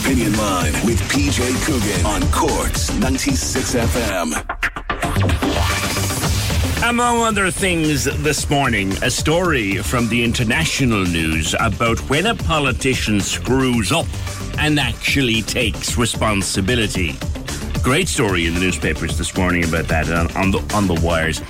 Opinion Line with PJ Coogan on Corks 96 FM. Among other things this morning, a story from the international news about when a politician screws up and actually takes responsibility. Great story in the newspapers this morning about that on, on the on the wires.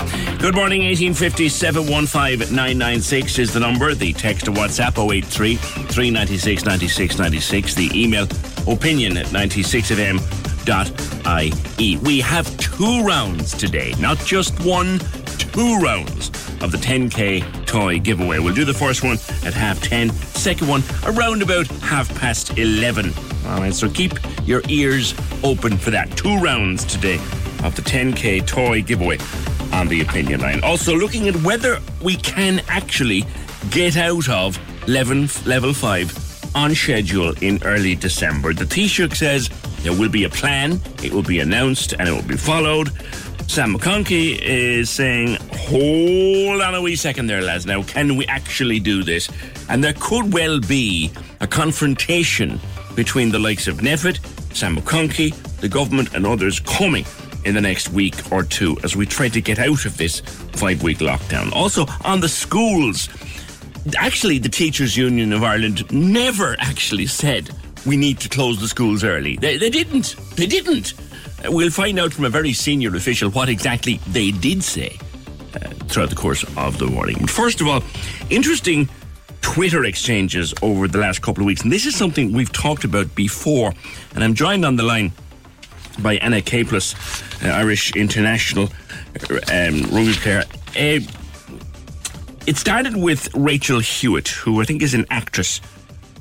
Good morning, 1850 715 996 is the number. The text to WhatsApp 083 396 96 96. The email opinion at 96fm.ie. We have two rounds today, not just one, two rounds of the 10k toy giveaway. We'll do the first one at half 10, second one around about half past 11. All right, so keep your ears open for that. Two rounds today of the 10k toy giveaway on the opinion line. Also, looking at whether we can actually get out of level, level 5 on schedule in early December. The Taoiseach says there will be a plan, it will be announced, and it will be followed. Sam McConkey is saying, hold on a wee second there, lads. Now, can we actually do this? And there could well be a confrontation between the likes of NPHET, Sam McConkey, the government, and others coming in the next week or two as we try to get out of this five week lockdown. Also, on the schools, actually, the Teachers Union of Ireland never actually said we need to close the schools early. They, they didn't. They didn't. Uh, We'll find out from a very senior official what exactly they did say uh, throughout the course of the morning. First of all, interesting Twitter exchanges over the last couple of weeks. And this is something we've talked about before. And I'm joined on the line by Anna Caplice, uh, Irish international uh, um, rugby player. It started with Rachel Hewitt, who I think is an actress,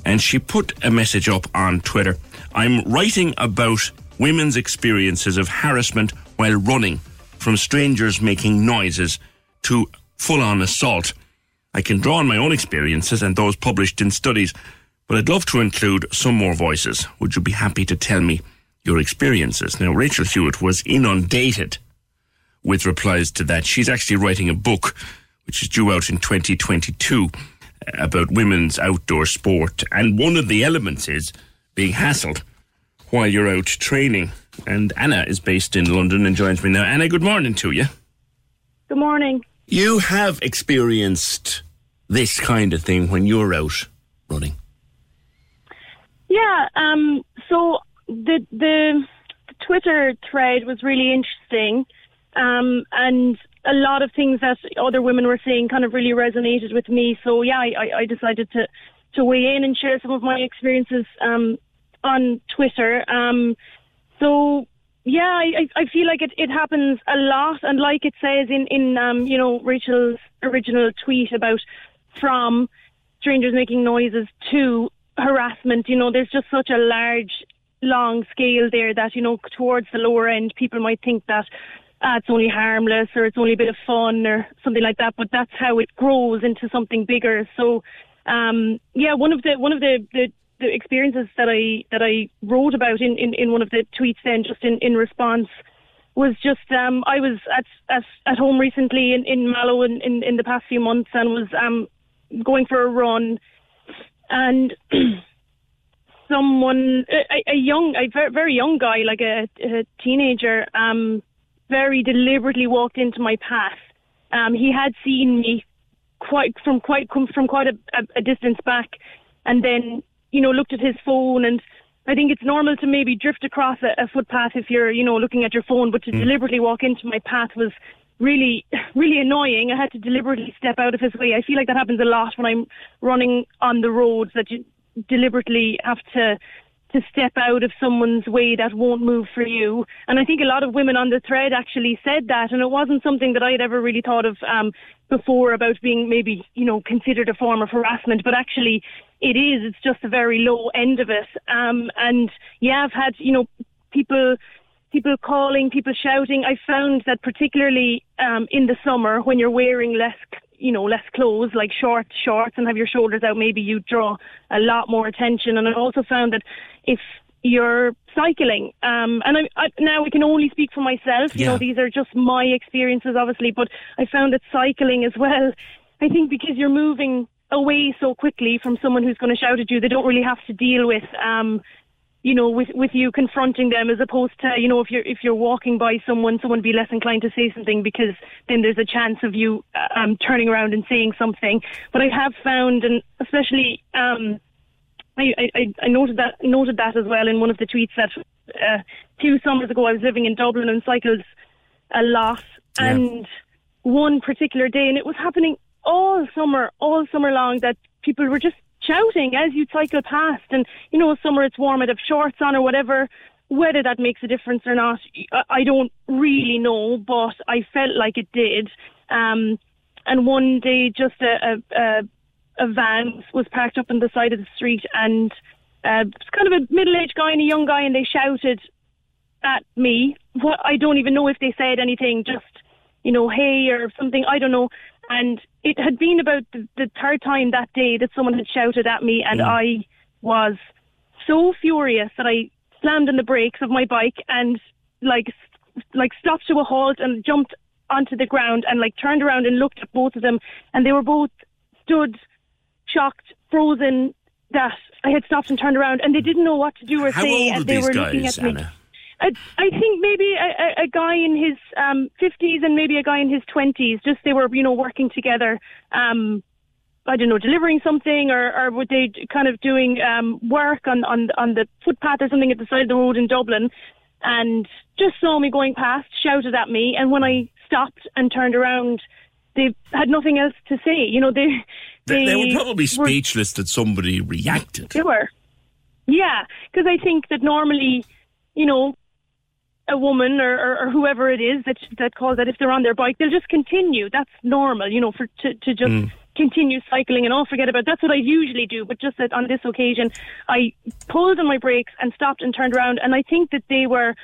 and she put a message up on Twitter. I'm writing about women's experiences of harassment while running, from strangers making noises to full on assault. I can draw on my own experiences and those published in studies, but I'd love to include some more voices. Would you be happy to tell me your experiences? Now, Rachel Hewitt was inundated with replies to that. She's actually writing a book which is due out in 2022 about women's outdoor sport. And one of the elements is being hassled while you're out training. And Anna is based in London and joins me now. Anna, good morning to you. Good morning. You have experienced this kind of thing when you're out running. Yeah, um, so the, the the Twitter thread was really interesting, um, and a lot of things that other women were saying kind of really resonated with me. So yeah, I, I- decided to to weigh in and share some of my experiences um, on Twitter. Um, so yeah, I, I I feel like it, it happens a lot, and like it says in in um, you know Rachel's original tweet about from strangers making noises to harassment. You know, there's just such a large, long scale there that you know towards the lower end, people might think that. Uh, it's only harmless or it's only a bit of fun or something like that, but that's how it grows into something bigger. So, um, yeah, one of the one of the, the the experiences that I that I wrote about in, in, in one of the tweets then just in, in response was just um I was at at, at home recently in, in Mallow in, in, in the past few months and was um going for a run and someone a, a young a very young guy like a, a teenager um very deliberately walked into my path um he had seen me quite from quite from quite a, a, distance back, and then you know looked at his phone and. I think it's normal to maybe drift across a, a footpath if you're, you know, looking at your phone, but to Mm. deliberately walk into my path was really, really annoying. I had to deliberately step out of his way. I feel like that happens a lot when I'm running on the roads that you deliberately have to to step out of someone's way that won't move for you. And I think a lot of women on the thread actually said that, and it wasn't something that I had ever really thought of um, before about being maybe you know considered a form of harassment, but actually it is. It's just a very low end of it. Um, and yeah, I've had you know people people calling, people shouting. I found that particularly um, in the summer when you're wearing less, you know, less clothes like short shorts and have your shoulders out, maybe you draw a lot more attention. And I also found that if you're cycling, um, and I, I, now I can only speak for myself. You Yeah. know, these are just my experiences, obviously. But I found that cycling as well. I think because you're moving away so quickly from someone who's going to shout at you, they don't really have to deal with. Um, you know, with with you confronting them as opposed to, you know, if you're if you're walking by someone, someone be less inclined to say something because then there's a chance of you um, turning around and saying something. But I have found, and especially, um, I, I I noted that noted that as well in one of the tweets that uh, two summers ago I was living in Dublin and cycled a lot, Yeah. and one particular day, and it was happening all summer, all summer long, that people were just shouting as you cycle past. And you know, summer it's warm, I'd have shorts on or whatever. Whether that makes a difference or not, I- don't really know, but I felt like it did. Um, and one day, just a, a, a, van was parked up on the side of the street, and uh, it's kind of a middle-aged guy and a young guy, and they shouted at me. What I don't even know if they said anything, just you know, hey or something. I don't know. And it had been about the, the third time that day that someone had shouted at me, and I was so furious that I slammed on the brakes of my bike and like like stopped to a halt and jumped onto the ground and like turned around and looked at both of them, and they were both stood shocked, frozen. That I had stopped and turned around, and they didn't know what to do or How say, and they were looking guys, at me. Anna? I, I think maybe a, a, guy in his um, 50s and maybe a guy in his 20s. Just they were, you know, working together. Um, I don't know, delivering something, or, or were they kind of doing um, work on, on on the footpath or something at the side of the road in Dublin, and just saw me going past, shouted at me, and when I stopped and turned around, they had nothing else to say. You know, they They, they, were probably were- speechless that somebody reacted. they were. Yeah, because I think that normally, you know, a woman or, or, or whoever it is that that calls that if they're on their bike, they'll just continue. That's normal, you know, for to, to just mm. continue cycling and all forget about. That's what I usually do, but just that on this occasion, I pulled on my brakes and stopped and turned around, and I think that they were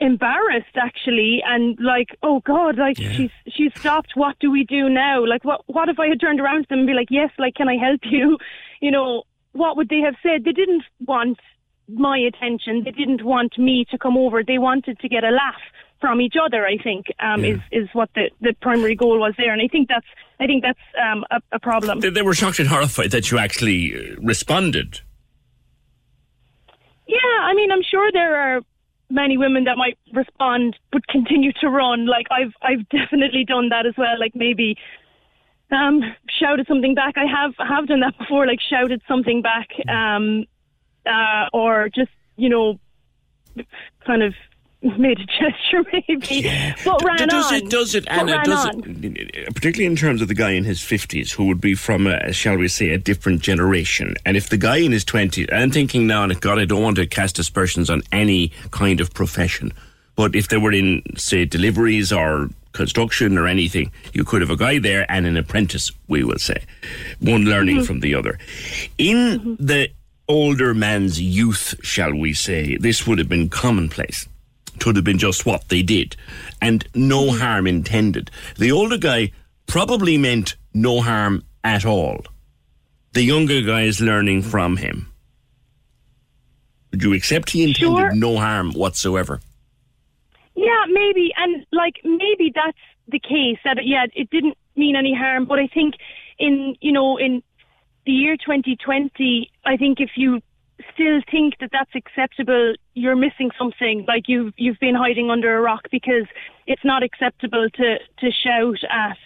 embarrassed actually and like oh god like she's she's stopped what do we do now like what what if i had turned around to them and be like yes like can i help you you know what would they have said they didn't want my attention they didn't want me to come over they wanted to get a laugh from each other i think um is is what the the primary goal was there and i think that's i think that's um a, a problem They, they were shocked and horrified that you actually uh, responded. Yeah, I mean, I'm sure there are many women that might respond but continue to run. Like I've I've definitely done that as well. Like maybe um shouted something back. I have have done that before. Like shouted something back, um, uh, or just you know, kind of made a gesture maybe, but ran does on. it? Does it? Anna? Does it? Particularly in terms of the guy in his fifties, who would be from, a, shall we say, a different generation. And if the guy in his twenties, I'm thinking now, and God, I don't want to cast aspersions on any kind of profession, but if they were in, say, deliveries or construction or anything, you could have a guy there and an apprentice, we will say, one learning Mm-hmm. from the other. In the older man's youth, shall we say, this would have been commonplace. It would have been just what they did, and no harm intended. The older guy probably meant no harm at all. The younger guy is learning from him. Would you accept he intended Sure. no harm whatsoever? Yeah, maybe, and like maybe that's the case. That yeah, it didn't mean any harm, but I think in you know in the year 2020, I think if you still think that that's acceptable, you're missing something. Like you've you've been hiding under a rock because it's not acceptable to to shout at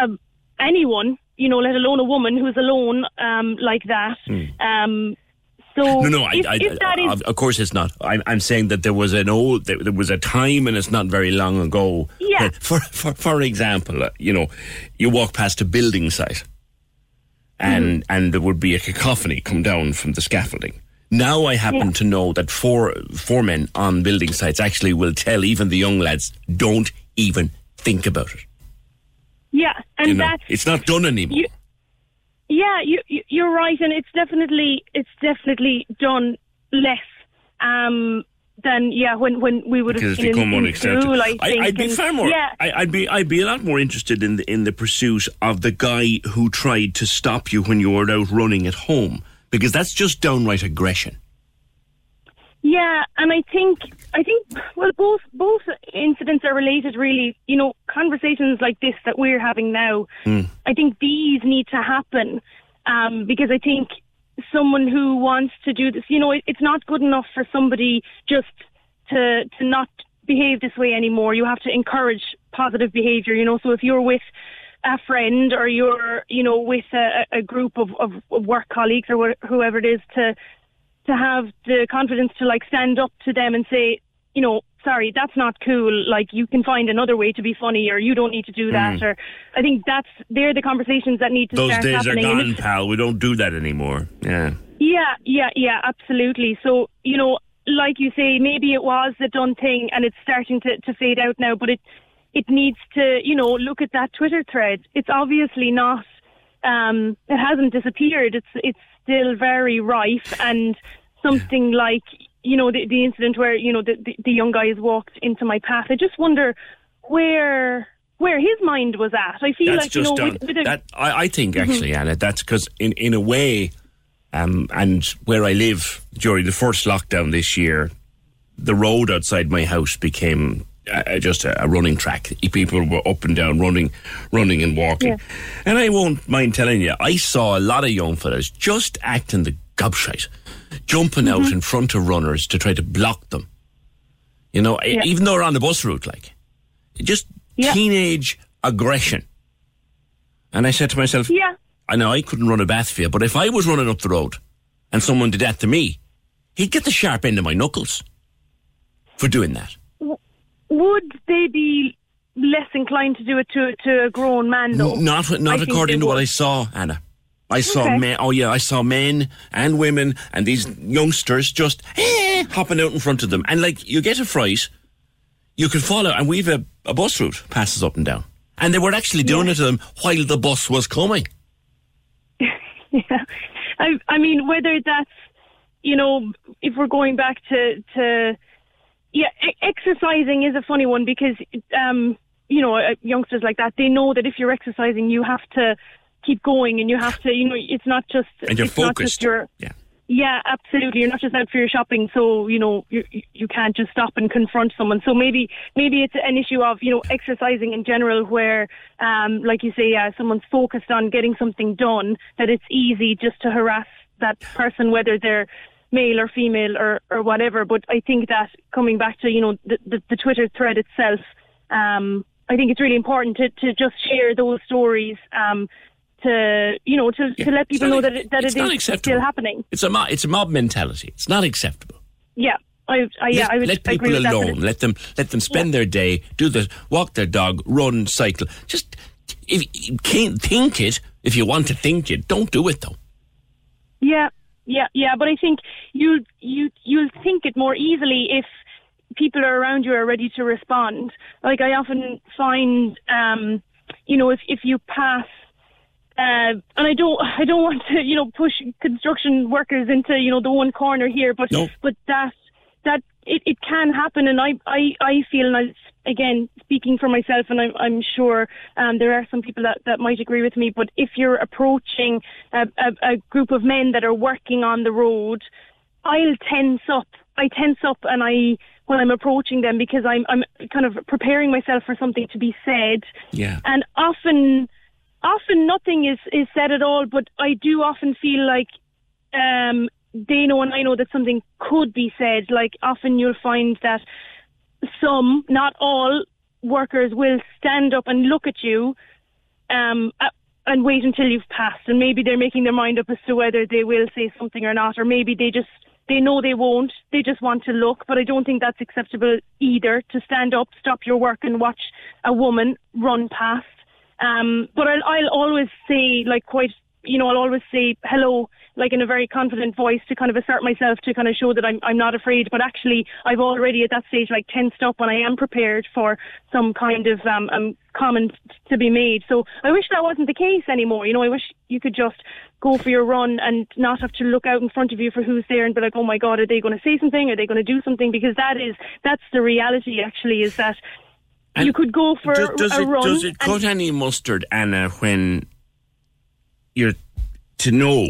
um, anyone you know, let alone a woman who's alone um, like that. Um, so. No, no, if, I, if that I- of course it's not. I'm, I'm saying that there was an old, there, there was a time, and it's not very long ago. Yeah. For for for example, uh, you know, you walk past a building site, and Mm-hmm. and there would be a cacophony come down from the scaffolding. Now I happen Yeah. to know that four four men on building sites actually will tell even the young lads, don't even think about it. yeah, and You know, that's it's not done anymore. You- Yeah, you, you you're right, and it's definitely it's definitely done less um, than yeah when when we would because have become in school. I I, I'd be far more. Yeah, I, I'd be. I'd be a lot more interested in the in the pursuit of the guy who tried to stop you when you were out running at home, because that's just downright aggression. Yeah, and I think I think well both both incidents are related really. You know, conversations like this that we're having now, I think these need to happen um, because I think someone who wants to do this, you know, it, it's not good enough for somebody just to to not behave this way anymore. You have to encourage positive behavior. You know, so if you're with a friend or you're you know with a, a group of, of, work colleagues or wh- whoever it is to to have the confidence to like stand up to them and say, you know, sorry, that's not cool. Like you can find another way to be funny, or you don't need to do that. Or I think that's they're the conversations that need to Those start days are happening. And gone, pal. We don't do that anymore. Yeah. yeah, yeah, yeah, absolutely. So you know, like you say, maybe it was the done thing, and it's starting to, to fade out now. But it it needs to, you know, look at that Twitter thread. It's obviously not. Um, it hasn't disappeared. It's it's still very rife, and something like you know the, the incident where you know the, the the young guy has walked into my path. I just wonder where where his mind was at. I feel That's like you know with, with a, that I, I think actually, Anna, that's because in in a way, um, and where I live during the first lockdown this year, the road outside my house became uh, just a, a running track. People were up and down, running, running and walking. Yeah. And I won't mind telling you, I saw a lot of young fellas just acting the gobshite, jumping out Mm-hmm. in front of runners to try to block them. You know, Yeah. even though they're on the bus route, like just Yeah. teenage aggression. And I said to myself, yeah. I know I couldn't run a bath for you, but if I was running up the road and someone did that to me, he'd get the sharp end of my knuckles for doing that. would they be less inclined to do it to to a grown man though? N- Not not according to what. I saw, Anna. I saw Okay. men. Oh yeah, I saw men and women and these youngsters just eh, hopping out in front of them, and like you get a fright, you can fall out. And we've a, a bus route passes up and down, and they were actually doing it to them while the bus was coming. Yeah, I I mean whether that's you know if we're going back to to yeah e- exercising is a funny one because um you know uh, youngsters like that they know that if you're exercising you have to keep going and you have to you know it's not just And you're focused. your Yeah. Yeah, absolutely. You're not just out for your shopping, so you know you you can't just stop and confront someone. So maybe maybe it's an issue of you know exercising in general, where um like you say, yeah, someone's focused on getting something done. That it's easy just to harass that person, whether they're male or female or or whatever. But I think that coming back to you know the the, the Twitter thread itself, um, I think it's really important to to just share those stories. Um, to you know to, Yeah. to let people not know that it, that it's it still happening. It's a mob, it's a mob mentality. It's not acceptable. Yeah, I, I yeah, let, I would let people alone. Let them let them spend their day, do the walk their dog, run, cycle. Just if you can't think it, if you want to think it, don't do it though. Yeah, yeah, yeah. But I think you you you'll think it more easily if people are around you are ready to respond. Like I often find, um, you know, if if you pass. Uh, and I don't, I don't want to, you know, push construction workers into, you know, the one corner here, but, No. but that, that it, it can happen, and I, I, I feel, and I, again, speaking for myself, and I'm, I'm sure um, there are some people that, that might agree with me, but if you're approaching a, a, a group of men that are working on the road, I'll tense up. I tense up, and I when I'm approaching them because I'm, I'm kind of preparing myself for something to be said, Yeah. and often, often nothing is is said at all. But I do often feel like um, they know and I know that something could be said. Like often you'll find that some, not all, workers will stand up and look at you um, and wait until you've passed, and maybe they're making their mind up as to whether they will say something or not, or maybe they just they know they won't. They just want to look, but I don't think that's acceptable either to stand up, stop your work, and watch a woman run past. Um, but I'll, I'll always say, like, quite, you know, I'll always say hello, like in a very confident voice to kind of assert myself to kind of show that I'm, I'm not afraid. But actually, I've already at that stage like tensed up when I am prepared for some kind of um, um, comment to be made. So I wish that wasn't the case anymore. You know, I wish you could just go for your run and not have to look out in front of you for who's there and be like, oh my God, are they going to say something? Are they going to do something? Because that is, that's the reality actually is that And you could go for does, does a it, run. Does it cut any mustard, Anna, when you're to know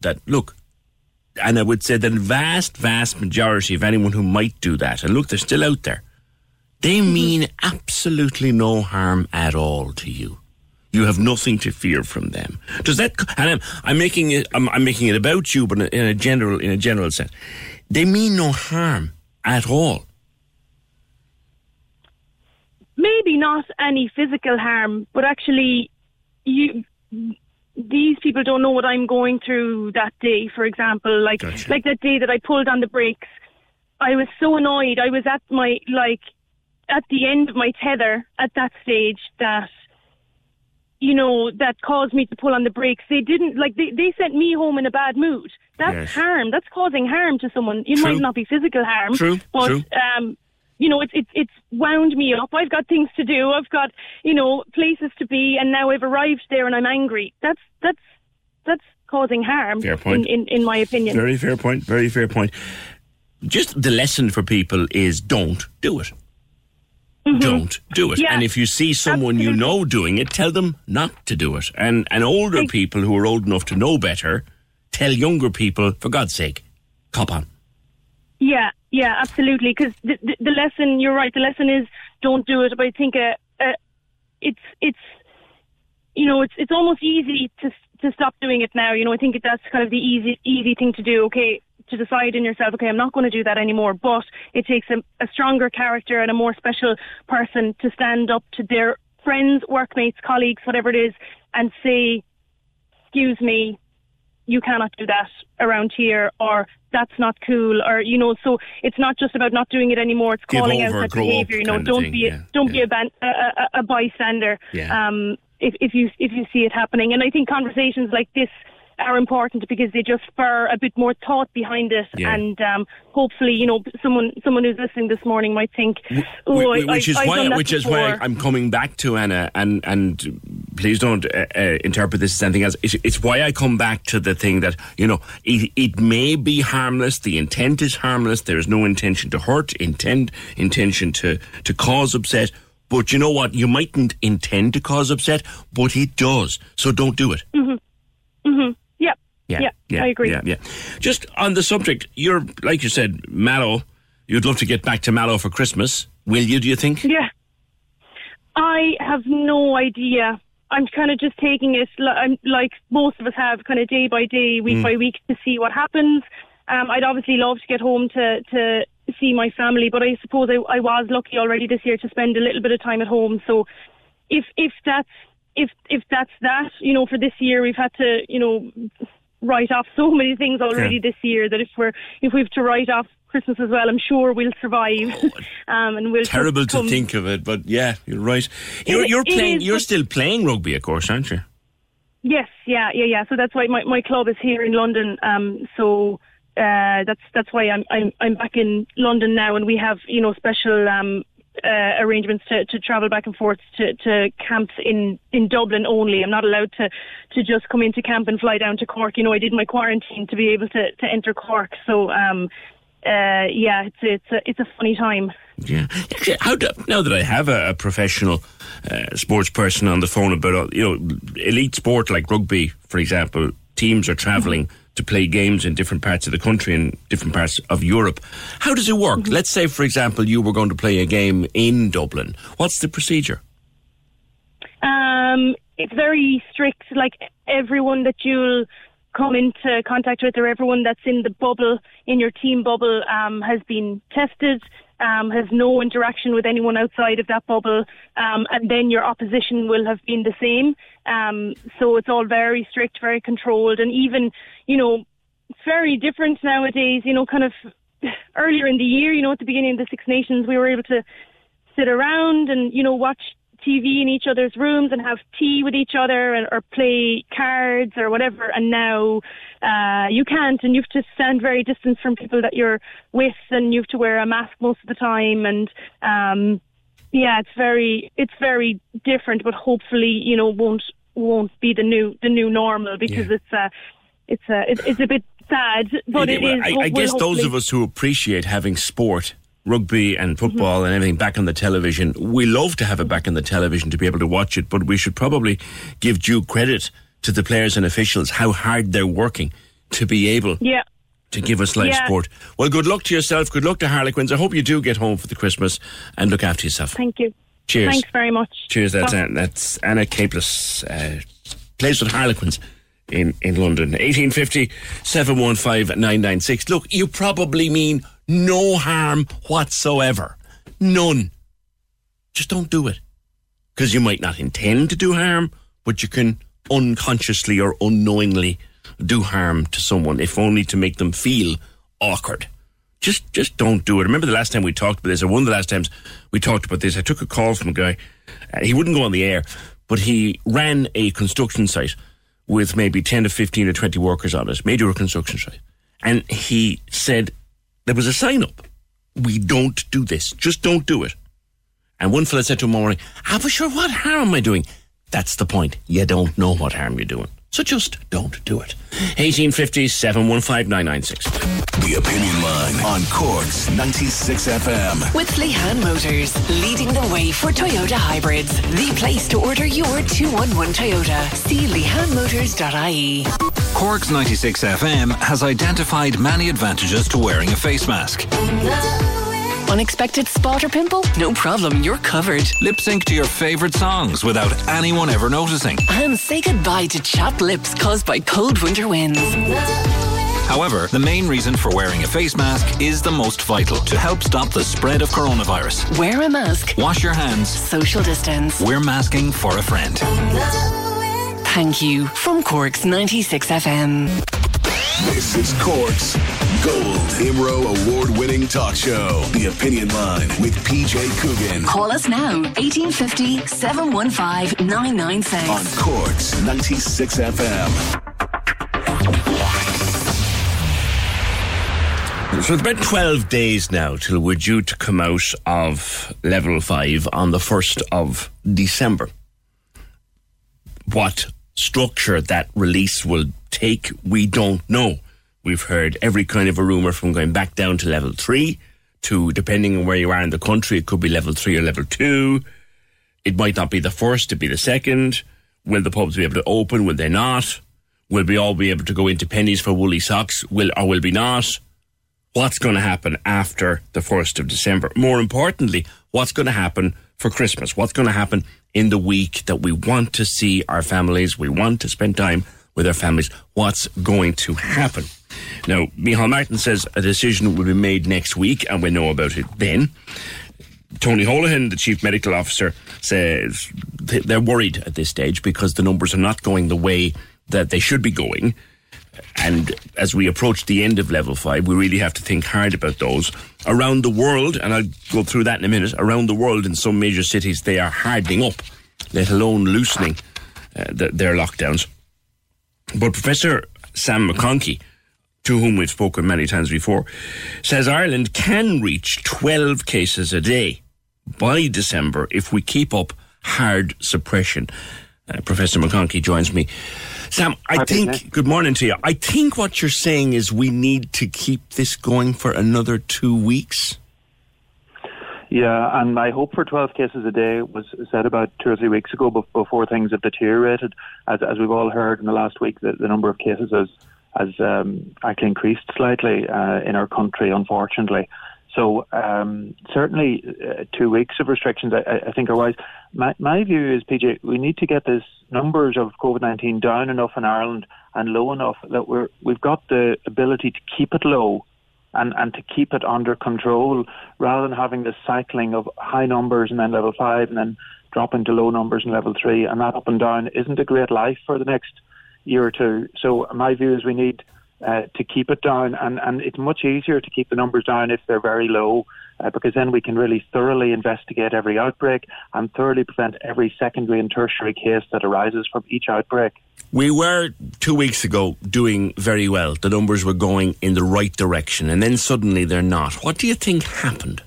that, look, and I would say the vast, vast majority of anyone who might do that, and look, they're still out there, they Mm-hmm. mean absolutely no harm at all to you. You have nothing to fear from them. Does that? And I'm, I'm making it. I'm, I'm making it about you, but in a general, in a general sense, they mean no harm at all. Maybe not any physical harm, but actually, you these people don't know what I'm going through that day. For example, like Gotcha. like that day that I pulled on the brakes, I was so annoyed. I was at my like at the end of my tether at that stage that you know that caused me to pull on the brakes. They didn't like they they sent me home in a bad mood. That's Yes. harm. That's causing harm to someone. It True. might not be physical harm, True, but true. um you know, it's it's it's wound me up. I've got things to do. I've got you know places to be, and now I've arrived there and I'm angry. That's that's that's causing harm. Fair point. In, in in my opinion. Very fair point. Very fair point. Just the lesson for people is don't do it. Don't do it. Mm-hmm. Yeah, and if you see someone you know doing it, tell them not to do it. And and older people who are old enough to know better, tell younger people, for God's sake, cop on. Yeah, yeah, absolutely. Because the, the the lesson, you're right. The lesson is don't do it. But I think uh, uh, it's it's you know it's it's almost easy to to stop doing it now. You know, I think that's kind of the easy easy thing to do. Okay, to decide in yourself. Okay, I'm not going to do that anymore. But it takes a, a stronger character and a more special person to stand up to their friends, workmates, colleagues, whatever it is, and say, "Excuse me, you cannot do that around here or that's not cool or you know so it's not just about not doing it anymore. It's Give calling over, out that behavior you know don't thing, be yeah, don't be a, ban- a, a, a bystander Yeah. um if, if you if you see it happening. And I think conversations like this are important because they just spur a bit more thought behind it Yeah. and um hopefully you know someone someone who's listening this morning might think oh I, which is I, why which is why. I'm coming back to Anna and and please don't uh, uh, interpret this as anything else. It's, it's why I come back to the thing that you know it, it may be harmless. The intent is harmless. There is no intention to hurt. Intent intention to to cause upset. But you know what? You mightn't intend to cause upset, but it does. So don't do it. Yeah Yeah, yeah, I agree Yeah, yeah. Just on the subject, you're like you said, Mallow. You'd love to get back to Mallow for Christmas. Will you? Do you think? Yeah. I have no idea. I'm kind of just taking it I'm, like most of us have, kind of day by day, week by week, to see what happens. Um, I'd obviously love to get home to, to see my family, but I suppose I, I was lucky already this year to spend a little bit of time at home. So if if that's if if that's that, you know, for this year we've had to, you know, write off so many things already Yeah. this year that if we're if we've to write off Christmas as well, I'm sure we'll survive. um, and we'll Terrible to think of it, but yeah, you're right. You're, you're playing. You're still playing rugby, of course, aren't you? Yes, yeah, yeah, yeah. So that's why my, my club is here in London. Um, so uh, that's that's why I'm I'm I'm back in London now, and we have you know special um, uh, arrangements to, to travel back and forth to, to camps in, in Dublin only. I'm not allowed to, to just come into camp and fly down to Cork. You know, I did my quarantine to be able to, to enter Cork. So um, uh, yeah, it's it's a it's a funny time. Yeah. How do, now that I have a, a professional uh, sports person on the phone about you know elite sport like rugby, for example, teams are travelling to play games in different parts of the country and different parts of Europe. How does it work? Let's say, for example, you were going to play a game in Dublin. What's the procedure? Um, it's very strict. Like everyone that you'll come into contact with, or everyone that's in the bubble in your team bubble, um, has been tested. Um, has no interaction with anyone outside of that bubble, um, and then your opposition will have been the same. Um, so it's all very strict, very controlled, and even, you know, very different nowadays. You know, kind of earlier in the year, you know, at the beginning of the Six Nations, we were able to sit around and you know watch TV in each other's rooms and have tea with each other and, or play cards or whatever. And now uh, you can't, and you have to stand very distant from people that you're with, and you have to wear a mask most of the time. And um, yeah, it's very it's very different, but hopefully you know won't won't be the new the new normal because yeah. it's a it's a it's, it's a bit sad, but it, it is. I, I guess those of us who appreciate having sport rugby and football mm-hmm. and everything back on the television. We love to have it back on the television to be able to watch it, but we should probably give due credit to the players and officials how hard they're working to be able yeah. to give us live yeah. sport. Well, good luck to yourself. Good luck to Harlequins. I hope you do get home for the Christmas and look after yourself. Thank you. Cheers. Thanks very much. Cheers. That's, Anna, that's Anna Caplice, uh, plays with Harlequins in, in London. 1850 715 996. Look, you probably mean no harm whatsoever. None. Just don't do it. Because you might not intend to do harm, but you can unconsciously or unknowingly do harm to someone, if only to make them feel awkward. Just, just don't do it. Remember the last time we talked about this, or one of the last times we talked about this, I took a call from a guy. Uh, he wouldn't go on the air, but he ran a construction site with maybe 10 to 15 or 20 workers on it, major construction site. And he said there was a sign up. We don't do this. Just don't do it. And one fella said to him one morning, but sure, what harm am I doing? That's the point. You don't know what harm you're doing. So just don't do it. 1850 The Opinion Line on Cork's 96 FM. With Lehan Motors, leading the way for Toyota hybrids. The place to order your 211 Toyota. See lehanmotors.ie. Cork's 96 FM has identified many advantages to wearing a face mask. Unexpected spot or pimple? No problem, you're covered. Lip sync to your favourite songs without anyone ever noticing. And say goodbye to chapped lips caused by cold winter winds. However, the main reason for wearing a face mask is the most vital to help stop the spread of coronavirus. Wear a mask. Wash your hands. Social distance. We're masking for a friend. Thank you from Cork's 96 FM. This is Cork's Gold IMRO award winning talk show, The Opinion Line with PJ Coogan. Call us now, 1850 715 996. On Cork's 96 FM. So it's about 12 days now till we're due to come out of level 5 on the 1st of December. What structure that release will take, we don't know. We've heard every kind of a rumour from going back down to level three to, depending on where you are in the country, it could be level three or level two. It might not be the first, to be the second. Will the pubs be able to open? Will they not? Will we all be able to go into Penneys for woolly socks? Will or will we not? What's going to happen after the 1st of December? More importantly, what's going to happen for Christmas? What's going to happen in the week that we want to see our families? We want to spend time with their families. What's going to happen? Now, Micheál Martin says a decision will be made next week, and we know about it then. Tony Holohan, the chief medical officer, says they're worried at this stage because the numbers are not going the way that they should be going. And as we approach the end of level five, we really have to think hard about those. Around the world, and I'll go through that in a minute, around the world in some major cities, they are hardening up, let alone loosening uh, the, their lockdowns. But Professor Sam McConkey, to whom we've spoken many times before, says Ireland can reach 12 cases a day by December if we keep up hard suppression. Uh, Professor McConkey joins me. Sam, I think, good morning to you. I think what you're saying is we need to keep this going for another two weeks. Yeah, and my hope for 12 cases a day was said about two or three weeks ago before things have deteriorated. As, as we've all heard in the last week, the, the number of cases has, has um, actually increased slightly uh, in our country, unfortunately. So um, certainly, uh, two weeks of restrictions, I, I, think, are wise. My, my view is, PJ, we need to get this numbers of COVID nineteen down enough in Ireland and low enough that we're we've got the ability to keep it low and, and to keep it under control rather than having this cycling of high numbers and then level five and then dropping to low numbers in level three and that up and down isn't a great life for the next year or two. So my view is we need uh, to keep it down, and, and it's much easier to keep the numbers down if they're very low, uh, because then we can really thoroughly investigate every outbreak and thoroughly prevent every secondary and tertiary case that arises from each outbreak. We were two weeks ago doing very well. The numbers were going in the right direction, and then suddenly they're not. What do you think happened?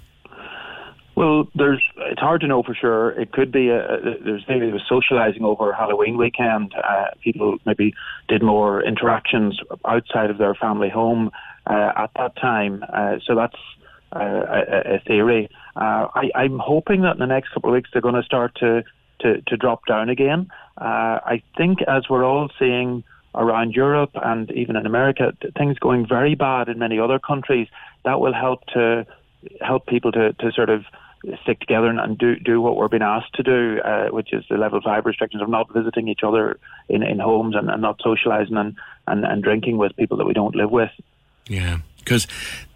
Well, there's. It's hard to know for sure. It could be a, there's maybe there was socialising over Halloween weekend. Uh, people maybe did more interactions outside of their family home uh, at that time. Uh, so that's uh, a, a, theory. Uh, I, I'm hoping that in the next couple of weeks they're going to start to to, to drop down again. Uh, I think as we're all seeing around Europe and even in America, things going very bad in many other countries, that will help to help people to, to sort of stick together and, and do do what we're being asked to do, uh, which is the level five restrictions of not visiting each other in, in homes and, and not socialising and, and, and drinking with people that we don't live with. Yeah, because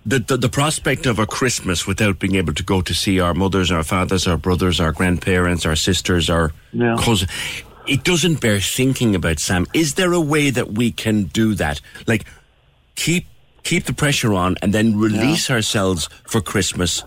the, the, the prospect of a Christmas without being able to go to see our mothers, our fathers, our brothers, our grandparents, our sisters, our yeah. cousins, it doesn't bear thinking about. Sam, is there a way that we can do that? Like keep keep the pressure on and then release yeah. ourselves for Christmas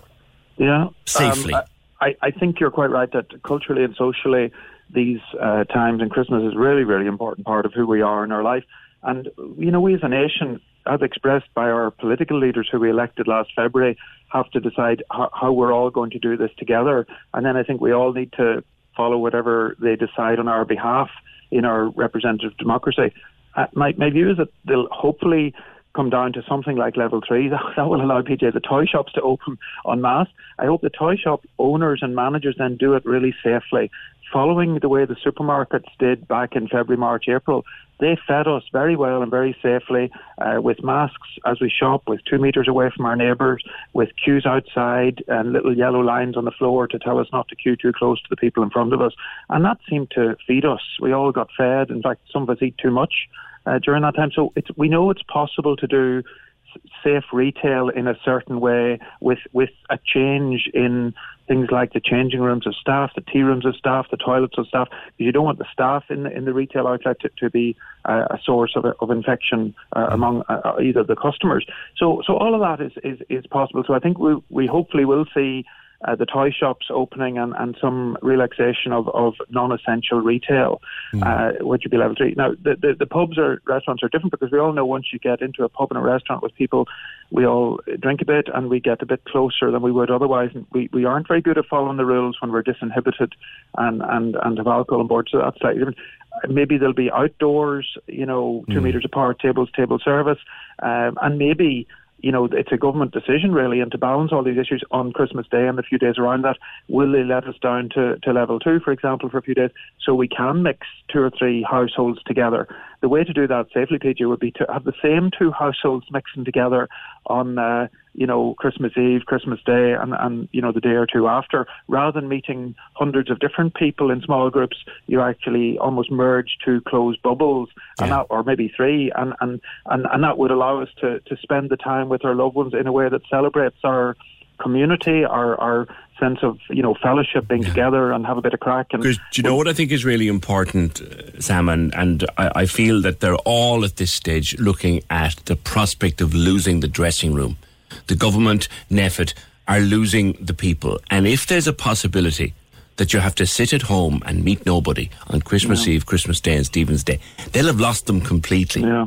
yeah, safely. Um, I, I think you're quite right that culturally and socially, these uh, times and Christmas is really, really important part of who we are in our life. And you know, we as a nation, as expressed by our political leaders who we elected last February, have to decide how, how we're all going to do this together. And then I think we all need to follow whatever they decide on our behalf in our representative democracy. Uh, my, my view is that they'll hopefully come down to something like level three. That, that will allow PJ the toy shops to open en masse. I hope the toy shop owners and managers then do it really safely, following the way the supermarkets did back in February, March, April. They fed us very well and very safely uh, with masks as we shop, with two metres away from our neighbours, with queues outside and little yellow lines on the floor to tell us not to queue too close to the people in front of us. And that seemed to feed us. We all got fed. In fact, some of us eat too much uh, during that time. So we know it's possible to do safe retail in a certain way with with a change in things like the changing rooms of staff, the tea rooms of staff, the toilets of staff. You don't want the staff in the, in the retail outlet to, to be uh, a source of, of infection uh, among uh, uh, either the customers. So so all of that is, is, is possible. So I think we we hopefully will see uh, the toy shops opening and, and some relaxation of, of non-essential retail, mm. uh, which would be level three. Now, the, the, the, pubs or restaurants are different because we all know once you get into a pub and a restaurant with people, we all drink a bit and we get a bit closer than we would otherwise. And we, we aren't very good at following the rules when we're disinhibited and, and, and have alcohol on board, so that's slightly different. Maybe there'll be outdoors, you know, two mm. metres apart, tables, table service, um, and maybe you know, it's a government decision really, and to balance all these issues on Christmas Day and the few days around that, will they let us down to, to level two, for example, for a few days, so we can mix two or three households together? The way to do that safely, PJ, would be to have the same two households mixing together on, uh, you know, Christmas Eve, Christmas Day, and, and, you know, the day or two after. Rather than meeting hundreds of different people in small groups, you actually almost merge two closed bubbles, yeah. and that, or maybe three, and, and, and, and that would allow us to, to spend the time with our loved ones in a way that celebrates our community, our, our sense of you know fellowship, being yeah. together and have a bit of crack. And do you know what I think is really important, uh, Sam, and, and I, I feel that they're all at this stage looking at the prospect of losing the dressing room. The government, NPHET, are losing the people, and if there's a possibility that you have to sit at home and meet nobody on Christmas yeah. Eve, Christmas Day, and Stephen's Day, they'll have lost them completely. Yeah.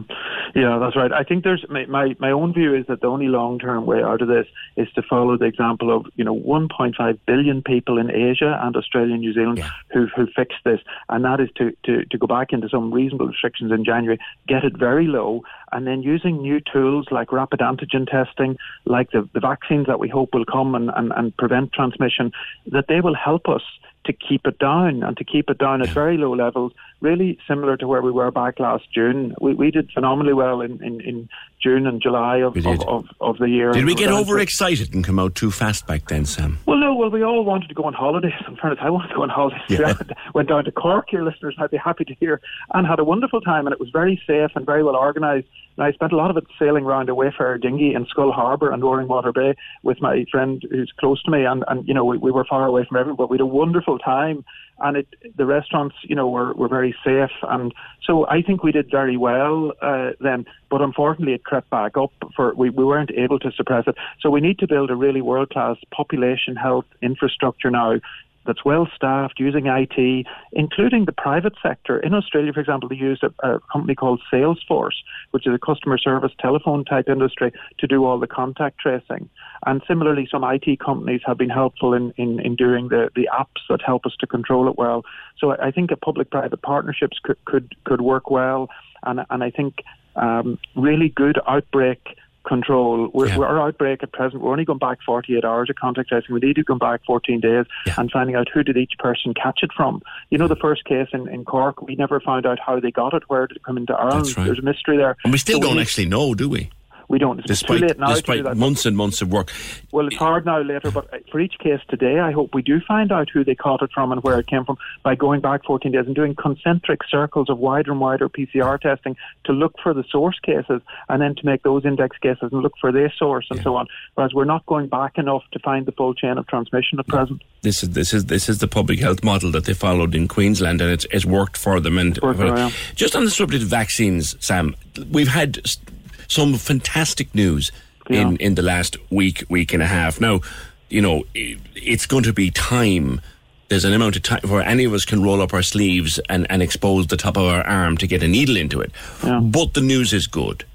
Yeah, that's right. I think there's my my, my own view is that the only long term way out of this is to follow the example of you know 1.5 billion people in Asia and Australia and New Zealand yeah. who who fixed this, and that is to, to to go back into some reasonable restrictions in January, get it very low, and then using new tools like rapid antigen testing, like the, the vaccines that we hope will come and, and, and prevent transmission, that they will help us to keep it down and to keep it down at very low levels, really similar to where we were back last June. We, we did phenomenally well in, in, in June and July of, of, of, of the year. Did we get overexcited and come out too fast back then, Sam? Well, no. Well, we all wanted to go on holidays. In fairness, I wanted to go on holidays. Yeah. Went down to Cork. Your listeners might be happy to hear, and had a wonderful time. And it was very safe and very well organised. And I spent a lot of it sailing around a Wayfarer dinghy in Schull Harbour and Roaring Water Bay with my friend who's close to me. And, and you know, we, we were far away from everyone, but we had a wonderful time. And it, the restaurants, you know, were, were very safe. And so I think we did very well uh, then. But unfortunately, it crept back up. For we, we weren't able to suppress it. So we need to build a really world class population health infrastructure now that's well staffed, using IT, including the private sector. In Australia, for example, they use a, a company called Salesforce, which is a customer service telephone type industry, to do all the contact tracing. And similarly, some IT companies have been helpful in, in, in doing the, the apps that help us to control it well. So I think a public-private partnerships could, could, could work well. And, and I think um, really good outbreak control. We're, Yeah. we're our outbreak at present. We're only going back 48 hours of contact tracing. We need to go back 14 days Yeah. and finding out who did each person catch it from. You know, the first case in, in Cork, we never found out how they got it. Where did it come into Ireland? Right. There's a mystery there. And we still So don't need- actually know, do we? We don't. It's Despite, too late now despite months and months of work. Well, it's hard now later, but for each case today, I hope we do find out who they caught it from and where it came from by going back 14 days and doing concentric circles of wider and wider PCR testing to look for the source cases and then to make those index cases and look for their source and so on. Whereas we're not going back enough to find the full chain of transmission at present. This is this is this is the public health model that they followed in Queensland, and it's, it's worked for them. And for just on the subject of vaccines, Sam, we've had s- some fantastic news in Yeah. in the last week, week and a half. Now, you know, i it's going to be time. There's an amount of time where any of us can roll up our sleeves and, and expose the top of our arm to get a needle into it. But the news is good.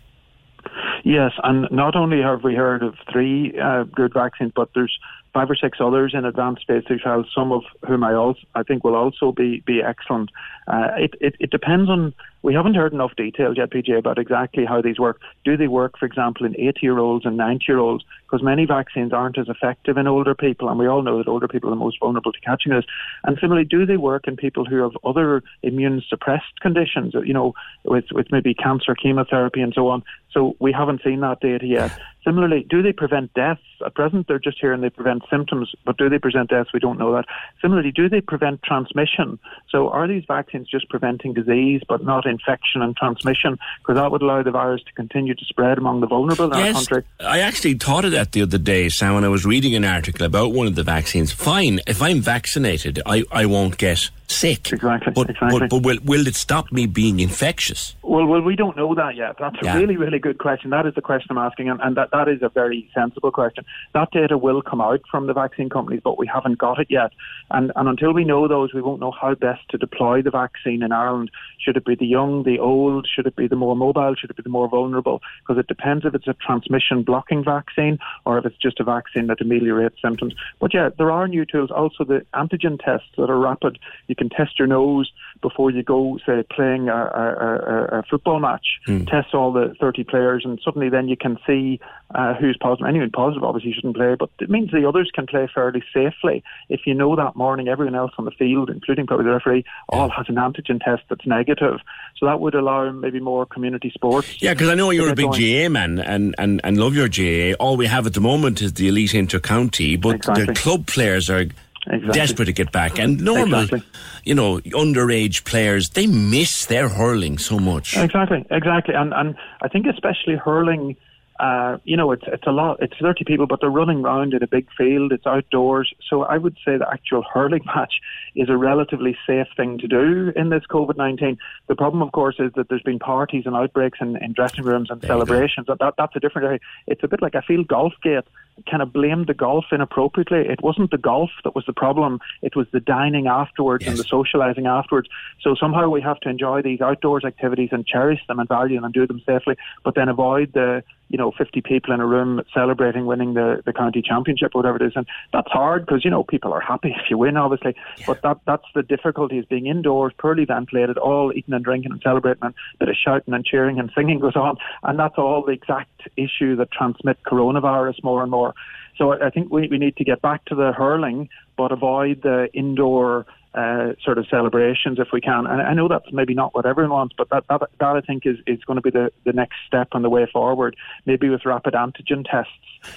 Yes, and not only have we heard of three uh, good vaccines, but there's five or six others in advanced phase two trials. Some of whom I also I think will also be be excellent. Uh, it, it it depends on. We haven't heard enough details yet, PJ, about exactly how these work. Do they work, for example, in 80 year olds and 90 year olds? Because many vaccines aren't as effective in older people, and we all know that older people are the most vulnerable to catching this. And similarly, do they work in people who have other immune suppressed conditions, you know, with, with maybe cancer, chemotherapy, and so on? So we haven't seen that data yet. Similarly, do they prevent deaths? At present, they're just here and they prevent symptoms, but do they prevent deaths? We don't know that. Similarly, do they prevent transmission? So are these vaccines just preventing disease but not infection and transmission? Because that would allow the virus to continue to spread among the vulnerable in our country. I actually thought of that the other day, Sam, when I was reading an article about one of the vaccines. Fine, if I'm vaccinated, I, I won't get sick. Exactly, But, exactly. but, but will, will it stop me being infectious? Well, well, we don't know that yet. That's a really, really good question. That is the question I'm asking, and, and that, that is a very sensible question. That data will come out from the vaccine companies, but we haven't got it yet. And, and until we know those, we won't know how best to deploy the vaccine in Ireland. Should it be the young, the old? Should it be the more mobile? Should it be the more vulnerable? Because it depends if it's a transmission blocking vaccine or if it's just a vaccine that ameliorates symptoms. But yeah, there are new tools. Also, the antigen tests that are rapid. You can test your nose before you go, say, playing a, a, a, football match. Test all the 30 players, and suddenly then you can see uh, who's positive. Anyone positive obviously shouldn't play, but it means the others can play fairly safely. If you know that morning everyone else on the field, including probably the referee, all has an antigen test that's negative. So that would allow maybe more community sports. Yeah, because I know you're a big going. GAA man and, and, and love your GAA. All we have at the moment is the elite inter-county, but Exactly. the club players are Exactly. desperate to get back. And normal, Exactly. you know, underage players, they miss their hurling so much. Exactly, exactly, and and I think especially hurling. Uh, you know, it's it's a lot. It's thirty people, but they're running around in a big field. It's outdoors, so I would say the actual hurling match is a relatively safe thing to do in this COVID nineteen. The problem, of course, is that there's been parties and outbreaks in, in dressing rooms and There celebrations. That, that that's a different area. It's a bit like I feel Golfgate kind of blamed the golf inappropriately. It wasn't the golf that was the problem. It was the dining afterwards and the socializing afterwards. So somehow we have to enjoy these outdoors activities and cherish them and value them and do them safely, but then avoid the you know 50 people in a room celebrating winning the, the county championship or whatever it is. And that's hard because you know people are happy if you win obviously. But that that's the difficulty is being indoors poorly ventilated all eating and drinking and celebrating and a bit of shouting and cheering and singing goes on. And that's all the exact issue that transmit coronavirus more and more. So I I think we, we need to get back to the hurling, but avoid the indoor uh, sort of celebrations if we can. And I know that's maybe not what everyone wants, but that, that, that I think is, is going to be the, the next step on the way forward, maybe with rapid antigen tests.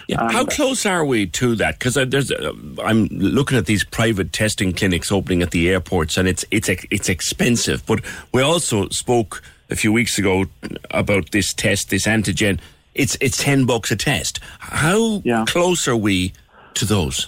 Yeah. How close are we to that? Because there's, uh, I'm looking at these private testing clinics opening at the airports, and it's it's it's expensive. But we also spoke a few weeks ago about this test, this antigen. It's it's ten bucks a test. How Yeah. close are we to those?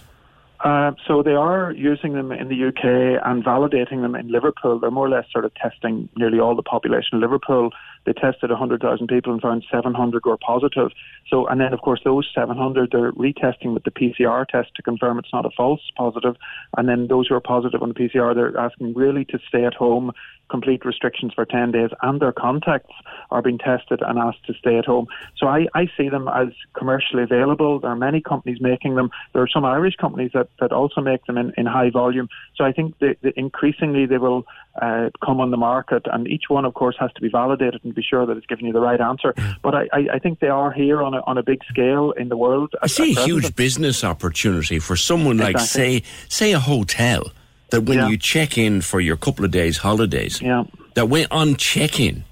Uh, so they are using them in the UK and validating them in Liverpool. They're more or less sort of testing nearly all the population of Liverpool. They tested 100,000 people and found 700 were positive. So, and then of course those 700 they're retesting with the PCR test to confirm it's not a false positive. And then those who are positive on the PCR, they're asking really to stay at home, complete restrictions for 10 days, and their contacts are being tested and asked to stay at home. So I, I see them as commercially available. There are many companies making them. There are some Irish companies that, that also make them in, in high volume. So I think that that increasingly they will uh, come on the market, and each one, of course, has to be validated and be sure that it's giving you the right answer. But I, I, I think they are here on a, on a big scale in the world. I see a huge business opportunity for someone like, say, say a hotel that when Yeah. you check in for your couple of days holidays, Yeah. that when on check in,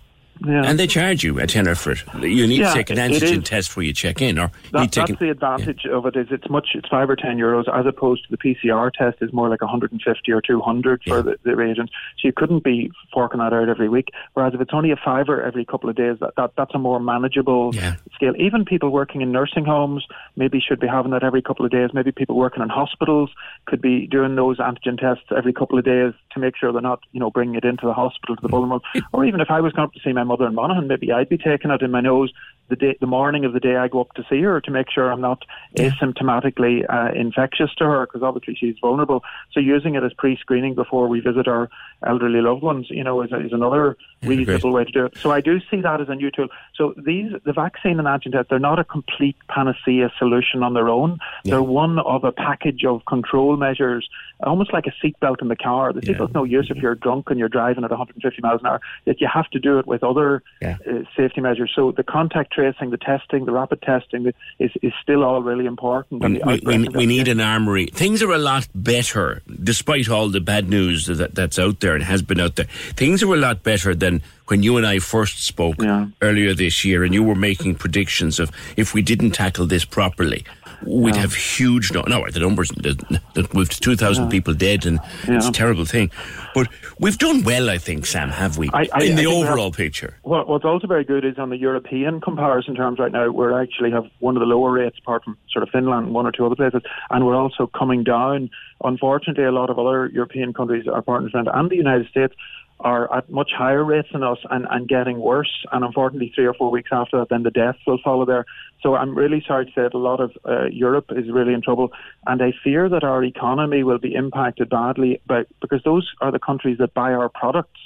Yeah. and they charge you a tenner for it. You need Yeah, to take an antigen test before you check in, or That, need to take that's the advantage of it is it's much it's five or ten euros as opposed to the PCR test is more like 150 or 200 for the, the reagents. So you couldn't be forking that out every week. Whereas if it's only a fiver every couple of days, that, that that's a more manageable Yeah. scale. Even people working in nursing homes maybe should be having that every couple of days. Maybe people working in hospitals could be doing those antigen tests every couple of days to make sure they're not you know bringing it into the hospital to the mm. vulnerable. or even if I was going up to see my mother in Monaghan, maybe I'd be taking it in my nose the day, the morning of the day I go up to see her to make sure I'm not asymptomatically uh, infectious to her because obviously she's vulnerable. So using it as pre-screening before we visit our elderly loved ones, you know, is, is another reasonable way to do it. So I do see that as a new tool. So these, the vaccine and antigen they're not a complete panacea solution on their own. They're one of a package of control measures, almost like a seatbelt in the car. The seatbelt's no use if you're drunk and you're driving at 150 miles an hour. That you have to do it with other Yeah. uh, safety measures. So the contact tracing, the testing, the rapid testing is, is still all really important. and We, we, we, we need an armory. Things are a lot better, despite all the bad news that, that's out there and has been out there. Things are a lot better than when you and I first spoke Yeah. earlier this year, and you were making predictions of if we didn't tackle this properly, we'd have huge. No, no, the numbers that we've two thousand people dead, and it's a terrible thing. But we've done well, I think, Sam. Have we I- I- in the we have- overall picture? What, what's also very good is on the European comparison terms right now, we actually have one of the lower rates apart from sort of Finland and one or two other places, and we're also coming down. Unfortunately, a lot of other European countries, our partners and the United States are at much higher rates than us and, and getting worse. And unfortunately, three or four weeks after that, then the deaths will follow there. So I'm really sorry to say that a lot of uh, Europe is really in trouble, and I fear that our economy will be impacted badly by, because those are the countries that buy our products.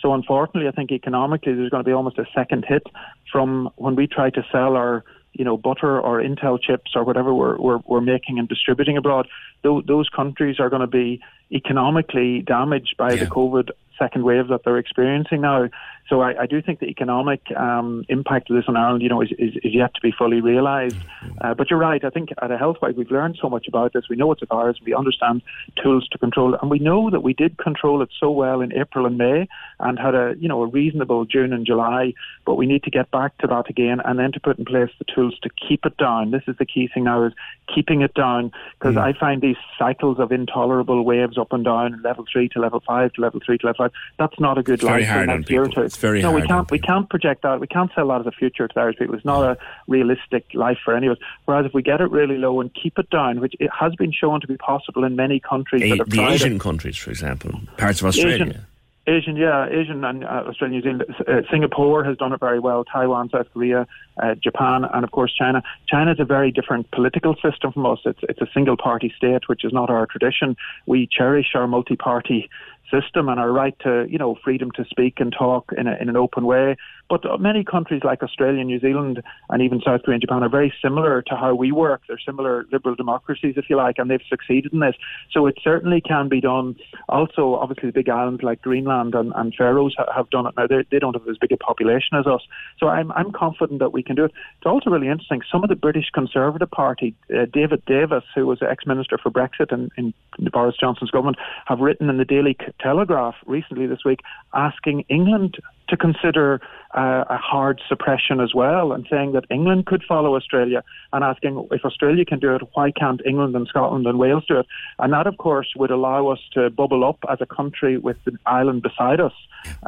So unfortunately, I think economically there's going to be almost a second hit from when we try to sell our, you know, butter or Intel chips or whatever we're we're, we're making and distributing abroad. Those, those countries are going to be economically damaged by Yeah. the COVID second wave that they're experiencing now. So I, I do think the economic um, impact of this on Ireland, you know, is, is, is yet to be fully realised. Uh, but you're right. I think at a health wise, we've learned so much about this. We know it's a virus. We understand tools to control it, and we know that we did control it so well in April and May, and had a you know a reasonable June and July. But we need to get back to that again, and then to put in place the tools to keep it down. This is the key thing now: is keeping it down because I find these cycles of intolerable waves up and down, level three to level five to level three to level five. That's not a good It's life for hard the on next year or two. It's very no, hard we can't. We can't project that. We can't sell that as a future to Irish people. It's not a realistic life for any of us. Whereas if we get it really low and keep it down, which it has been shown to be possible in many countries A- the tried it. Asian countries, for example, parts of Australia. Asian, Asian, yeah, Asian and uh, Australia, New Zealand. Uh, Singapore has done it very well. Taiwan, South Korea, uh, Japan, and of course China. China is a very different political system from us. It's it's a single party state, which is not our tradition. We cherish our multi party system and our right to, you know, freedom to speak and talk in, a, in an open way. But many countries like Australia, New Zealand, and even South Korea and Japan are very similar to how we work. They're similar liberal democracies, if you like, and they've succeeded in this. So it certainly can be done. Also, obviously, the big islands like Greenland and, and Faroes have done it now. They, they don't have as big a population as us. So I'm, I'm confident that we can do it. It's also really interesting. Some of the British Conservative Party, uh, David Davis, who was ex minister for Brexit in, in Boris Johnson's government, have written in the Daily Telegraph recently this week asking England to consider uh, a hard suppression as well and saying that England could follow Australia and asking if Australia can do it, why can't England and Scotland and Wales do it? And that, of course, would allow us to bubble up as a country with the island beside us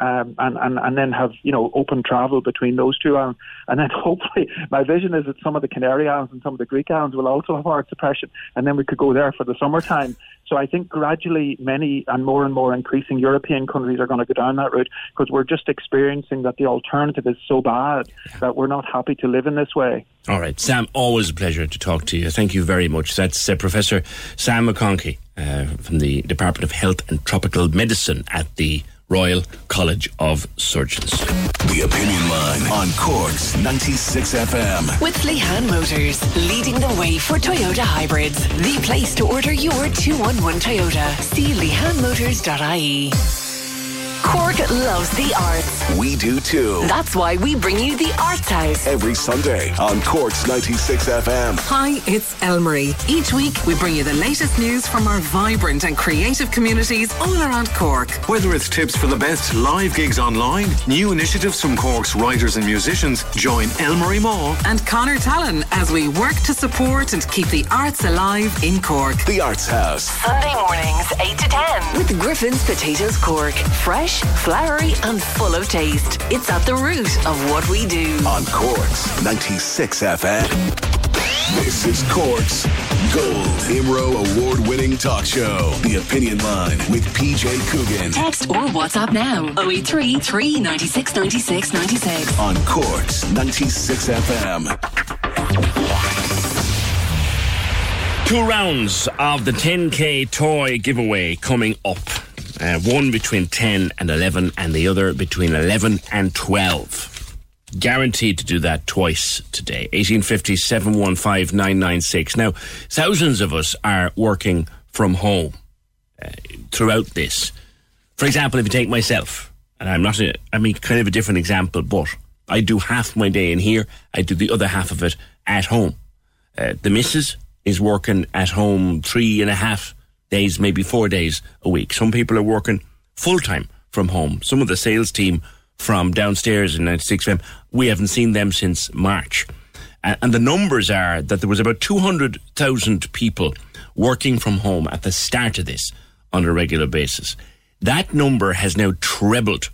um, and, and, and then have, you know, open travel between those two islands. And then hopefully my vision is that some of the Canary Islands and some of the Greek islands will also have hard suppression and then we could go there for the summertime. So I think gradually many and more and more increasing European countries are going to go down that route because we're just experiencing that the alternative is so bad that we're not happy to live in this way. All right, Sam, always a pleasure to talk to you. Thank you very much. That's uh, Professor Sam McConkey uh, from the Department of Health and Tropical Medicine at the Royal College of Surgeons. The Opinion Line on Corks 96 FM. With Lehan Motors, leading the way for Toyota hybrids. The place to order your 211 Toyota. See lehanmotors.ie. Cork loves the arts. We do too. That's why we bring you the Arts House. Every Sunday on Corks 96 FM. Hi, it's Elmarie. Each week, we bring you the latest news from our vibrant and creative communities all around Cork. Whether it's tips for the best live gigs online, new initiatives from Cork's writers and musicians, join Elmarie Maw and Connor Tallon as we work to support and keep the arts alive in Cork. The Arts House. Sunday mornings, 8 to 10. With Griffin's Potatoes Cork. Fresh fresh, flowery, and full of taste. It's at the root of what we do. On Corks 96 FM. This is Corks Gold IMRO award winning talk show. The Opinion Line with PJ Coogan. Text or WhatsApp now 083 396 96 96. On Corks 96 FM. Two rounds of the 10k toy giveaway coming up. Uh, one between 10 and 11, and the other between 11 and 12. Guaranteed to do that twice today. 1850 715 996. Now, thousands of us are working from home uh, throughout this. For example, if you take myself, and I'm not, a, I mean, kind of a different example, but I do half my day in here, I do the other half of it at home. Uh, the missus is working at home three and a half days, maybe four days a week. Some people are working full time from home. Some of the sales team from downstairs in 96FM, we haven't seen them since March. And the numbers are that there was about 200,000 people working from home at the start of this on a regular basis. That number has now trebled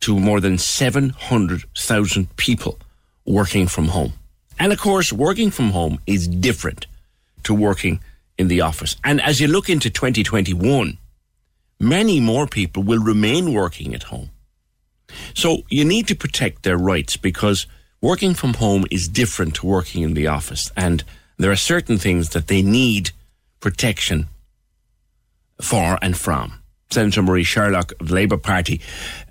to more than 700,000 people working from home. And of course, working from home is different to working in the office. And as you look into 2021, many more people will remain working at home. So you need to protect their rights because working from home is different to working in the office. And there are certain things that they need protection for and from. Senator Marie Sherlock of the Labour Party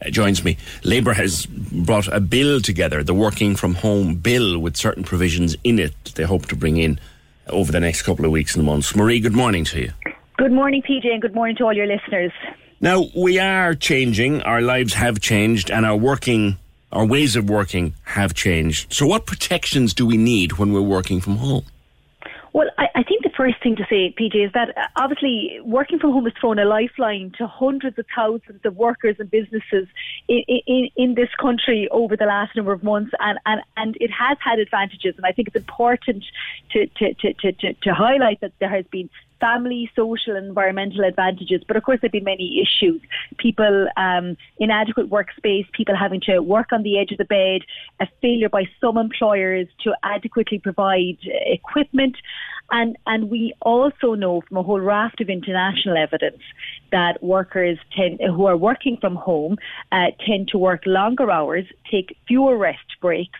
uh, joins me. Labour has brought a bill together, the Working from Home Bill, with certain provisions in it they hope to bring in over the next couple of weeks and months. Marie, good morning to you. Good morning, PJ, and good morning to all your listeners. Now, we are changing, our lives have changed, and our working, our ways of working have changed. So, what protections do we need when we're working from home? Well, I, I, think the first thing to say, PJ, is that uh, obviously working from home has thrown a lifeline to hundreds of thousands of workers and businesses in, in, in this country over the last number of months, and, and, and it has had advantages. And I think it's important to, to, to, to, to highlight that there has been family, social, and environmental advantages. But of course, there have been many issues. People, um, inadequate workspace, people having to work on the edge of the bed, a failure by some employers to adequately provide equipment. And, and we also know from a whole raft of international evidence that workers tend, who are working from home uh, tend to work longer hours, take fewer rest breaks,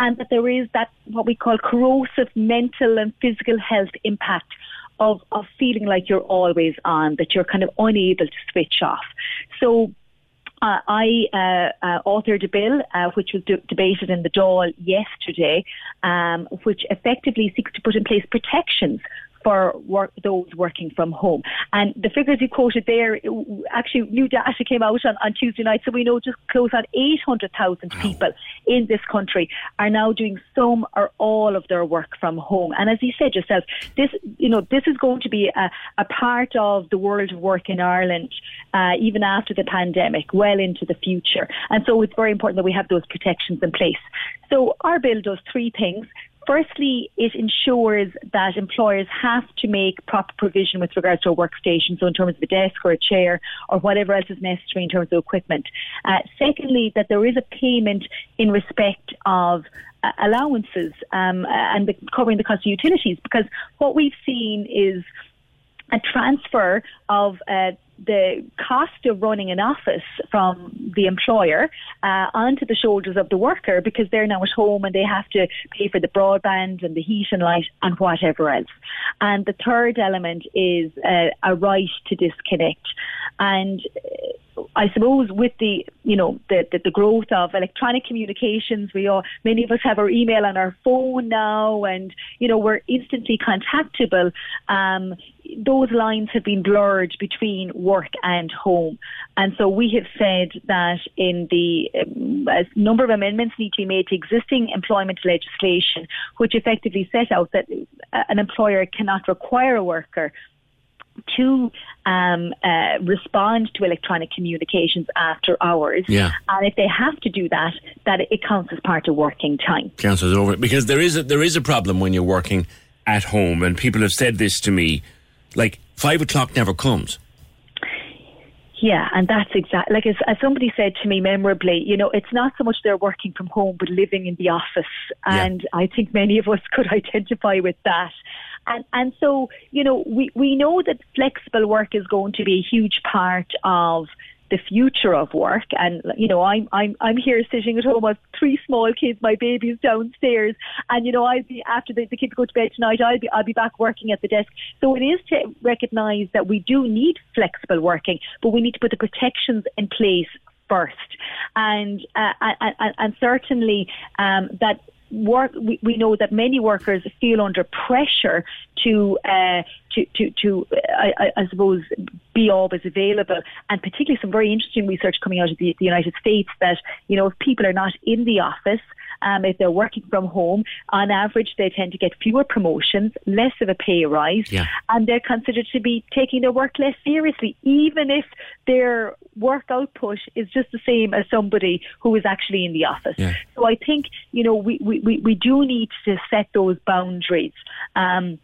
and that there is that what we call corrosive mental and physical health impact of, of feeling like you're always on, that you're kind of unable to switch off. So uh, I uh, uh, authored a bill uh, which was de- debated in the Dáil yesterday, um, which effectively seeks to put in place protections for work, those working from home. And the figures you quoted there, actually, new data came out on, on Tuesday night, so we know just close on 800,000 people in this country are now doing some or all of their work from home. And as you said yourself, this, you know, this is going to be a, a part of the world of work in Ireland, uh, even after the pandemic, well into the future. And so it's very important that we have those protections in place. So our bill does three things. Firstly, it ensures that employers have to make proper provision with regards to a workstation, so in terms of a desk or a chair or whatever else is necessary in terms of equipment. Uh, secondly, that there is a payment in respect of uh, allowances um, and the, covering the cost of utilities, because what we've seen is a transfer of uh, the cost of running an office from the employer uh, onto the shoulders of the worker because they're now at home and they have to pay for the broadband and the heat and light and whatever else. And the third element is uh, a right to disconnect. And uh, I suppose with the you know the, the, the growth of electronic communications, we all many of us have our email on our phone now, and you know we're instantly contactable. Um, those lines have been blurred between work and home, and so we have said that in the um, a number of amendments need to be made to existing employment legislation, which effectively set out that uh, an employer cannot require a worker to um, uh, respond to electronic communications after hours. Yeah. And if they have to do that, that it counts as part of working time. Counts as over because there is a, there is a problem when you're working at home, and people have said this to me, like five o'clock never comes. Yeah, and that's exactly like as, as somebody said to me memorably, you know, it's not so much they're working from home, but living in the office. And yeah. I think many of us could identify with that. And and so, you know, we, we know that flexible work is going to be a huge part of the future of work. And you know, I'm I'm I'm here sitting at home with three small kids, my baby's downstairs, and you know, I'll be after the, the kids go to bed tonight, I'll be I'll be back working at the desk. So it is to recognise that we do need flexible working, but we need to put the protections in place first, and uh, and, and certainly um, that work, we, we know that many workers feel under pressure to uh, to to, to I, I, suppose be always available, and particularly some very interesting research coming out of the, the United States that you know if people are not in the office. Um, if they're working from home, on average, they tend to get fewer promotions, less of a pay rise, yeah. and they're considered to be taking their work less seriously, even if their work output is just the same as somebody who is actually in the office. Yeah. So I think, you know, we, we, we do need to set those boundaries. Um,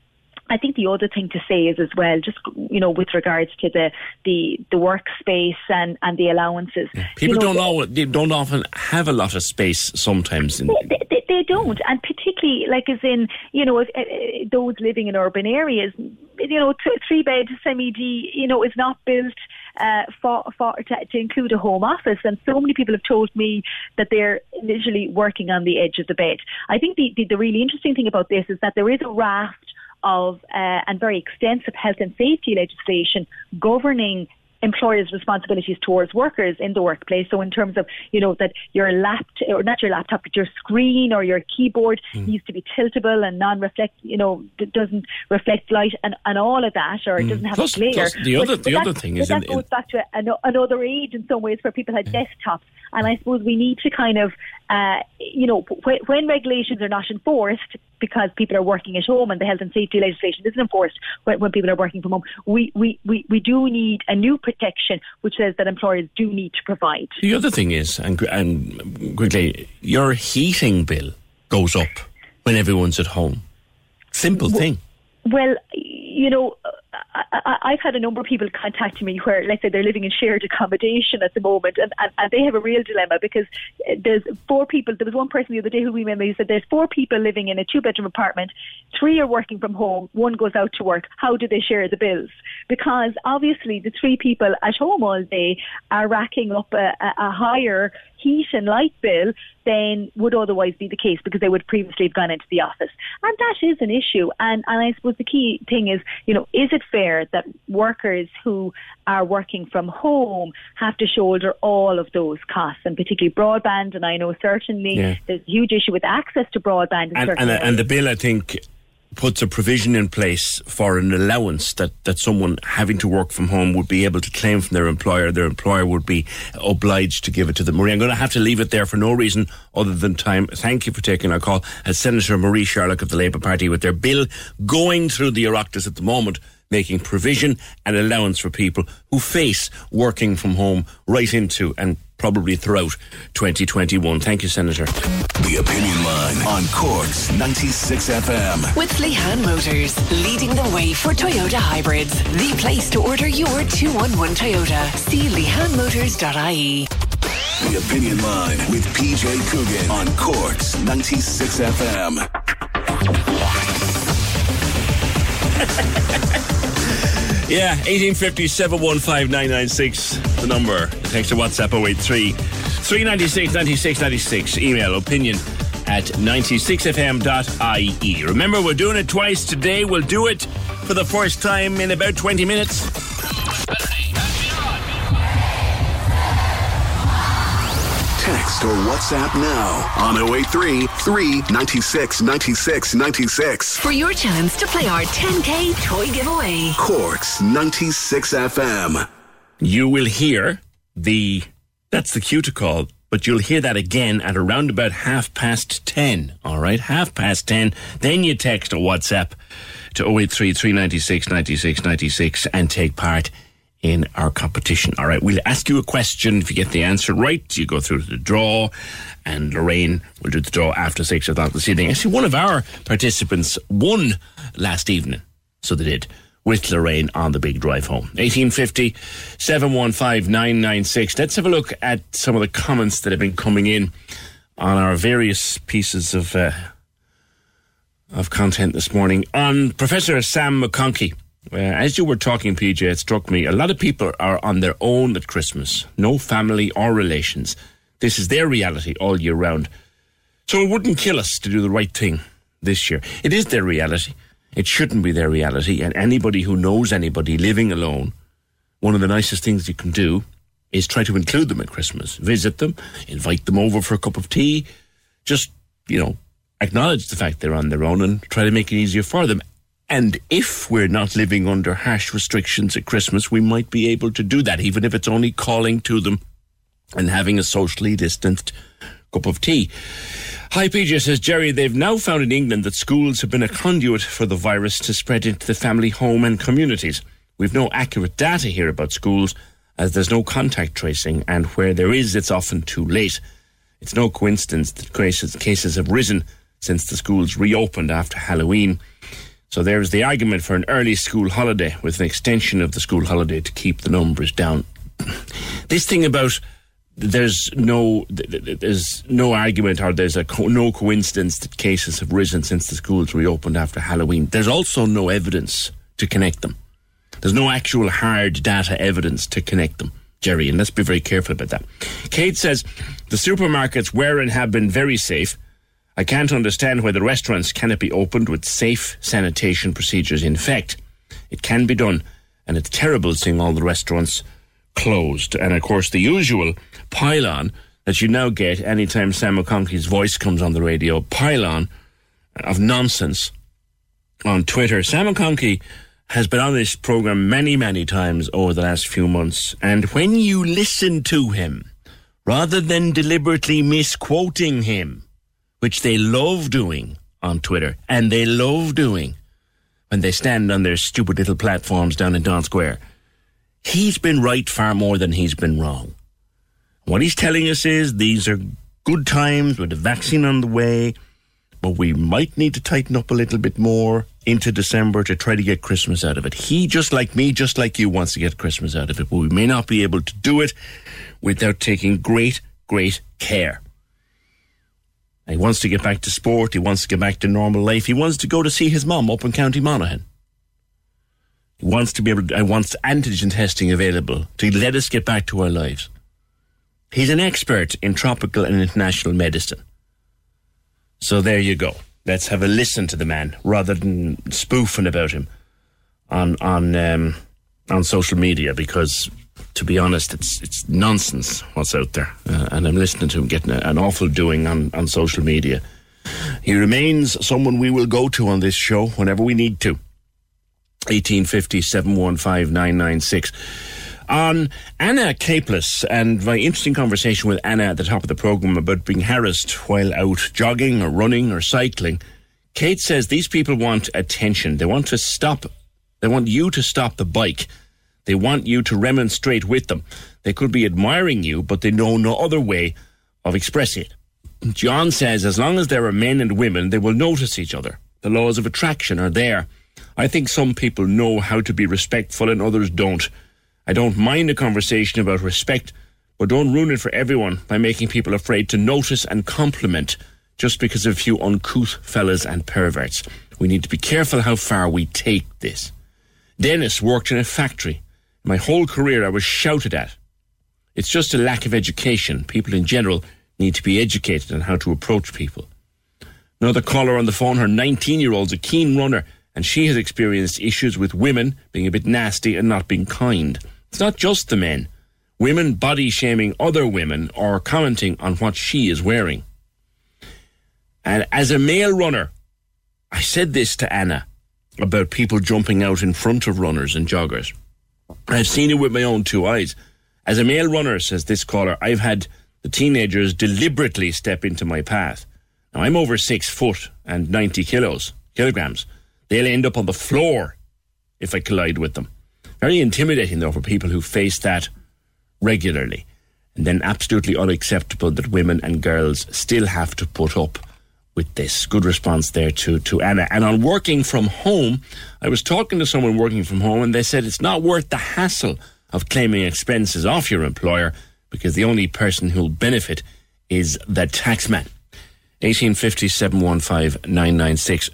I think the other thing to say is as well, just you know, with regards to the the, the workspace and, and the allowances. Yeah. People you know, don't always, they don't often have a lot of space sometimes. In they, they, they, don't, and particularly like as in you know if, uh, those living in urban areas, you know, t- three bed semi D, you know, is not built. Uh, for, for to, to, include a home office. And so many people have told me that they're literally working on the edge of the bed. I think the, the, the really interesting thing about this is that there is a raft of uh, and very extensive health and safety legislation governing employers' responsibilities towards workers in the workplace. So in terms of, you know, that your laptop, or not your laptop, but your screen or your keyboard mm. needs to be tiltable and non-reflect, you know, doesn't reflect light and, and all of that, or it doesn't have plus, a glare. Plus the other, but, the but other thing is... that goes back to a, another age in some ways where people had mm. desktops. And I suppose we need to kind of, uh, you know, when, when regulations are not enforced, because people are working at home and the health and safety legislation isn't enforced when, when people are working from home, we, we, we, we do need a new protection which says that employers do need to provide. The other thing is, and, and quickly, your heating bill goes up when everyone's at home. Simple thing. Well, you know, I, have had a number of people contacting me where, let's say, they're living in shared accommodation at the moment, and, and, and they have a real dilemma because uh, there's four people. There was one person the other day who emailed me who said there's four people living in a two-bedroom apartment, three are working from home, one goes out to work. How do they share the bills? Because obviously the three people at home all day are racking up a, a higher heat and light bill than would otherwise be the case because they would previously have gone into the office. And that is an issue. And, and I suppose the key thing is, you know, is it fair that workers who are working from home have to shoulder all of those costs and particularly broadband? And I know certainly Yeah. there's a huge issue with access to broadband in And, and, and the bill, I think, puts a provision in place for an allowance that, that someone having to work from home would be able to claim from their employer. Their employer would be obliged to give it to them. Marie, I'm going to have to leave it there for no reason other than time. Thank you for taking our call. As Senator Marie Sherlock of the Labour Party, with their bill going through the Oireachtas at the moment, making provision and allowance for people who face working from home right into and probably throughout 2021. Thank you, Senator. The Opinion Line on Corks 96 FM. With Lehan Motors, leading the way for Toyota hybrids. The place to order your 211 Toyota. See lehanmotors.ie. The Opinion Line with PJ Coogan on Corks 96 FM. Yeah, 1850 715 the number. Thanks to WhatsApp 083 396 96 96. Email opinion at 96fm.ie. Remember, we're doing it twice today. We'll do it for the first time in about 20 minutes. Text or WhatsApp now on 083 396 96 96. For your chance to play our 10K toy giveaway. Corks 96 FM. You will hear the, that's the cue to call, but you'll hear that again at around about half past 10. All right, half past 10. Then you text or WhatsApp to 083 396 96 96 and take part in our competition. All right, we'll ask you a question. If you get the answer right, you go through to the draw, and Lorraine will do the draw after six o'clock this evening. Actually, one of our participants won last evening, so they did. With Lorraine on the big drive home. 1850 715 996. Let's have a look at some of the comments that have been coming in on our various pieces of, uh, of content this morning. On Professor Sam McConkey. Uh, as you were talking, PJ, it struck me a lot of people are on their own at Christmas, no family or relations. This is their reality all year round. So it wouldn't kill us to do the right thing this year. It is their reality. It shouldn't be their reality. And anybody who knows anybody living alone, one of the nicest things you can do is try to include them at Christmas. Visit them, invite them over for a cup of tea. Just, you know, acknowledge the fact they're on their own and try to make it easier for them. And if we're not living under harsh restrictions at Christmas, we might be able to do that, even if it's only calling to them and having a socially distanced cup of tea. Hi, PJ says, Jerry, they've now found in England that schools have been a conduit for the virus to spread into the family home and communities. We've no accurate data here about schools, as there's no contact tracing, and where there is, it's often too late. It's no coincidence that cases, cases have risen since the schools reopened after Halloween. So there's the argument for an early school holiday with an extension of the school holiday to keep the numbers down. This thing about there's no th- th- there's no argument or there's a co- no coincidence that cases have risen since the schools reopened after Halloween. There's also no evidence to connect them. There's no actual hard data evidence to connect them, Jerry, and let's be very careful about that. Kate says the supermarkets were and have been very safe. I can't understand why the restaurants cannot be opened with safe sanitation procedures. In fact, it can be done, and it's terrible seeing all the restaurants closed. And of course, the usual pylon that you now get anytime Sam McConkey's voice comes on the radio, pylon of nonsense on Twitter. Sam McConkey has been on this program many, many times over the last few months, and when you listen to him, rather than deliberately misquoting him, which they love doing on Twitter, and they love doing when they stand on their stupid little platforms down in Daunt Square. He's been right far more than he's been wrong. What he's telling us is these are good times with the vaccine on the way, but we might need to tighten up a little bit more into December to try to get Christmas out of it. He, just like me, just like you, wants to get Christmas out of it, but we may not be able to do it without taking great, great care. He wants to get back to sport. He wants to get back to normal life. He wants to go to see his mum up in County Monaghan. He wants to be able. To, I wants antigen testing available to let us get back to our lives. He's an expert in tropical and international medicine. So there you go. Let's have a listen to the man rather than spoofing about him on on um, on social media because to be honest, it's it's nonsense what's out there. Uh, and I'm listening to him getting a, an awful doing on, on social media. He remains someone we will go to on this show whenever we need to. 1850 715 996. On Anna Caplice, and my interesting conversation with Anna at the top of the programme about being harassed while out jogging or running or cycling. Kate says these people want attention. They want to stop, they want you to stop the bike they want you to remonstrate with them. They could be admiring you, but they know no other way of expressing it. John says as long as there are men and women, they will notice each other. The laws of attraction are there. I think some people know how to be respectful and others don't. I don't mind a conversation about respect, but don't ruin it for everyone by making people afraid to notice and compliment just because of a few uncouth fellas and perverts. We need to be careful how far we take this. Dennis worked in a factory my whole career, I was shouted at. It's just a lack of education. People in general need to be educated on how to approach people. Another caller on the phone, her 19 year old's a keen runner, and she has experienced issues with women being a bit nasty and not being kind. It's not just the men. Women body shaming other women or commenting on what she is wearing. And as a male runner, I said this to Anna about people jumping out in front of runners and joggers. I've seen it with my own two eyes. As a male runner, says this caller, I've had the teenagers deliberately step into my path. Now, I'm over six foot and 90 kilos, kilograms. They'll end up on the floor if I collide with them. Very intimidating, though, for people who face that regularly. And then absolutely unacceptable that women and girls still have to put up with this. Good response there to, to Anna. And on working from home, I was talking to someone working from home and they said it's not worth the hassle of claiming expenses off your employer because the only person who'll benefit is the taxman. 1850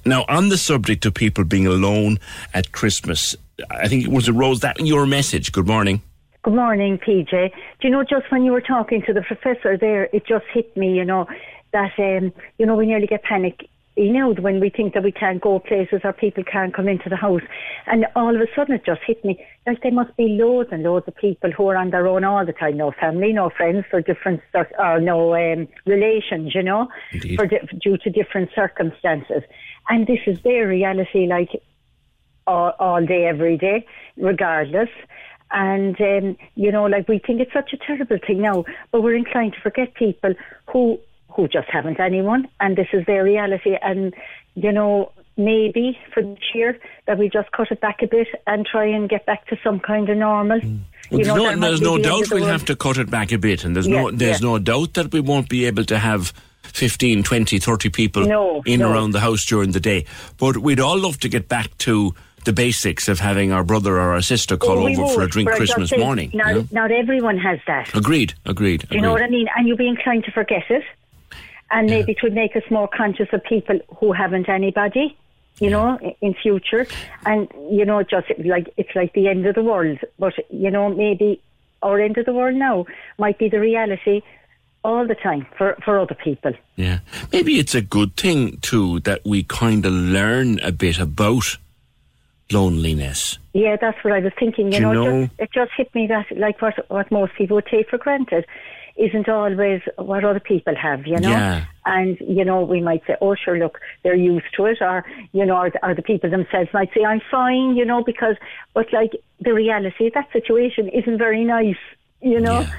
Now, on the subject of people being alone at Christmas, I think it was a Rose that your message. Good morning. Good morning, PJ. Do you know, just when you were talking to the professor there, it just hit me, you know, that, um, you know, we nearly get panic you know, when we think that we can't go places or people can't come into the house. And all of a sudden it just hit me. Like there must be loads and loads of people who are on their own all the time. No family, no friends or different, or no um, relations, you know, for di- due to different circumstances. And this is their reality, like all, all day, every day, regardless. And, um, you know, like we think it's such a terrible thing now, but we're inclined to forget people who who just haven't anyone, and this is their reality. And you know, maybe for this year that we just cut it back a bit and try and get back to some kind of normal. Mm. Well, there's know, no, there's no the doubt we'll have to cut it back a bit, and there's no there's no doubt that we won't be able to have 15, 20, 30 people no, in no. around the house during the day. But we'd all love to get back to the basics of having our brother or our sister call oh, over would, for a drink Christmas morning. Not, you know? not everyone has that. Agreed, agreed. Do you agreed. know what I mean? And you'll be inclined to forget it and maybe it would make us more conscious of people who haven't anybody you know, in future. And, you know, just like, it's like the end of the world. But, you know, maybe our end of the world now might be the reality all the time for, for other people. Yeah. Maybe it's a good thing, too, that we kind of learn a bit about loneliness. Yeah, that's what I was thinking. You, know, know? Just, it just hit me that, like what, what most people would take for granted isn't always what other people have, you know? Yeah. And, you know, we might say, oh, sure, look, they're used to it, or, you know, or, or the people themselves might say, I'm fine, you know, because, but like, the reality of that situation isn't very nice, you know? Yeah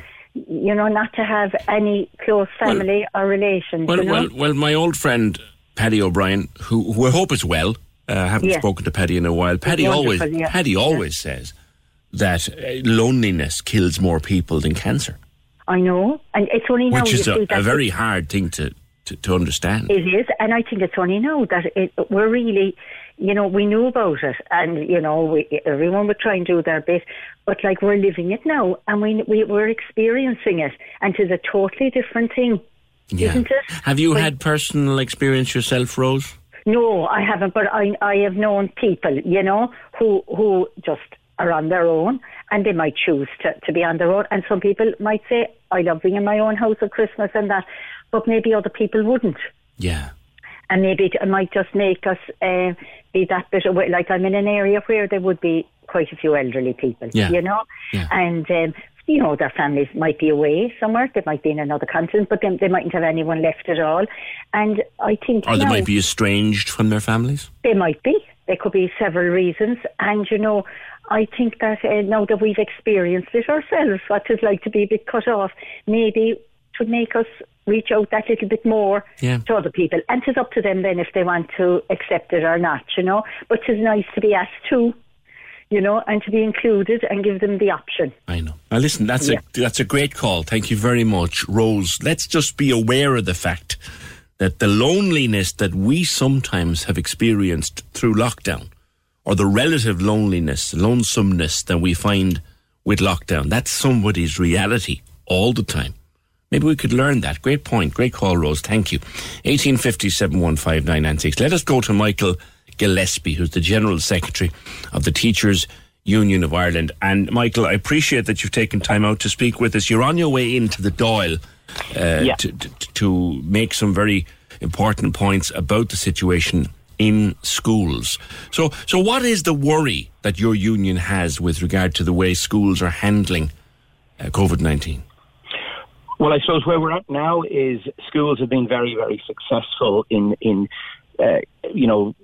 you know, not to have any close family well, or relations. Well, you know? well, well, my old friend Paddy O'Brien, who, who I hope is well, uh, haven't spoken to Paddy in a while. Paddy always, yeah. Paddy always yeah. says that uh, loneliness kills more people than cancer. I know, and it's only now which is a, a very hard thing to, to, to understand. It is, and I think it's only now that it, we're really, you know, we knew about it, and you know, we, everyone would try and do their bit, but like we're living it now, and we, we we're experiencing it, and it's a totally different thing, yeah. isn't it? Have you but, had personal experience yourself, Rose? No, I haven't, but I I have known people, you know, who who just are on their own and they might choose to, to be on their own. And some people might say, I love being in my own house at Christmas and that, but maybe other people wouldn't. Yeah. And maybe it might just make us uh, be that bit away. Like I'm in an area where there would be quite a few elderly people, Yeah. you know, Yeah. and um, you know their families might be away somewhere. They might be in another continent, but then they mightn't have anyone left at all. And I think Or they now- might be estranged from their families. they might be. There could be several reasons. And, you know, I think that uh, now that we've experienced it ourselves, what it's like to be a bit cut off, maybe it would make us reach out that little bit more Yeah. to other people. And it's up to them then if they want to accept it or not, you know. But it's nice to be asked too, you know, and to be included and give them the option. I know. Now listen, that's Yeah. a that's a great call. Thank you very much, Rose. Let's just be aware of the fact that the loneliness that we sometimes have experienced through lockdown, or the relative loneliness, lonesomeness that we find with lockdown, that's somebody's reality all the time. Maybe we could learn that. Great point. Great call, Rose. Thank you. 1850 Let us go to Michael Gillespie, who's the General Secretary of the Teachers Union of Ireland. And Michael, I appreciate that you've taken time out to speak with us. You're on your way into the Dáil uh, Yeah. to, to, to make some very important points about the situation in schools. So, so what is the worry that your union has with regard to the way schools are handling uh, COVID 19? Well, I suppose where we're at now is schools have been very, very successful in in uh, you know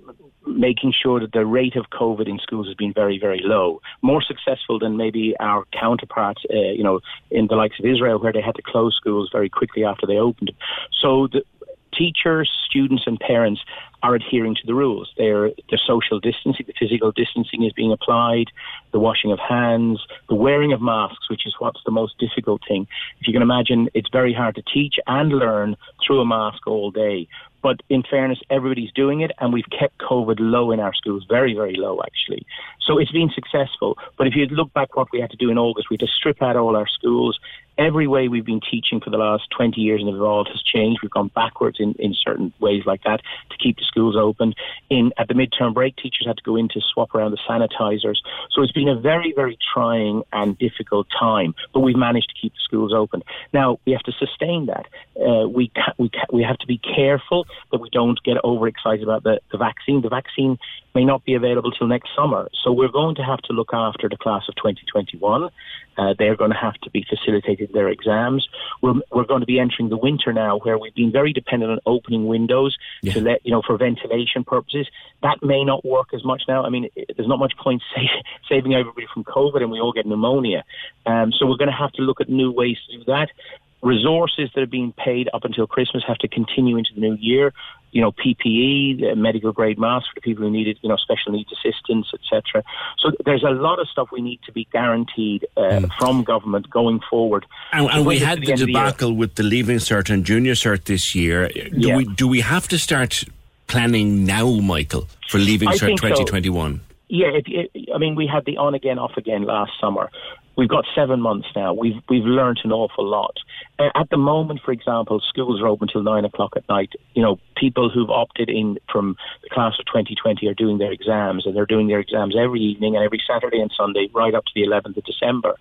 making sure that the rate of COVID in schools has been very, very low. More successful than maybe our counterparts, uh, you know, in the likes of Israel, where they had to close schools very quickly after they opened. So the teachers, students, and parents are adhering to the rules. They're, the social distancing, the physical distancing is being applied, the washing of hands, the wearing of masks, which is what's the most difficult thing. If you can imagine, it's very hard to teach and learn through a mask all day. But in fairness, everybody's doing it, and we've kept COVID low in our schools, very, very low actually. So it's been successful. But if you look back what we had to do in August, we had to strip out all our schools. Every way we've been teaching for the last 20 years and evolved has changed. We've gone backwards in, in certain ways like that to keep the schools open. In At the midterm break, teachers had to go in to swap around the sanitizers. So it's been a very, very trying and difficult time, but we've managed to keep the schools open. Now, we have to sustain that. Uh, we, ca- we, ca- we have to be careful that we don't get overexcited about the, the vaccine. The vaccine may not be available till next summer. So we're going to have to look after the class of 2021. Uh, they're going to have to be facilitated their exams. We're, we're going to be entering the winter now where we've been very dependent on opening windows to let, you know, for ventilation purposes. That may not work as much now. I mean, it, there's not much point sa- saving everybody from COVID and we all get pneumonia. Um, so we're going to have to look at new ways to do that. Resources that are being paid up until Christmas have to continue into the new year. You know, PPE, the medical grade masks for the people who needed, you know, special needs assistance, etc. So there's a lot of stuff we need to be guaranteed uh, from government going forward. And, and we had the year. debacle with the Leaving Cert and Junior Cert this year. Do Yeah. we do we have to start planning now, Michael, for Leaving I Cert think so. 2021? Yeah, it, it, I mean, we had the on again, off again last summer. We've got seven months now. We've we've learnt an awful lot. At the moment, for example, schools are open till nine o'clock at night. You know, people who've opted in from the class of 2020 are doing their exams, and they're doing their exams every evening and every Saturday and Sunday, right up to the 11th of December.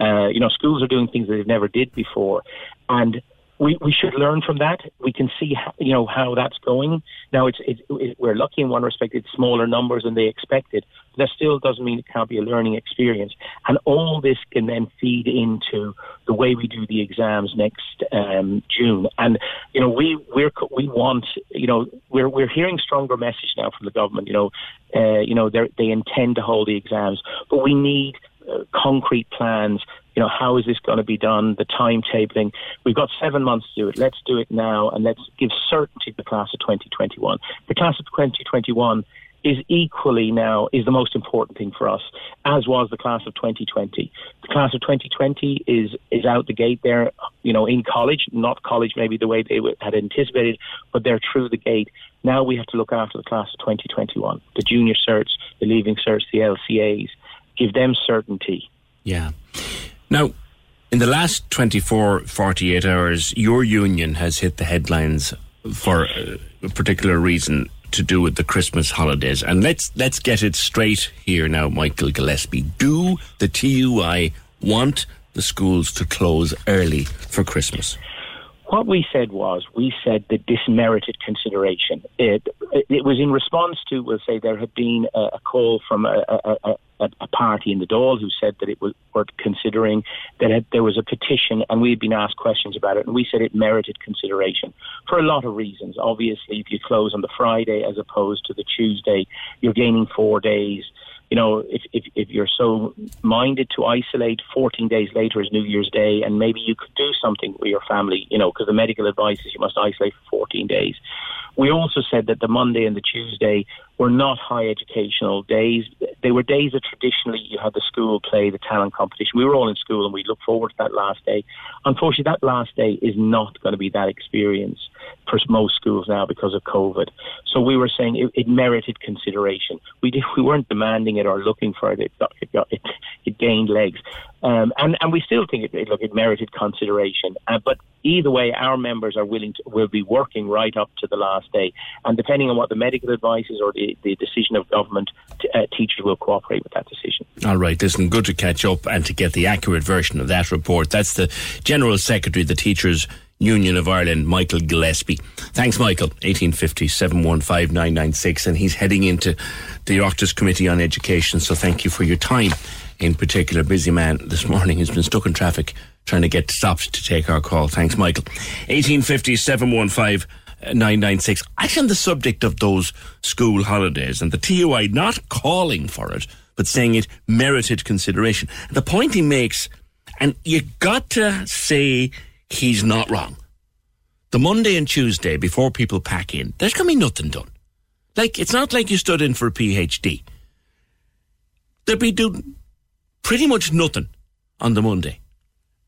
Uh, you know, schools are doing things that they've never did before, and we, we should learn from that. We can see how, you know how that's going. Now it's, it's it, we're lucky in one respect; it's smaller numbers than they expected. But that still doesn't mean it can't be a learning experience. And all this can then feed into the way we do the exams next um, June. And you know we we're we want you know we're we're hearing stronger message now from the government. You know uh, you know they they intend to hold the exams, but we need Uh, concrete plans. You know, how is this going to be done? The timetabling. We've got seven months to do it. Let's do it now, and let's give certainty to the class of 2021. The class of 2021 is equally now is the most important thing for us, as was the class of 2020. The class of 2020 is is out the gate there, you know, in college, not college maybe the way they had anticipated, but they're through the gate. Now we have to look after the class of 2021, the junior certs, the leaving certs, the LCAs, give them certainty. Yeah. Now, in the last 24, 48 hours, your union has hit the headlines for uh, a particular reason. to do with the Christmas holidays. And let's let's get it straight here now, Michael Gillespie. Do the TUI want the schools to close early for Christmas? What we said was we said the dismerited consideration. It, it was in response to, we'll say, there had been a, a call from a, a, a, party in the Dáil who said that it was worth considering, that it, there was a petition, and we had been asked questions about it, and we said it merited consideration for a lot of reasons. Obviously, if you close on the Friday as opposed to the Tuesday, you're gaining four days you know, if, if, if you're so minded to isolate, 14 days later is New Year's Day, and maybe you could do something with your family, you know, because the medical advice is you must isolate for 14 days. We also said that the Monday and the Tuesday were not high educational days. They were days that traditionally you had the school play, the talent competition. We were all in school and we look forward to that last day. Unfortunately, that last day is not going to be that experience for most schools now because of COVID. So we were saying it, it merited consideration. We did, we weren't demanding it or looking for it. It, it, it, it gained legs. Um, and, and we still think it, look, it merited consideration. Uh, but either way, our members are willing to, will be working right up to the last day. And depending on what the medical advice is or the, the decision of government, t- uh, teachers will cooperate with that decision. All right, listen, good to catch up and to get the accurate version of that report. That's the General Secretary of the Teachers Union of Ireland, Michael Gillespie. Thanks, Michael. 1850 715 996. And he's heading into the Oireachtas Committee on Education. So thank you for your time. In particular, busy man this morning has been stuck in traffic trying to get stopped to take our call. Thanks, Michael. 1850 715 996. Actually, on the subject of those school holidays and the TUI not calling for it, but saying it merited consideration. The point he makes, and you got to say he's not wrong. The Monday and Tuesday before people pack in, there's going to be nothing done. Like, it's not like you stood in for a PhD. They'll be doing pretty much nothing on the Monday.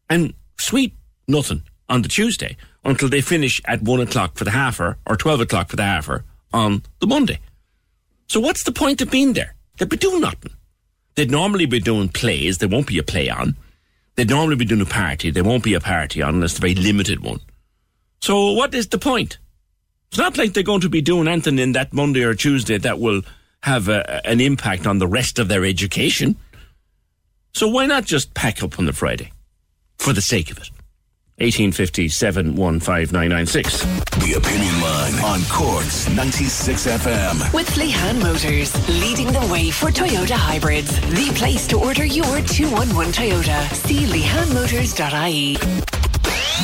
And sweet nothing on the Tuesday until they finish at one o'clock for the half hour or 12 o'clock for the half hour on the Monday. So what's the point of being there? They'd be doing nothing. They'd normally be doing plays. There won't be a play on. They'd normally be doing a party. There won't be a party on unless it's a very limited one. So what is the point? It's not like they're going to be doing anything in that Monday or Tuesday that will have a, an impact on the rest of their education. So why not just pack up on the Friday for the sake of it? 1850 715 The Opinion Line on Cork's 96 FM. With Lehan Motors, leading the way for Toyota hybrids. The place to order your 211 Toyota. See lehanmotors.ie.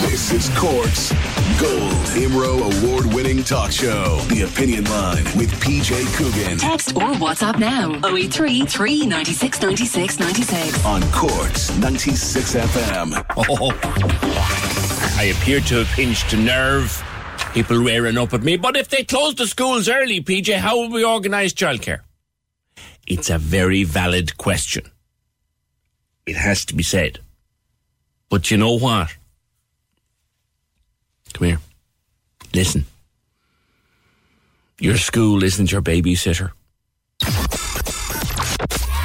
This is Cork's Gold Imro Award winning talk show. The Opinion Line with PJ Coogan. Text or WhatsApp now 083 396 96 96. On Cork's 96 FM. Oh, I appear to have pinched a nerve. People rearing up at me. But if they close the schools early, PJ, how will we organise childcare? It's a very valid question. It has to be said. But you know what? Come here. Listen. Your school isn't your babysitter.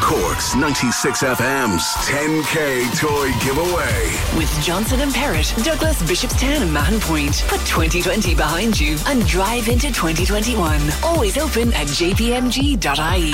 Cork's 96 FM's 10K toy giveaway. With Johnson and Perrott, Douglas, Bishopstown, and Mahon Point. Put 2020 behind you and drive into 2021. Always open at jpmg.ie.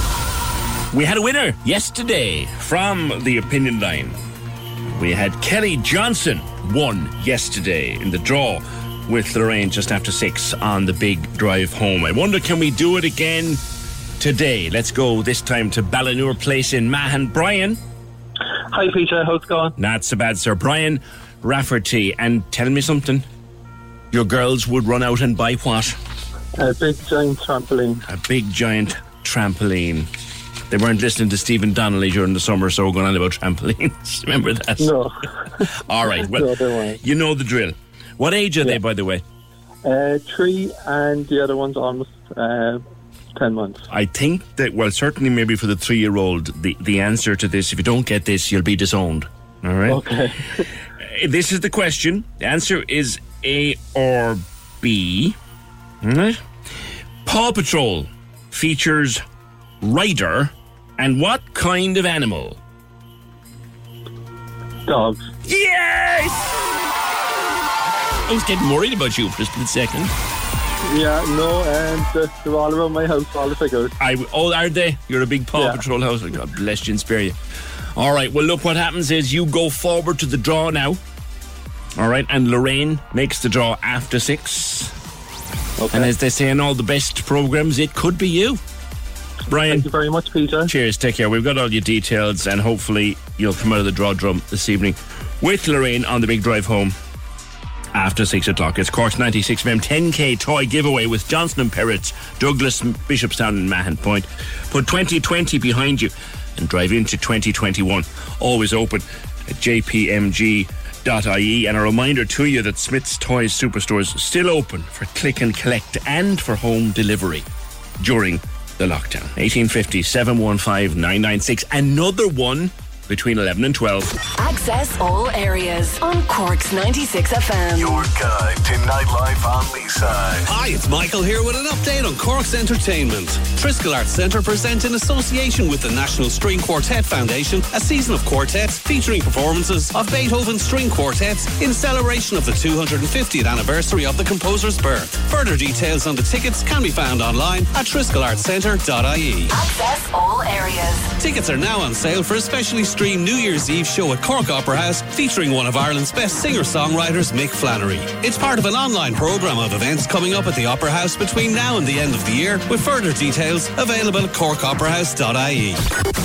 We had a winner yesterday from the opinion line. We had Kelly Johnson won yesterday in the draw with Lorraine just after six on the big drive home. I wonder, can we do it again today? Let's go this time to Ballinure Place in Mahon. Brian. Hi, Peter. How's it going? Not so bad, sir. Brian Rafferty. And tell me something. Your girls would run out and buy what? A big giant trampoline. A big giant trampoline. They weren't listening to Stephen Donnelly during the summer, so we're going on about trampolines. Remember that? No. All right. Well, No, you know the drill. What age are they, by the way? Uh, three, and the other one's almost uh, 10 months. I think that, well, certainly maybe for the three year old, the, the answer to this, if you don't get this, you'll be disowned. All right? Okay. Uh, This is the question. The answer is A or B. All right? Paw Patrol features Ryder and what kind of animal? Dogs. Yes! I was getting worried about you for just a split second. Yeah, no, and uh, they're all around my house, all the figures. I, oh, are they? You're a big Paw Yeah. Patrol house. God bless you and spare you. All right. Well, look, what happens is you go forward to the draw now. All right. And Lorraine makes the draw after six. Okay. And as they say in all the best programs, it could be you. Brian. Thank you very much, Peter. Cheers. Take care. We've got all your details, and hopefully you'll come out of the draw drum this evening with Lorraine on the big drive home after six o'clock. It's Cork's 96 FM 10k toy giveaway with Johnson and Perrotts, Douglas, Bishopstown, and Mahon Point. Put 2020 behind you and drive into 2021. Always open at jpmg.ie. And a reminder to you that Smith's Toys Superstore is still open for click and collect and for home delivery during the lockdown. 1850 715 996. Another one between 11 and 12. Access all areas on Cork's 96 FM. Your guide to nightlife on Leeside. Hi, it's Michael here with an update on Cork's entertainment. Triskel Arts Centre present in association with the National String Quartet Foundation a season of quartets featuring performances of Beethoven string quartets in celebration of the 250th anniversary of the composer's birth. Further details on the tickets can be found online at triskelartscentre.ie. Access all areas. Tickets are now on sale for a streamed New Year's Eve show at Cork Opera House featuring one of Ireland's best singer-songwriters, Mick Flannery. It's part of an online programme of events coming up at the Opera House between now and the end of the year, with further details available at corkoperahouse.ie.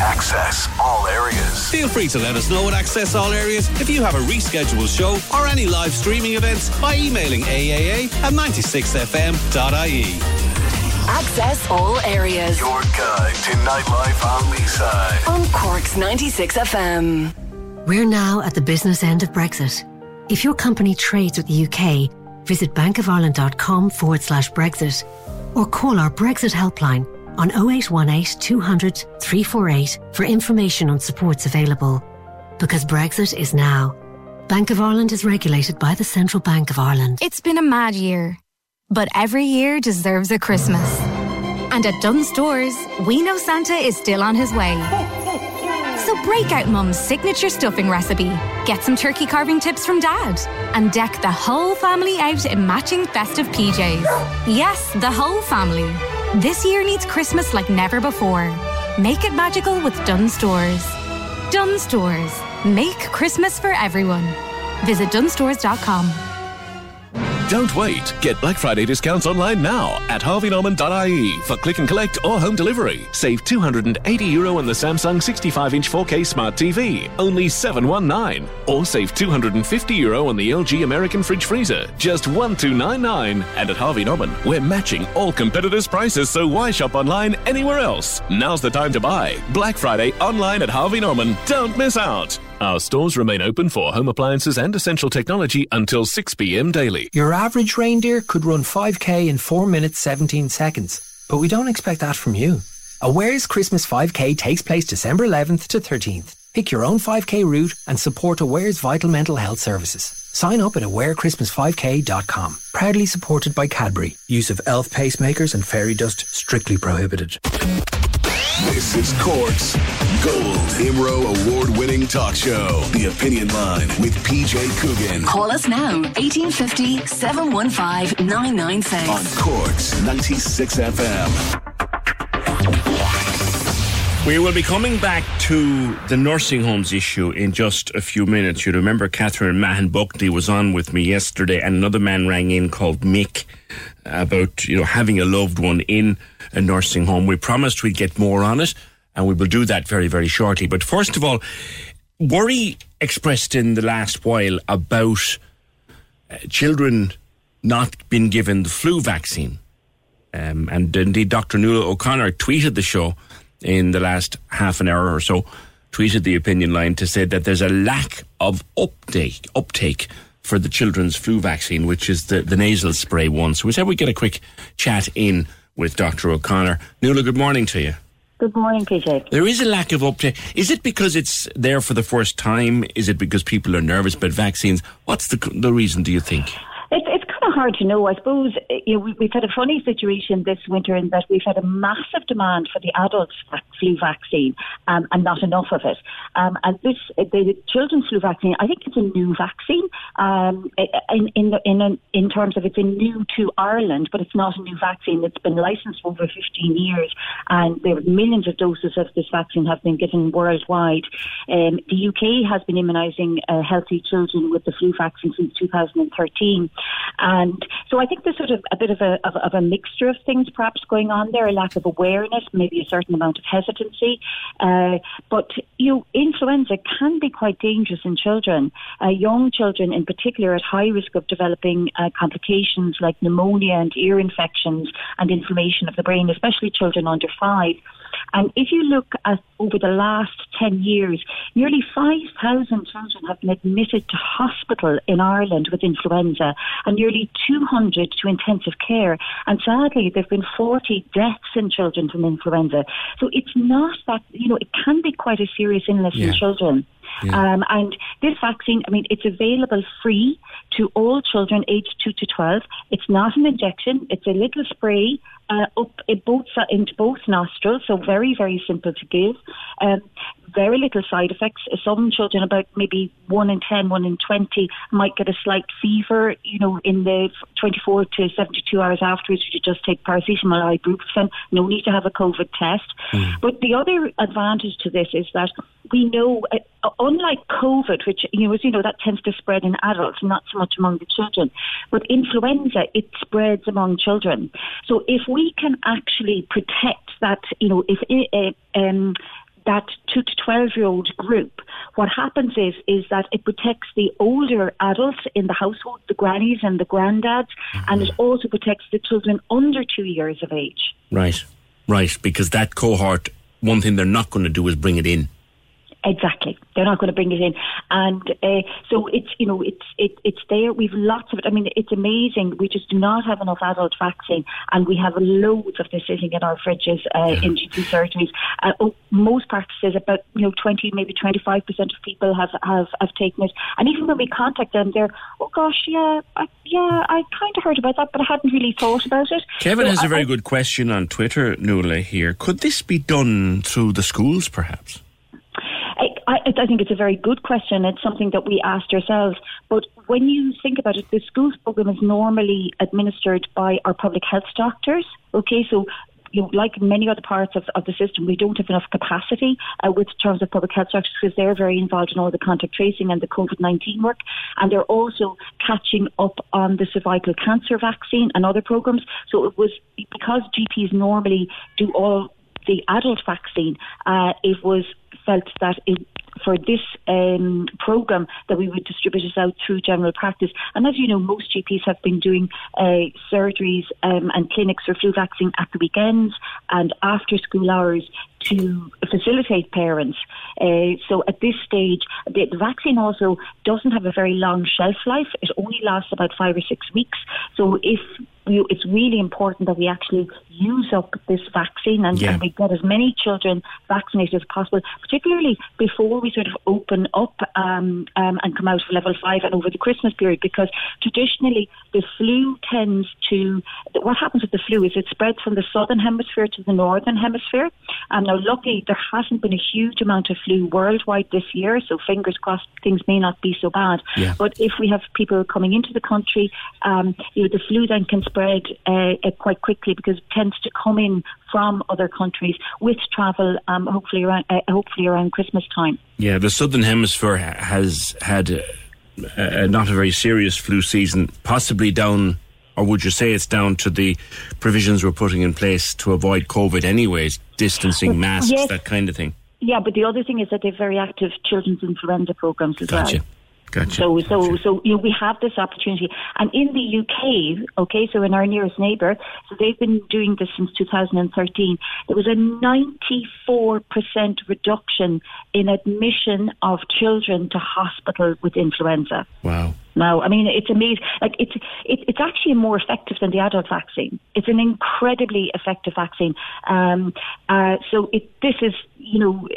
Access all areas. Feel free to let us know at Access All Areas if you have a rescheduled show or any live streaming events by emailing aaa at 96fm.ie. Access all areas Your guide to nightlife on Leeside. on Cork's 96 FM. We're now at the business end of Brexit. If your company trades with the UK, visit bankofireland.com forward slash Brexit or call our Brexit helpline on 0818 200 348 for information on supports available. Because Brexit is now. Bank of Ireland is regulated by the Central Bank of Ireland. It's been a mad year, but every year deserves a Christmas. And at Dunnes Stores, we know Santa is still on his way. So break out Mum's signature stuffing recipe, get some turkey carving tips from Dad, and deck the whole family out in matching festive PJs. Yes, the whole family. This year needs Christmas like never before. Make it magical with Dunnes Stores. Dunnes Stores. Make Christmas for everyone. Visit dunnesstores.com. Don't wait. Get Black Friday discounts online now at harveynorman.ie for click and collect or home delivery. Save 280 euro on the Samsung 65 inch 4K smart TV, only 719. Or save 250 euro on the LG American fridge freezer, just 1299. And at Harvey Norman, we're matching all competitors' prices, so why shop online anywhere else? Now's the time to buy. Black Friday online at Harvey Norman. Don't miss out. Our stores remain open for home appliances and essential technology until 6 p.m. daily. Your average reindeer could run 5k in 4 minutes 17 seconds, but we don't expect that from you. Aware's Christmas 5k takes place December 11th to 13th. Pick your own 5k route and support Aware's vital mental health services. Sign up at awarechristmas5k.com. Proudly supported by Cadbury. Use of elf pacemakers and fairy dust strictly prohibited. This is Cork's Gold Imro award winning talk show. The Opinion Line with PJ Coogan. Call us now, 1850 715 996. On Cork's 96 FM. We will be coming back to the nursing homes issue in just a few minutes. You remember Catherine Mahon Buckley was on with me yesterday, and another man rang in called Mick about you know having a loved one in a nursing home. We promised we'd get more on it, and we will do that very very shortly. But first of all, worry expressed in the last while about uh, children not being given the flu vaccine. Um, and indeed, Dr. Nuala O'Connor tweeted the show in the last half an hour or so, tweeted the opinion line to say that there's a lack of uptake, uptake for the children's flu vaccine, which is the, the nasal spray one. So we said we'd get a quick chat in with Dr. O'Connor. Nuala, good morning to you. Good morning, PJ. There is a lack of uptake. Is it because it's there for the first time? Is it because people are nervous about vaccines? What's the, the reason, do you think? It, it's of hard to know. I suppose you know, we, we've had a funny situation this winter in that we've had a massive demand for the adult flu vaccine um, and not enough of it. Um, and this, the children's flu vaccine, I think it's a new vaccine um, in in the, in, a, in terms of it's a new to Ireland, but it's not a new vaccine. It's been licensed for over 15 years, and there millions of doses of this vaccine have been given worldwide. Um, the UK has been immunising uh, healthy children with the flu vaccine since 2013. And so I think there's sort of a bit of a, of, of, a mixture of things perhaps going on there, a lack of awareness, maybe a certain amount of hesitancy. Uh, but, you know, influenza can be quite dangerous in children. Uh, young children in particular at high risk of developing uh, complications like pneumonia and ear infections and inflammation of the brain, especially children under five. And if you look at over the last 10 years, nearly 5,000 children have been admitted to hospital in Ireland with influenza and nearly 200 to intensive care. And sadly, there have been 40 deaths in children from influenza. So it's not that, you know, it can be quite a serious illness yeah. in children. Yeah. Um, and this vaccine, I mean, it's available free to all children aged 2 to 12. It's not an injection, it's a little spray uh, up in both, into both nostrils, so very, very simple to give. Um, very little side effects. Some children, about maybe 1 in 10, 1 in 20, might get a slight fever, you know, in the 24 to 72 hours afterwards. You just take paracetamol or ibuprofen. No need to have a COVID test. Mm. But the other advantage to this is that we know, uh, unlike COVID, which you know, as you know, that tends to spread in adults, not so much among the children. But influenza, it spreads among children. So if we can actually protect that, you know, if uh, um, that two to twelve year old group, what happens is is that it protects the older adults in the household, the grannies and the granddads, mm-hmm. and it also protects the children under two years of age. Right, right, because that cohort, one thing they're not going to do is bring it in. Exactly. They're not going to bring it in, and uh, so it's you know it's it, it's there. We've lots of it. I mean, it's amazing. We just do not have enough adult vaccine, and we have loads of this sitting in our fridges uh, in GP surgeries. Uh, oh, most practices, about you know twenty, maybe twenty five percent of people have, have have taken it, and even when we contact them, they're oh gosh, yeah, I, yeah, I kind of heard about that, but I hadn't really thought about it. Kevin so has I, a very good question on Twitter, Nuala. Here, could this be done through the schools, perhaps? I, I, think it's a very good question. It's something that we asked ourselves. But when you think about it, the schools program is normally administered by our public health doctors. Okay, so you know, like many other parts of, of the system, we don't have enough capacity uh, with terms of public health doctors because they're very involved in all the contact tracing and the COVID 19 work. And they're also catching up on the cervical cancer vaccine and other programs. So it was because GPs normally do all the adult vaccine, uh, it was felt that it, for this um, program that we would distribute it out through general practice. And as you know, most GPs have been doing uh, surgeries um, and clinics for flu vaccine at the weekends and after school hours to facilitate parents. Uh, so at this stage, the, the, vaccine also doesn't have a very long shelf life. It only lasts about five or six weeks. So if you, it's really important that we actually use up this vaccine and, yeah. and, we get as many children vaccinated as possible, particularly before we sort of open up um, um, and come out of level five and over the Christmas period, because traditionally the flu tends to, what happens with the flu is it spreads from the southern hemisphere to the northern hemisphere. And now, luckily, there hasn't been a huge amount of flu worldwide this year, so fingers crossed things may not be so bad. Yeah. But if we have people coming into the country, um, you know, the flu then can spread uh, uh, quite quickly because it tends to come in from other countries with travel, um, hopefully around uh, hopefully around Christmas time. Yeah, the southern hemisphere has had uh, uh, not a very serious flu season, possibly down. Or would you say it's down to the provisions we're putting in place to avoid COVID, anyways, distancing, masks, yes. that kind of thing? Yeah, but the other thing is that they're very active children's influenza programs as Gotcha. well. Gotcha. So, so, so you know, we have this opportunity, and in the UK, okay, so in our nearest neighbour, so they've been doing this since 2013. There was a 94% reduction in admission of children to hospital with influenza. Wow. Now, I mean, it's amazing. Like it's it, it's actually more effective than the adult vaccine. It's an incredibly effective vaccine. Um, uh, so it this is you know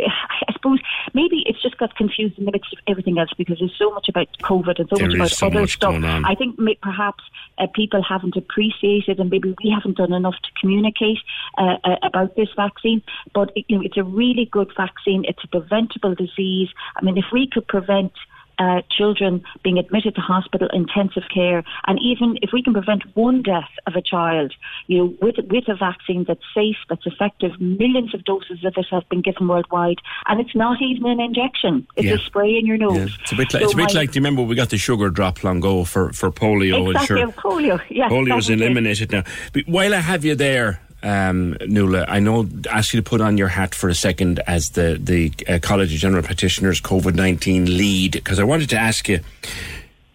I suppose maybe it's just got confused in the midst of everything else because there's so much about COVID and so There much about so other much stuff. going on. I think may, perhaps uh, people haven't appreciated and maybe we haven't done enough to communicate uh, uh, about this vaccine. But it, you know, it's a really good vaccine. It's a preventable disease. I mean, if we could prevent uh, children being admitted to hospital intensive care, and even if we can prevent one death of a child, you know, with with a vaccine that's safe, that's effective, millions of doses of it have been given worldwide, and it's not even an injection; it's Yeah. a spray in your nose. Yeah. It's a bit like, So it's a bit like. Do you remember we got the sugar drop long ago for for polio? exactly and sure, polio. Yes, polio is was it. eliminated now. But while I have you there, um, Nuala, I know ask you to put on your hat for a second as the the uh, College of General Practitioners COVID nineteen lead because I wanted to ask you.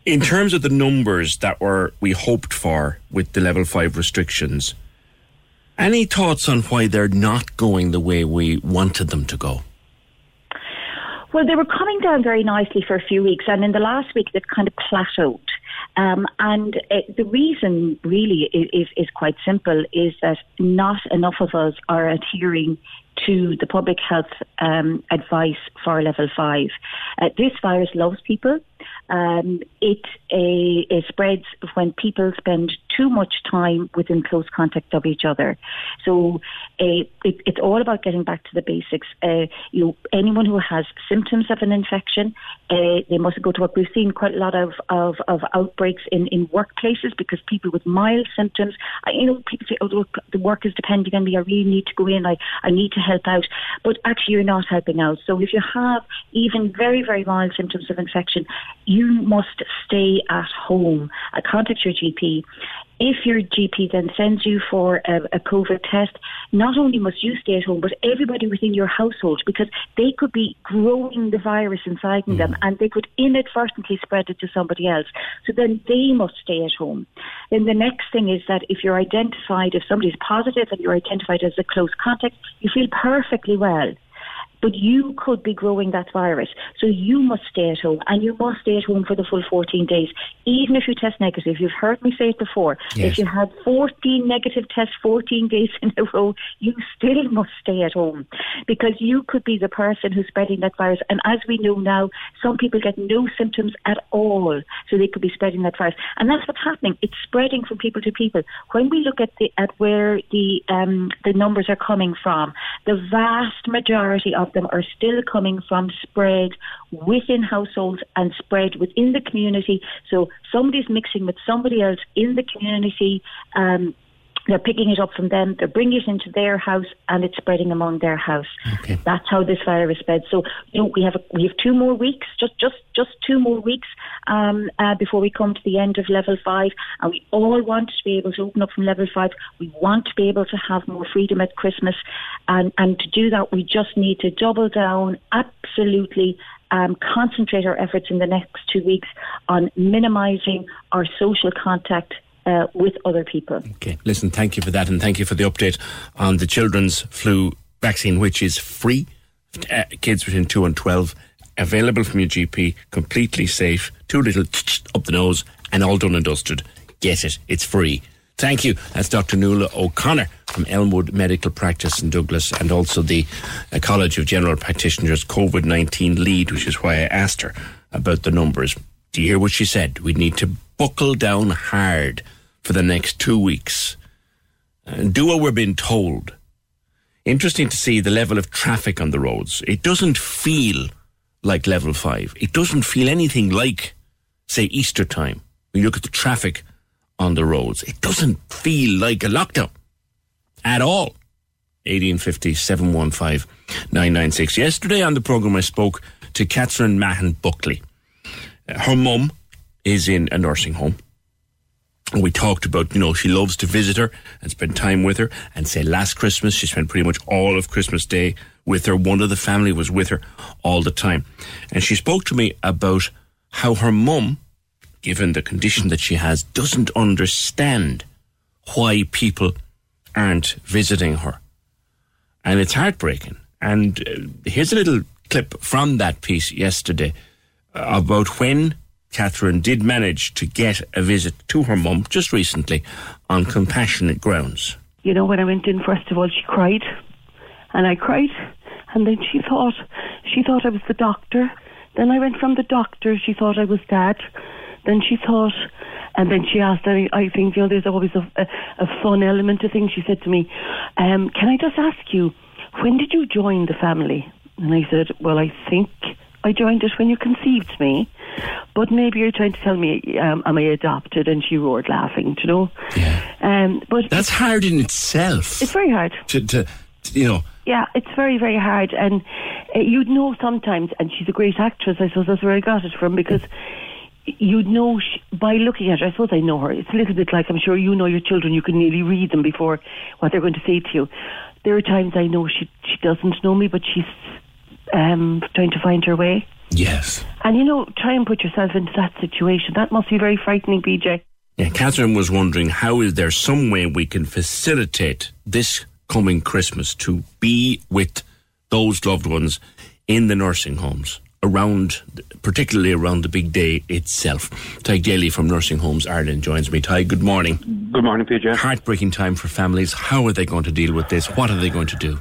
In terms of the numbers that were we hoped for with the level five restrictions, any thoughts on why they're not going the way we wanted them to go? Well, they were coming down very nicely for a few weeks, and in the last week they've kind of plateaued. Um, and uh, the reason really is, is quite simple: is that not enough of us are adhering to the public health um, advice for level five. Uh, this virus loves people. Um, it, uh, it spreads when people spend too much time within close contact of each other. So uh, it, it's all about getting back to the basics. Uh, you anyone who has symptoms of an infection, uh, they must go to work. We've seen quite a lot of, of, of outbreaks in, in workplaces because people with mild symptoms, I, you know, people say, oh, look, the work is depending on me. I really need to go in. I, I need to help out. But actually, you're not helping out. So if you have even very, very mild symptoms of infection, you must stay at home. Uh, contact your GP. If your GP then sends you for a, a COVID test, not only must you stay at home, but everybody within your household, because they could be growing the virus inside them mm. and they could inadvertently spread it to somebody else. So then they must stay at home. Then the next thing is that if you're identified, if somebody's positive and you're identified as a close contact, you feel perfectly well but you could be growing that virus. So you must stay at home and you must stay at home for the full 14 days, even if you test negative. You've heard me say it before. Yes. If you had 14 negative tests 14 days in a row, you still must stay at home because you could be the person who's spreading that virus. And as we know now, some people get no symptoms at all, so they could be spreading that virus. And that's what's happening. It's spreading from people to people. When we look at the at where the um, the numbers are coming from, the vast majority of them are still coming from spread within households and spread within the community. So somebody's mixing with somebody else in the community. Um, they're picking it up from them, they're bringing it into their house, and it's spreading among their house. That's how this virus spreads. So, you know, we have a, we have two more weeks, just just just two more weeks um, uh, before we come to the end of level five, and we all want to be able to open up from level five. We want to be able to have more freedom at Christmas, and and to do that, we just need to double down absolutely. Um, concentrate our efforts in the next two weeks on minimising our social contact uh, with other people. Okay, listen, thank you for that, and thank you for the update on the children's flu vaccine, which is free. Uh, kids between 2 and 12, available from your GP, completely safe, too little up the nose, and all done and dusted. Get it, it's free. Thank you. That's Dr. Nuala O'Connor from Elmwood Medical Practice in Douglas and also the uh, College of General Practitioners COVID 19 lead, which is why I asked her about the numbers. Do you hear what she said? We need to buckle down hard for the next two weeks and do what we're being told. Interesting to see the level of traffic on the roads. It doesn't feel like level five. It doesn't feel anything like, say, Easter time. You look at the traffic on the roads, it doesn't feel like a lockdown. at all. 1850 715 996. Yesterday on the programme, I spoke to Catherine Mahon Buckley. Uh, her mum is in a nursing home. We talked about, you know, she loves to visit her and spend time with her. And say last Christmas, she spent pretty much all of Christmas Day with her. One of the family was with her all the time. And she spoke to me about how her mum, given the condition that she has, doesn't understand why people aren't visiting her. And it's heartbreaking. And uh, here's a little clip from that piece yesterday about when Catherine did manage to get a visit to her mum just recently on compassionate grounds. You know, when I went in, first of all, she cried, and I cried, and then she thought she thought I was the doctor. Then I went from the doctor. She thought I was dad. Then she thought, and then she asked. I, I think you know, there's always a, a, a fun element to things. She said to me, um, "Can I just ask you, when did you join the family?" And I said, "Well, I think I joined it when you conceived me, but maybe you're trying to tell me, um, am I adopted? And she roared laughing, you know. Yeah. Um, but That's hard in itself. it's very hard. To, to, you know, Yeah, it's very, very hard. And uh, you'd know sometimes, and she's a great actress, I suppose that's where I got it from, because you'd know sh by looking at her, I suppose I know her. It's a little bit like I'm sure you know your children, you can nearly read them before what they're going to say to you. There are times I know she, she doesn't know me, but she's um, trying to find her way. yes. And you know, try and put yourself into that situation. That must be very frightening, PJ. Yeah, Catherine was wondering how is there some way we can facilitate this coming Christmas to be with those loved ones in the nursing homes around, particularly around the big day itself. Tadhg Daly from Nursing Homes Ireland joins me. Tadhg, good morning. Good morning, PJ. Heartbreaking time for families. How are they going to deal with this? What are they going to do?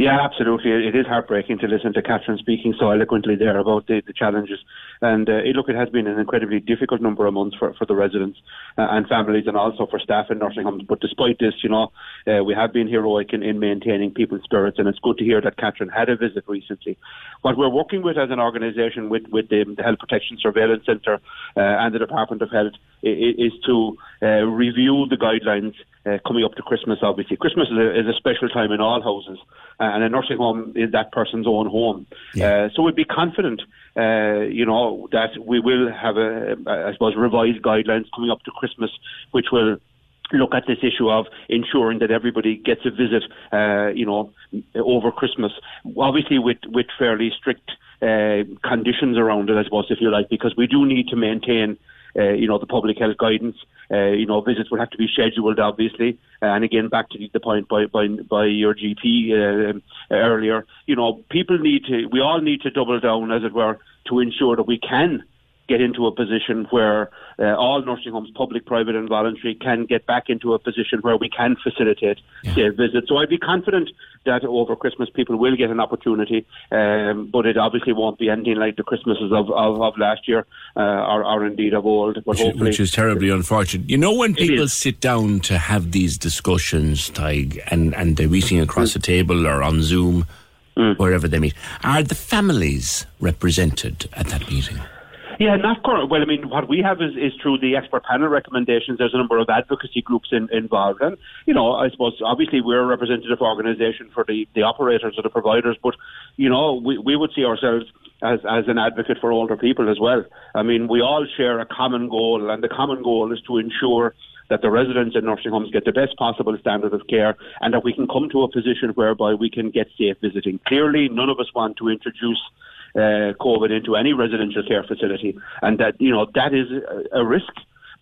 Yeah, absolutely. It is heartbreaking to listen to Catherine speaking so eloquently there about the, the challenges. And uh, it, look, it has been an incredibly difficult number of months for, for the residents uh, and families and also for staff in nursing homes. But despite this, you know, uh, we have been heroic in, in maintaining people's spirits. And it's good to hear that Catherine had a visit recently. What we're working with as an organisation with, with the, the Health Protection Surveillance Centre uh, and the Department of Health is to uh, review the guidelines uh, coming up to Christmas, obviously. Christmas is a, is a special time in all houses, uh, and a nursing home is that person's own home. Uh, so we'd be confident, uh, you know, that we will have, a, I suppose, revised guidelines coming up to Christmas, which will look at this issue of ensuring that everybody gets a visit, uh, you know, over Christmas. Obviously, with with fairly strict uh, conditions around it, I suppose, if you like, because we do need to maintain. Uh, you know the public health guidance. Uh, you know visits would have to be scheduled, obviously. Uh, and again, back to the point by by, by your GP uh, earlier. You know, people need to. We all need to double down, as it were, to ensure that we can get into a position where uh, all nursing homes, public, private, and voluntary, can get back into a position where we can facilitate say, visits. So I'd be confident that over Christmas people will get an opportunity, um, but it obviously won't be anything like the Christmases of, of, of last year uh, or, or indeed of old. But Which, hopefully, which is terribly unfortunate. You know, when people sit down to have these discussions, Tadhg, and, and they're meeting across a table or on Zoom, Mm. wherever they meet, are the families represented at that meeting? Yeah, not current. Well, I mean, what we have is, is through the expert panel recommendations. There's a number of advocacy groups in, involved, and you know, I suppose obviously we're a representative organisation for the, the operators or the providers, but you know, we, we would see ourselves as as an advocate for older people as well. I mean, we all share a common goal, and the common goal is to ensure that the residents in nursing homes get the best possible standard of care and that we can come to a position whereby we can get safe visiting. Clearly, none of us want to introduce uh, COVID into any residential care facility, and that you know that is a, a risk.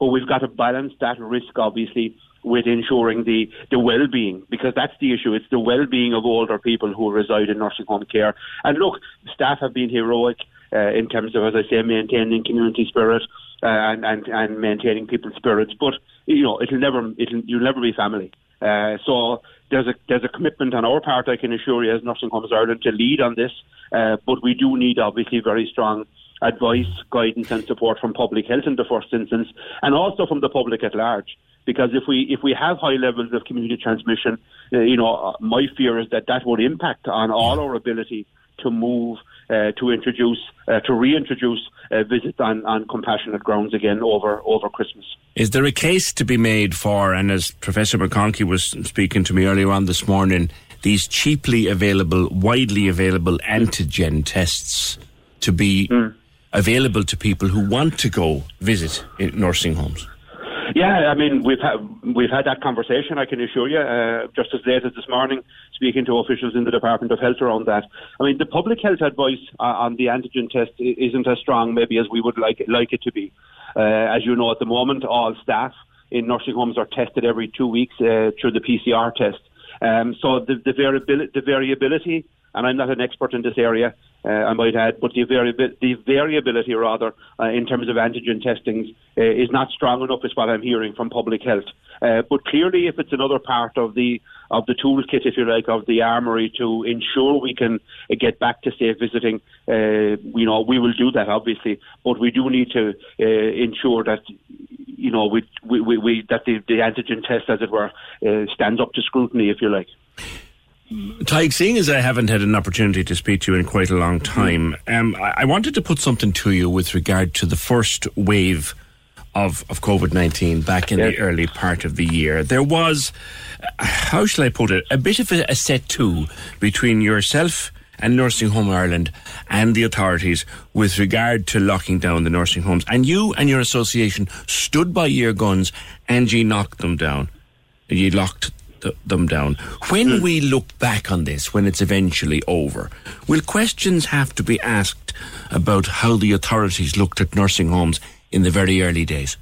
But we've got to balance that risk, obviously, with ensuring the the well-being, because that's the issue. It's the well-being of older people who reside in nursing home care. And look, staff have been heroic uh, in terms of, as I say, maintaining community spirit uh, and, and and maintaining people's spirits. But you know, it'll never it'll you'll never be family. Uh, so there's a there's a commitment on our part, I can assure you, as Nursing Homes Ireland, to lead on this. Uh, but we do need obviously very strong advice, guidance, and support from public health in the first instance, and also from the public at large. Because if we if we have high levels of community transmission, uh, you know, uh, my fear is that that would impact on all our ability to move uh, to introduce uh, to reintroduce uh, visits on, on compassionate grounds again over over Christmas. Is there a case to be made for, and as Professor McConkey was speaking to me earlier on this morning, these cheaply available, widely available antigen tests to be Mm. available to people who want to go visit nursing homes? Yeah, I mean we've had we've had that conversation. I can assure you, uh, just as late as this morning, speaking to officials in the Department of Health around that. I mean, the public health advice uh, on the antigen test isn't as strong, maybe as we would like it, like it to be. Uh, as you know, at the moment, all staff in nursing homes are tested every two weeks uh, through the PCR test. Um, so the, the the variability, and I'm not an expert in this area, uh, I might add, but the, variabi- the variability rather uh, in terms of antigen testings uh, is not strong enough, is what I'm hearing from public health. Uh, but clearly, if it's another part of the of the toolkit, if you like, of the armory to ensure we can uh, get back to safe visiting, uh, you know, we will do that obviously. But we do need to ensure that you know we, we, we that the, the antigen test, as it were, uh, stands up to scrutiny, if you like. Tadhg, seeing as I haven't had an opportunity to speak to you in quite a long time, um, I, I wanted to put something to you with regard to the first wave of, of COVID 19 back in the early part of the year. There was, how shall I put it, a bit of a, a set to between yourself and Nursing Home Ireland and the authorities with regard to locking down the nursing homes. And you and your association stood by your guns and you knocked them down. You locked th- them down. When we look back on this, when it's eventually over, will questions have to be asked about how the authorities looked at nursing homes in the very early days?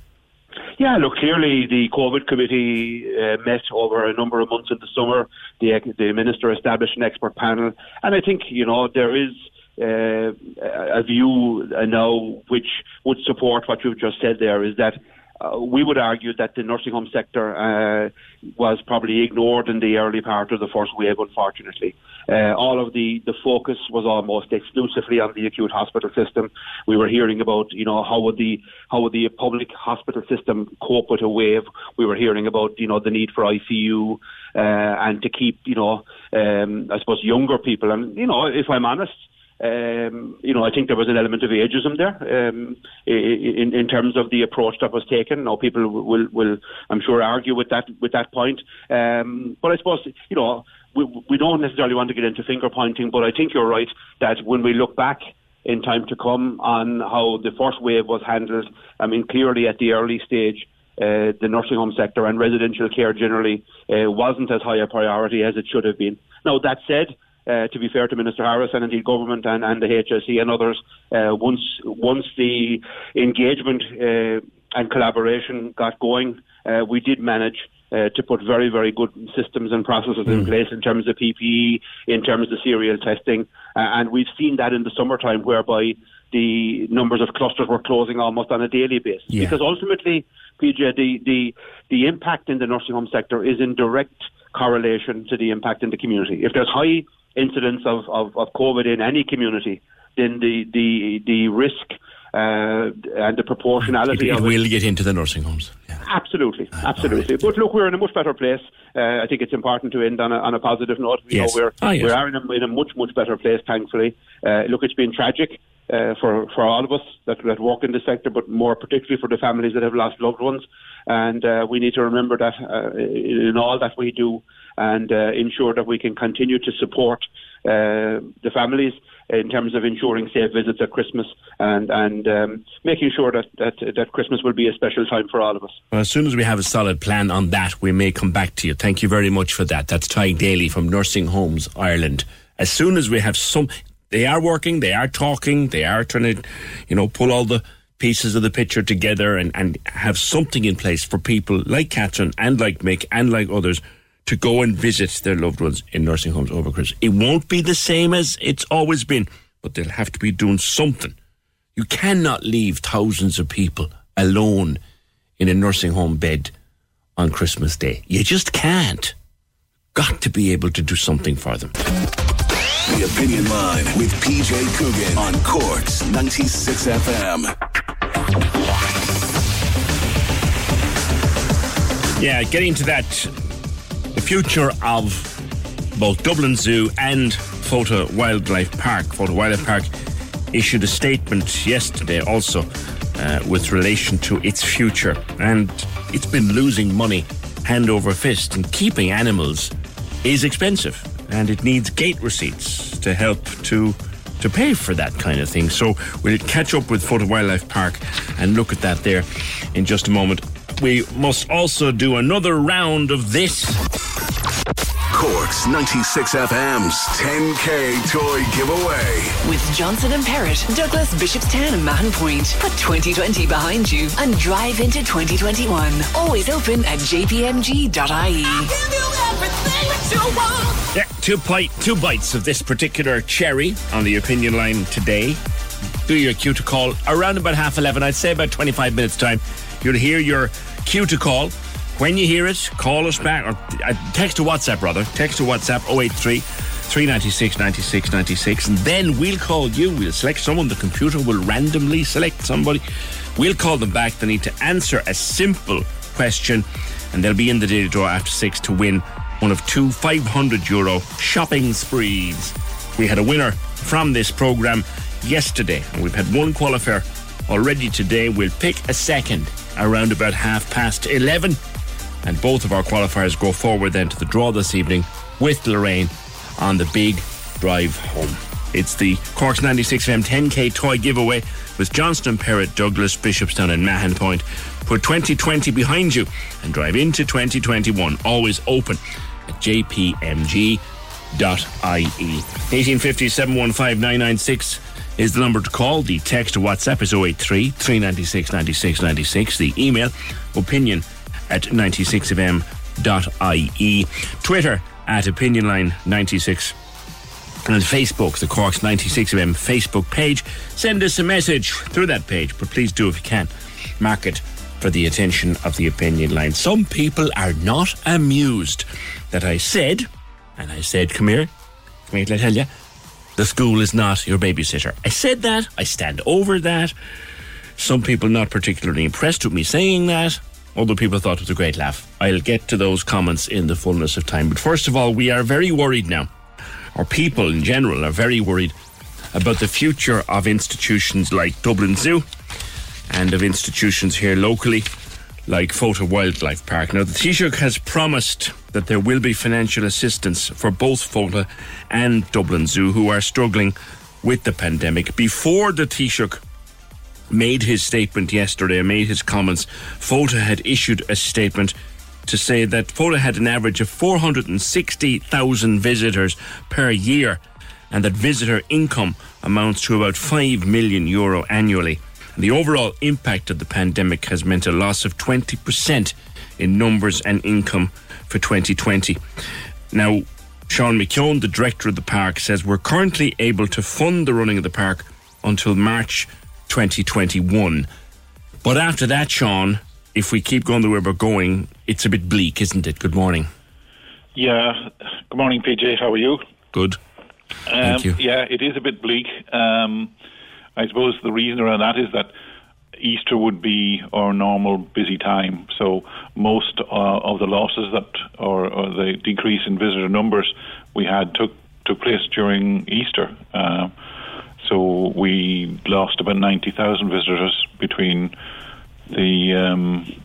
Yeah, look, clearly the COVID committee uh, met over a number of months in the summer. The, the minister established an expert panel, and I think you know there is uh, a view uh, now which would support what you've just said. There is that. Uh, we would argue that the nursing home sector uh, was probably ignored in the early part of the first wave, unfortunately. Uh, all of the, the focus was almost exclusively on the acute hospital system. We were hearing about, you know, how would the how would the public hospital system cope with a wave. We were hearing about, you know, the need for ICU uh, and to keep, you know, um, I suppose younger people. And you know, if I'm honest, um, you know, I think there was an element of ageism there um, in, in terms of the approach that was taken. Now, people will, will, I'm sure, argue with that with that point. Um, but I suppose, you know, we, we don't necessarily want to get into finger pointing, but I think you're right that when we look back in time to come on how the first wave was handled, I mean, clearly at the early stage. Uh, the nursing home sector and residential care generally uh, wasn't as high a priority as it should have been. Now, that said, uh, to be fair to Minister Harris and indeed government and, and the HSE and others, uh, once once the engagement uh, and collaboration got going, uh, we did manage uh, to put very, very good systems and processes in place in terms of PPE, in terms of serial testing, uh, and we've seen that in the summertime whereby the numbers of clusters were closing almost on a daily basis. Yeah. Because ultimately, PJ, the, the, the impact in the nursing home sector is in direct correlation to the impact in the community. If there's high incidence of, of, of COVID in any community, then the, the, the risk uh, and the proportionality It, it of it will get into the nursing homes. Absolutely, absolutely. But look, we're in a much better place. Uh, I think it's important to end on a, on a positive note. You Yes. know, we're Ah, yes. we are in a, in a much much better place, thankfully. Uh, look, it's been tragic uh, for for all of us that that work in the sector, but more particularly for the families that have lost loved ones. And uh, we need to remember that uh, in all that we do, and uh, ensure that we can continue to support uh, the families in terms of ensuring safe visits at Christmas and and um, making sure that, that that Christmas will be a special time for all of us. Well, as soon as we have a solid plan on that, we may come back to you. Thank you very much for that. That's Tadhg Daly from Nursing Homes Ireland. As soon as we have some, they are working, they are talking, they are trying to, you know, pull all the pieces of the picture together and, and have something in place for people like Catherine and like Mick and like others to go and visit their loved ones in nursing homes over Christmas. It won't be the same as it's always been, but they'll have to be doing something. You cannot leave thousands of people alone in a nursing home bed on Christmas Day. You just can't. Got to be able to do something for them. The Opinion Line with PJ Coogan on Corks 96 FM. Yeah, getting to that, the future of both Dublin Zoo and Fota Wildlife Park. Fota Wildlife Park issued a statement yesterday also uh, with relation to its future. And it's been losing money hand over fist, and keeping animals is expensive, and it needs gate receipts to help to to pay for that kind of thing. So we'll catch up with Fota Wildlife Park and look at that there in just a moment. We must also do another round of this. Cork's 96 FM's 10K toy giveaway. With Johnson and Perrott, Douglas, Bishopstown, and Mahon Point. Put 2020 behind you and drive into 2021. Always open at jpmg.ie. Yeah, two, bite, two bites of this particular cherry on the opinion line today. Do your cue to call around about half 11. I'd say about 25 minutes' time. You'll hear your cue to call. When you hear it, call us back or uh, text to WhatsApp, rather. Text to WhatsApp 083 396 96 96. And then we'll call you. We'll select someone. The computer will randomly select somebody. We'll call them back. They need to answer a simple question. And they'll be in the daily draw after six to win one of two 500 euro shopping sprees. We had a winner from this program yesterday, and we've had one qualifier already today. We'll pick a second around about half past 11, and both of our qualifiers go forward then to the draw this evening with Lorraine on the big drive home. It's the Corks 96 FM 10k toy giveaway with Johnson, Perrott, Douglas, Bishopstown, and Mahon Point. Put 2020 behind you and drive into 2021. Always open at jpmg.ie. 1850 715 996 is the number to call. The text to WhatsApp is 083 396 96 96. The email opinion at 96fm.ie. Twitter at opinionline96 and Facebook, the Corks 96FM Facebook page. Send us a message through that page, but please do if you can. Mark it for the attention of the opinion line. Some people are not amused that I said, and I said, come here, come here, let me tell you, the school is not your babysitter. I said that, I stand over that. Some people not particularly impressed with me saying that. Other people thought it was a great laugh. I'll get to those comments in the fullness of time. But first of all, we are very worried now or people in general are very worried about the future of institutions like Dublin Zoo and of institutions here locally like Fota Wildlife Park. Now, the Taoiseach has promised that there will be financial assistance for both Fota and Dublin Zoo who are struggling with the pandemic. Before the Taoiseach made his statement yesterday, made his comments, Fota had issued a statement to say that Fota had an average of 460,000 visitors per year and that visitor income amounts to about 5 million euro annually. And the overall impact of the pandemic has meant a loss of 20% in numbers and income for 2020. Now, Sean McKeown, the director of the park, says we're currently able to fund the running of the park until March 2021. But after that, Sean, if we keep going the way we're going, it's a bit bleak, isn't it? Good morning. Yeah. Good morning, PJ. How are you? Good. Um, Thank you. Yeah, it is a bit bleak. Um, I suppose the reason around that is that Easter would be our normal busy time. So most uh, of the losses that, or, or, the decrease in visitor numbers we had took took place during Easter. Uh, so we lost about ninety thousand visitors between the um,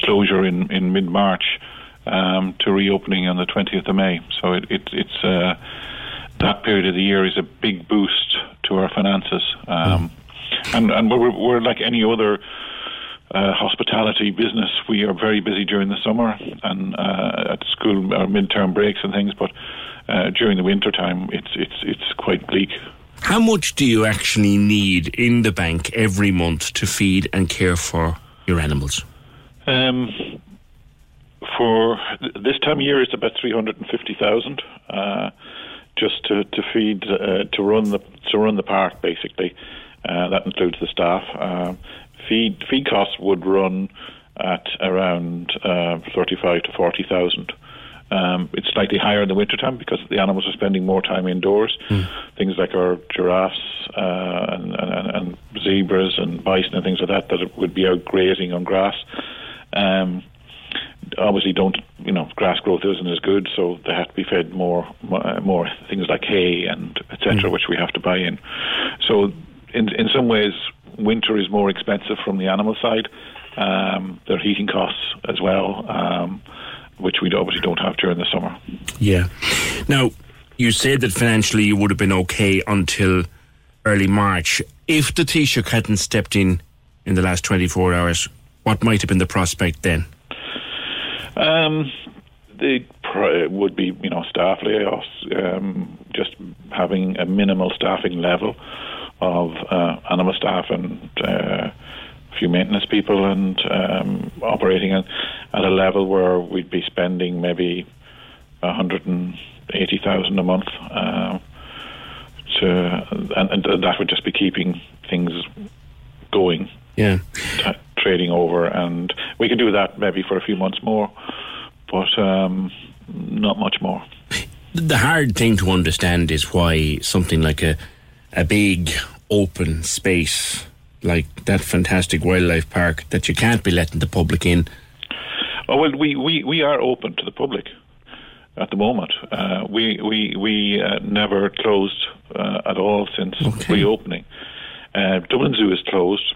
closure in, in mid March um, to reopening on the 20th of May. So it, it, it's uh, that period of the year is a big boost to our finances. Um, and and we're, we're like any other. Uh, hospitality business. We are very busy during the summer and uh, at school, our midterm breaks and things. But uh, during the winter time, it's it's it's quite bleak. How much do you actually need in the bank every month to feed and care for your animals? Um, for th- this time of year, it's about three hundred and fifty thousand, uh, just to to feed uh, to run the to run the park. Basically, uh, that includes the staff. Uh, feed feed costs would run at around uh, thirty five to forty thousand. Um, it's slightly higher in the wintertime because the animals are spending more time indoors. Mm. Things like our giraffes uh, and, and, and, zebras and bison and things like that that would be out grazing on grass. Um, obviously don't, you know, grass growth isn't as good, so they have to be fed more, more, more things like hay and etc., which we have to buy in. So, in in some ways, winter is more expensive from the animal side. Um, there are heating costs as well, um, which we obviously don't have during the summer. Yeah. Now, you said that financially you would have been okay until early March. If the Taoiseach hadn't stepped in in the last 24 hours, what might have been the prospect then? Um, they would be, you know, staff layoffs, um, just having a minimal staffing level of uh, animal staff and uh, a few maintenance people, and um, operating at, at a level where we'd be spending maybe a hundred and eighty thousand a month. Uh, to and, and that would just be keeping things going Yeah. t- trading over, and we could do that maybe for a few months more, but um, not much more. The hard thing to understand is why something like a a big open space like that fantastic wildlife park that you can't be letting the public in. Oh well, we, we, we are open to the public at the moment. Uh, we we we uh, never closed uh, at all since reopening. Uh, Dublin Zoo is closed.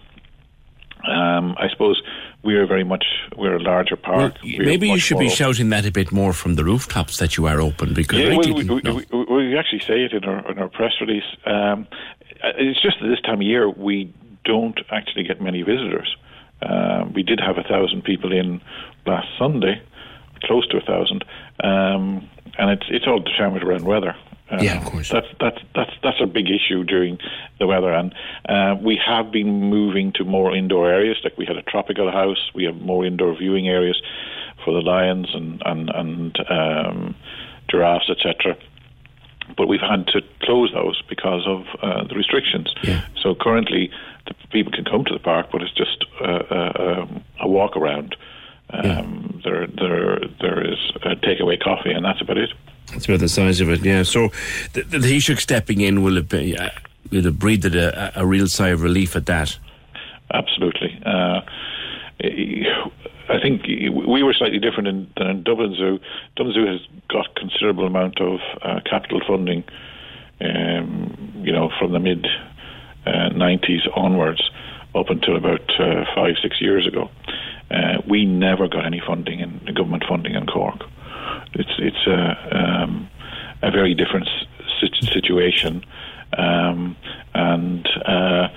Um, I suppose we are very much we're a larger park. We are Maybe you should be open. shouting that a bit more from the rooftops that you are open because Yeah, well, we, we, we actually say it in our in our press release. Um, uh, it's just that this time of year we don't actually get many visitors. Um, we did have a thousand people in last Sunday, close to a thousand, um, and it's it's all determined around weather. Um, Yeah, of course. That's that's that's that's a big issue during the weather, and uh, we have been moving to more indoor areas. Like we had a tropical house, we have more indoor viewing areas for the lions and and and um, giraffes, etc. But we've had to close those because of uh, the restrictions. So currently, the people can come to the park, but it's just uh, uh, um, a walk around. Um, There, there, there is a takeaway coffee, and that's about it. That's about the size of it, yeah. So the, the Taoiseach stepping in will have, uh, will have breathed a, a real sigh of relief at that. Absolutely. Uh, I think we were slightly different in, than in Dublin Zoo. Dublin Zoo has got considerable amount of uh, capital funding, um, you know, from the mid uh, 90s onwards up until about uh, five, six years ago. Uh, we never got any funding in government funding in Cork. It's it's a um, a very different sit- situation, um, and uh,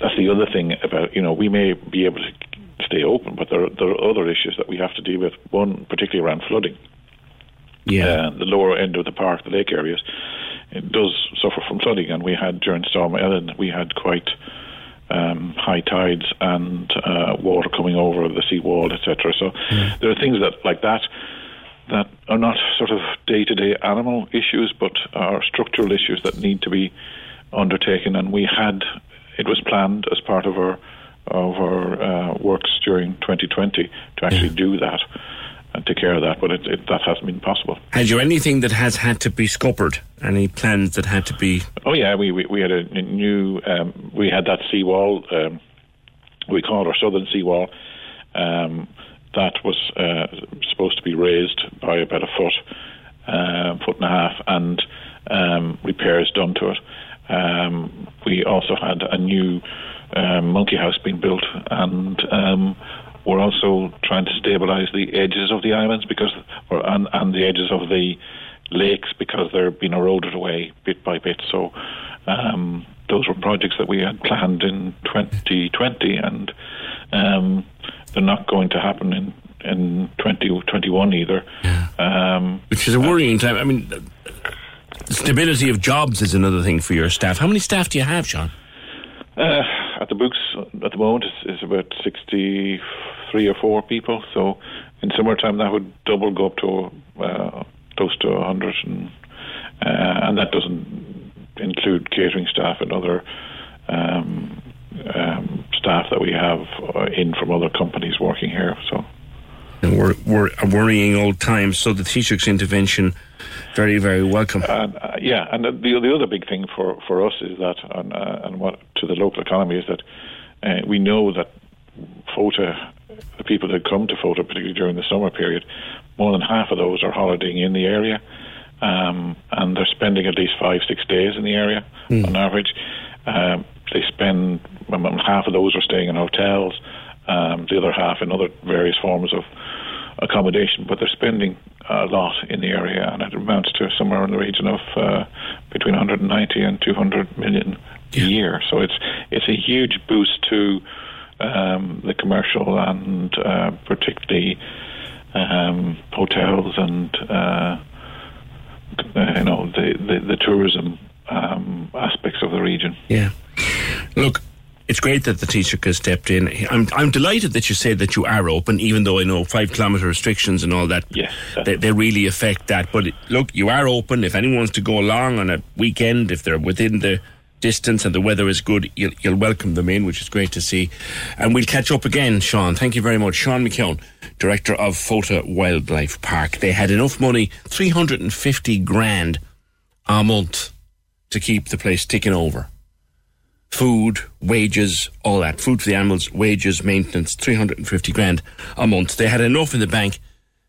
that's the other thing about you know we may be able to stay open, but there are, there are other issues that we have to deal with. One particularly around flooding. Yeah, uh, the lower end of the park, the lake areas, it does suffer from flooding, and we had during Storm Ellen, we had quite um, high tides and uh, water coming over the sea wall, etc. So there are things that like that that are not sort of day-to-day animal issues, but are structural issues that need to be undertaken. And we had it was planned as part of our of our uh, works during 2020 to actually do that and take care of that, but it, it, that hasn't been possible. Had you anything that has had to be scuppered? Any plans that had to be? Oh yeah, we we, we had a new um, we had that seawall. Um, we call it our southern seawall. Um, that was uh, supposed to be raised by about a foot, uh, foot and a half, and um, repairs done to it. Um, we also had a new um, monkey house being built, and um, we're also trying to stabilise the edges of the islands because, or and, and the edges of the lakes because they're being eroded away bit by bit. So um, those were projects that we had planned in 2020, and um, they're not going to happen in in 2021 either. Um, Which is a worrying time. I mean, stability of jobs is another thing for your staff. How many staff do you have, Sean? Uh, at the books at the moment is, is about 63 or 4 people. So in summertime that would double go up to uh, close to 100. And, uh, and that doesn't include catering staff and other um, um, staff that we have uh, in from other companies working here. So And we're, we're worrying old time. So the Taoiseach's intervention, very, very welcome. And, uh, yeah, and the the other big thing for, for us is that, and, uh, and what to the local economy is that uh, we know that FOTA the people that come to Fota, particularly during the summer period, more than half of those are holidaying in the area, um, and they're spending at least five, six days in the area Mm. on average. Um, they spend half of those are staying in hotels, um, the other half in other various forms of accommodation, but they're spending a lot in the area, and it amounts to somewhere in the region of uh, between 190 and 200 million a year. So it's it's a huge boost to um, the commercial and uh, particularly um, hotels and uh, you know the the, the tourism um, aspects of the region. Yeah. Look, it's great that the Taoiseach has stepped in. I'm, I'm delighted that you say that you are open, even though I know five kilometre restrictions and all that. Yes. They, they really affect that. But look, you are open. If anyone wants to go along on a weekend, if they're within the distance and the weather is good, you'll, you'll welcome them in, which is great to see. And we'll catch up again, Sean. Thank you very much. Sean McKeown, Director of Fota Wildlife Park. They had enough money, 350 grand a month, to keep the place ticking over food, wages, all that. Food for the animals, wages, maintenance, 350 grand a month. They had enough in the bank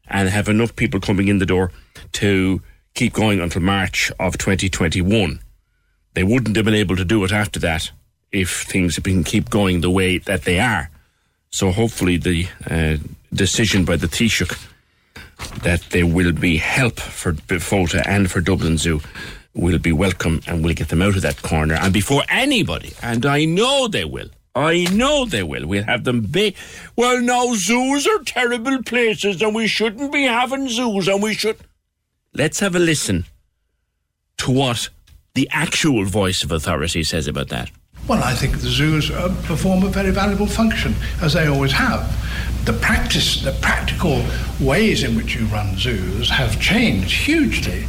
and have enough people coming in the door to keep going until March of 2021. They wouldn't have been able to do it after that if things have been keep going the way that they are. So hopefully the uh, decision by the Taoiseach that there will be help for Fota and for Dublin Zoo will be welcome and we'll get them out of that corner. And before anybody, and I know they will, I know they will, we'll have them big. Well, now zoos are terrible places and we shouldn't be having zoos and we should. Let's have a listen to what the actual voice of authority says about that. Well, I think the zoos uh, perform a very valuable function, as they always have. The practice, the practical ways in which you run zoos have changed hugely.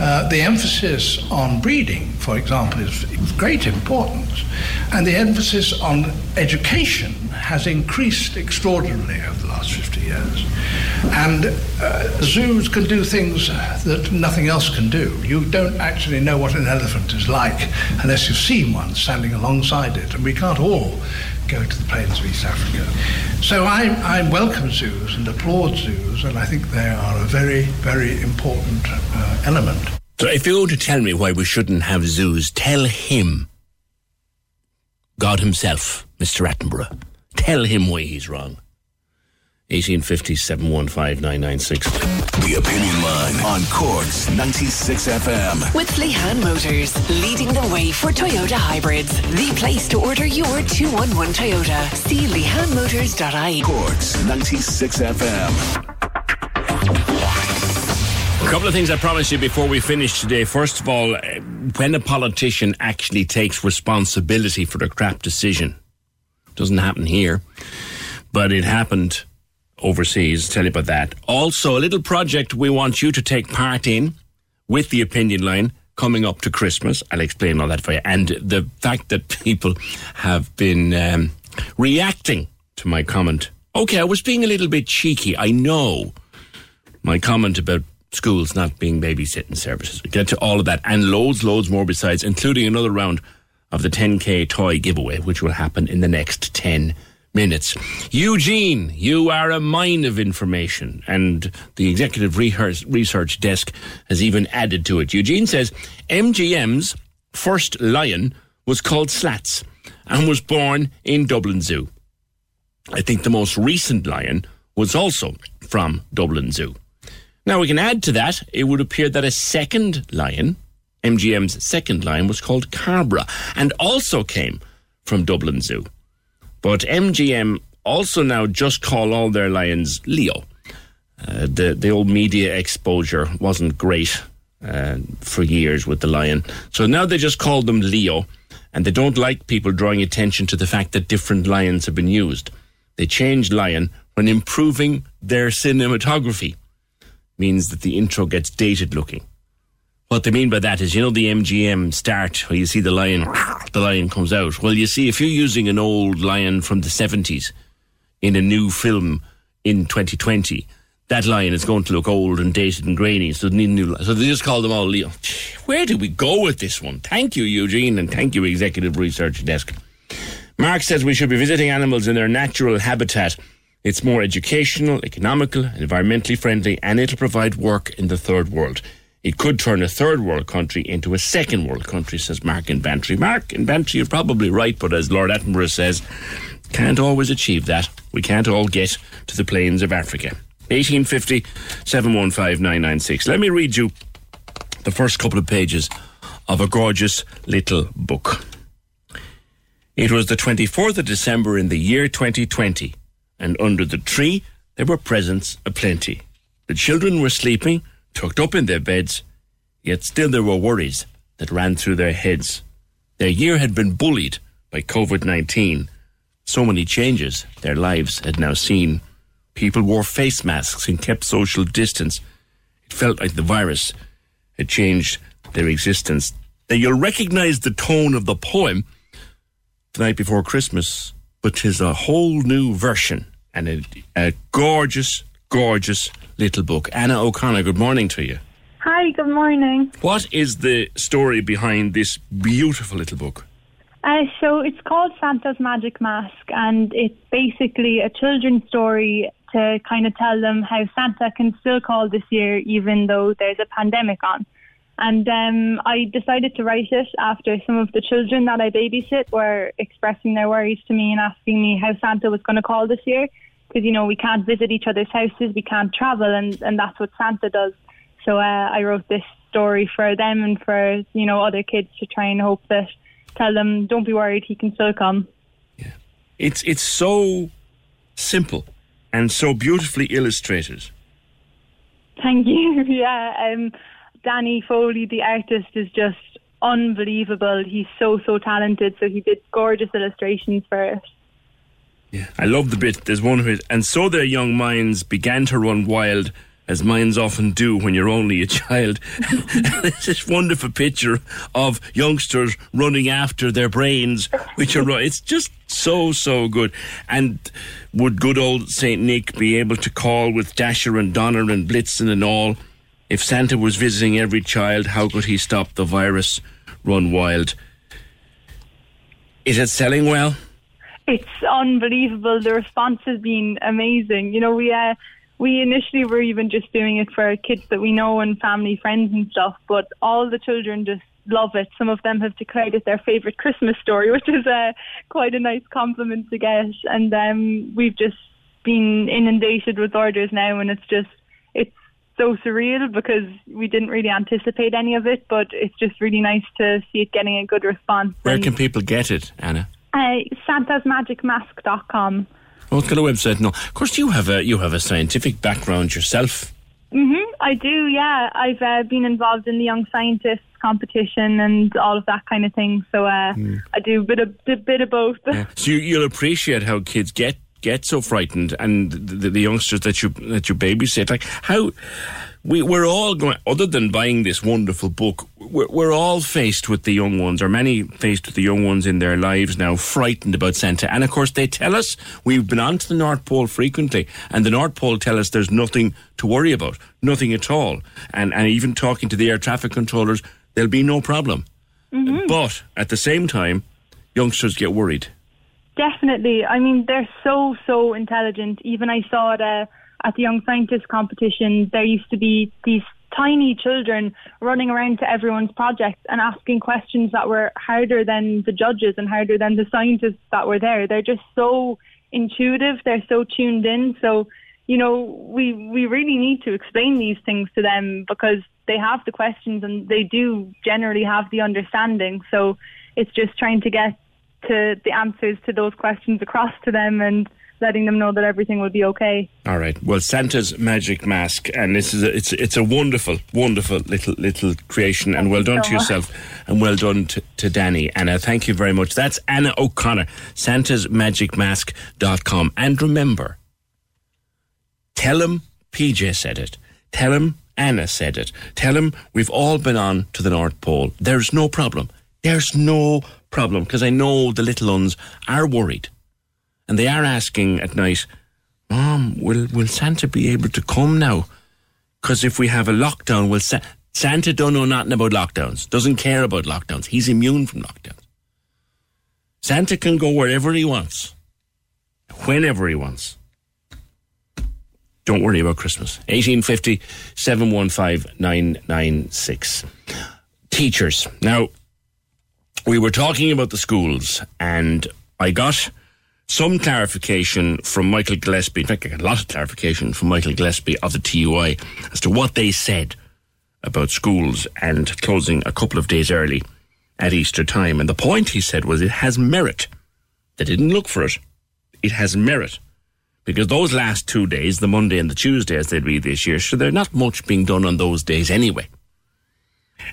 Uh, the emphasis on breeding, for example, is of great importance, and the emphasis on education has increased extraordinarily over the last 50 years. And uh, zoos can do things that nothing else can do. You don't actually know what an elephant is like unless you've seen one standing alongside it, and we can't all go to the plains of East Africa. So I, I welcome zoos and applaud zoos, and I think they are a very, very important uh, element. So if you were to tell me why we shouldn't have zoos, tell him, God himself, Mr. Attenborough, tell him why he's wrong. 1850 715 996. The Opinion Line on Corks 96 FM. With Lehan Motors, leading the way for Toyota hybrids. The place to order your 211 Toyota. See lehanmotors.ie. Corks 96 FM. A couple of things I promised you before we finish today. First of all, uh, when a politician actually takes responsibility for a crap decision, doesn't happen here, but it happened overseas. Tell you about that. Also, a little project we want you to take part in with the opinion line coming up to Christmas. I'll explain all that for you. And the fact that people have been um, reacting to my comment. Okay, I was being a little bit cheeky. I know my comment about schools not being babysitting services. We get to all of that and loads, loads more besides, including another round of the 10k toy giveaway, which will happen in the next 10 minutes. Eugene, you are a mine of information, and the executive research desk has even added to it. Eugene says MGM's first lion was called Slats and was born in Dublin Zoo. I think the most recent lion was also from Dublin Zoo. Now we can add to that, it would appear that a second lion, MGM's second lion, was called Cairbre and also came from Dublin Zoo. But MGM also now just call all their lions Leo. Uh, the the old media exposure wasn't great uh, for years with the lion, so now they just call them Leo, and they don't like people drawing attention to the fact that different lions have been used. They changed lion when improving their cinematography means that the intro gets dated looking. What they mean by that is, you know, the MGM start where you see the lion, the lion comes out. Well, you see, if you're using an old lion from the 70s in a new film in 2020, that lion is going to look old and dated and grainy. So they need new. So they just call them all Leo. Where do we go with this one? Thank you, Eugene, and thank you, Executive Research Desk. Mark says we should be visiting animals in their natural habitat It's more educational, economical, environmentally friendly, and it'll provide work in the third world. It could turn a third world country into a second world country, says Mark in. Mark in you're probably right, but as Lord Attenborough says, can't always achieve that. We can't all get to the plains of Africa. 1850 715 996. Let me read you the first couple of pages of a gorgeous little book. It was the 24th of December in the year 2020, and under the tree there were presents aplenty. The children were sleeping, tucked up in their beds, yet still there were worries that ran through their heads. Their year had been bullied by COVID 19. So many changes their lives had now seen. People wore face masks and kept social distance. It felt like the virus had changed their existence. Now you'll recognize the tone of the poem the night before Christmas, but 'tis a whole new version and a, a gorgeous, gorgeous little book. Anna O'Connor, good morning to you. Hi, good morning. What is the story behind this beautiful little book? Uh, so it's called Santa's Magic Mask, and it's basically a children's story to kind of tell them how Santa can still call this year, even though there's a pandemic on. And um, I decided to write it after some of the children that I babysit were expressing their worries to me and asking me how Santa was going to call this year. Because, you know, we can't visit each other's houses, we can't travel, and, and that's what Santa does. So uh, I wrote this story for them and for, you know, other kids to try and hope that, tell them, don't be worried, he can still come. Yeah, It's it's so simple and so beautifully illustrated. Thank you. yeah. Um, Danny Foley, the artist, is just unbelievable. He's so, so talented. So he did gorgeous illustrations for it. I love the bit. There's one where, and so their young minds began to run wild, as minds often do when you're only a child. it's this wonderful picture of youngsters running after their brains, which are right. It's just so, so good. And would good old St. Nick be able to call with Dasher and Donner and Blitzen and all? If Santa was visiting every child, how could he stop the virus run wild? Is it selling well? It's unbelievable. The response has been amazing. You know, we uh, we initially were even just doing it for kids that we know and family, friends, and stuff. But all the children just love it. Some of them have declared it their favourite Christmas story, which is uh, quite a nice compliment to get. And um, we've just been inundated with orders now, and it's just it's so surreal because we didn't really anticipate any of it. But it's just really nice to see it getting a good response. Where can people get it, Anna? Uh, santasmagicmask.com. What kind of website? No, of course you have a you have a scientific background yourself. hmm I do, yeah. I've uh, been involved in the Young Scientists competition and all of that kind of thing. So uh, I do a bit of a bit of both. So you, you'll appreciate how kids get get so frightened, and the, the youngsters that you that you babysit. Like how we we're all going. Other than buying this wonderful book, we're, we're all faced with the young ones, or many faced with the young ones in their lives now, frightened about Santa. And of course, they tell us we've been on to the North Pole frequently, and the North Pole tell us there's nothing to worry about, nothing at all. And and even talking to the air traffic controllers, there'll be no problem. Mhm. But at the same time, youngsters get worried. Definitely. I mean, they're so, so intelligent. Even I saw it uh, at the Young Scientist competition. There used to be these tiny children running around to everyone's projects and asking questions that were harder than the judges and harder than the scientists that were there. They're just so intuitive. They're so tuned in. So, you know, we, we really need to explain these things to them because they have the questions and they do generally have the understanding. So it's just trying to get to the answers to those questions across to them and letting them know that everything will be okay. All right. Well, Santa's magic mask, and this is a, it's it's a wonderful, wonderful little little creation, and well done so to yourself, and well done to, to Danny. Anna, thank you very much. That's Anna O'Connor, santasmagicmask.com. And remember, tell him PJ said it. Tell him Anna said it. Tell him we've all been on to the North Pole. There's no problem. There's no problem because I know the little ones are worried and they are asking at night, Mom, will, will Santa be able to come now? Because if we have a lockdown, will Sa- Santa don't know nothing about lockdowns, doesn't care about lockdowns. He's immune from lockdowns. Santa can go wherever he wants, whenever he wants. Don't worry about Christmas. 1850 715 996. Teachers. Now, we were talking about the schools, and I got some clarification from Michael Gillespie. In fact, a lot of clarification from Michael Gillespie of the TUI as to what they said about schools and closing a couple of days early at Easter time. And the point he said was it has merit. They didn't look for it. It has merit. Because those last two days, the Monday and the Tuesday, as they'd be this year, so there's not much being done on those days anyway.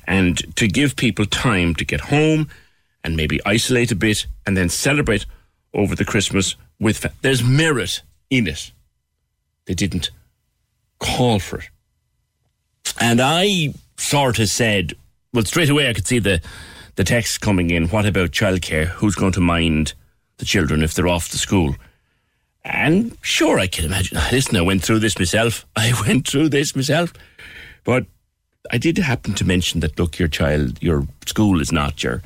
And to give people time to get home and maybe isolate a bit and then celebrate over the Christmas with fa- there's merit in it. They didn't call for it. And I sort of said, well, straight away I could see the, the text coming in. What about childcare? Who's going to mind the children if they're off to school? And sure, I can imagine. Listen, I went through this myself. I went through this myself. But I did happen to mention that, look, your child, your school is not your,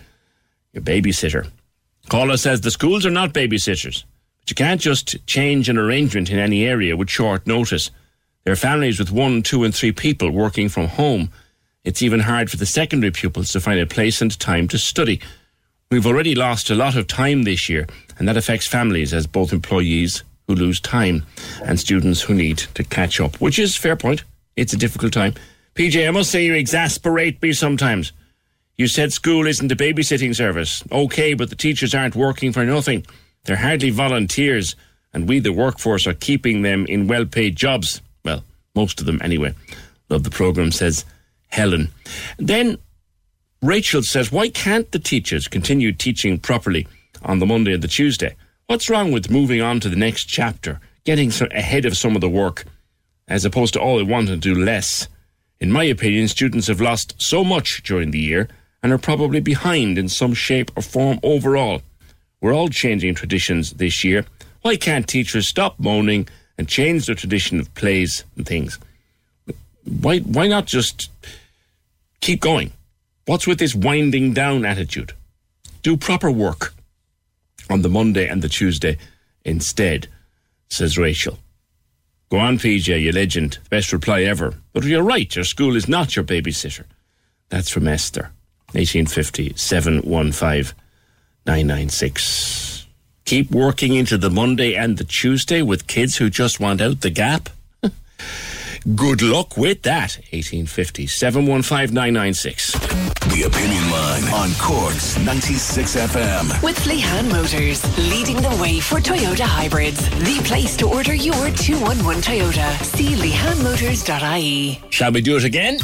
your babysitter. Caller says the schools are not babysitters. But you can't just change an arrangement in any area with short notice. There are families with one, two, and three people working from home. It's even hard for the secondary pupils to find a place and time to study. We've already lost a lot of time this year, and that affects families as both employees who lose time and students who need to catch up, which is fair point. It's a difficult time. PJ, I must say you exasperate me sometimes. You said school isn't a babysitting service. Okay, but the teachers aren't working for nothing. They're hardly volunteers, and we, the workforce, are keeping them in well paid jobs. Well, most of them anyway. Love the programme, says Helen. Then Rachel says, why can't the teachers continue teaching properly on the Monday and the Tuesday? What's wrong with moving on to the next chapter, getting ahead of some of the work, as opposed to all they want to do less? In my opinion, students have lost so much during the year and are probably behind in some shape or form overall. We're all changing traditions this year. Why can't teachers stop moaning and change the tradition of plays and things? Why, why not just keep going? What's with this winding down attitude? Do proper work on the Monday and the Tuesday instead, says Rachel. Go on, PJ, you legend. Best reply ever. But you're right, your school is not your babysitter. That's from Esther, 1850 715 996. Keep working into the Monday and the Tuesday with kids who just want out the gap? Good luck with that. 1850 715 996. The Opinion Line on Corks 96 FM. With Lehan Motors, leading the way for Toyota hybrids. The place to order your 211 Toyota. See lehanmotors.ie. Shall we do it again?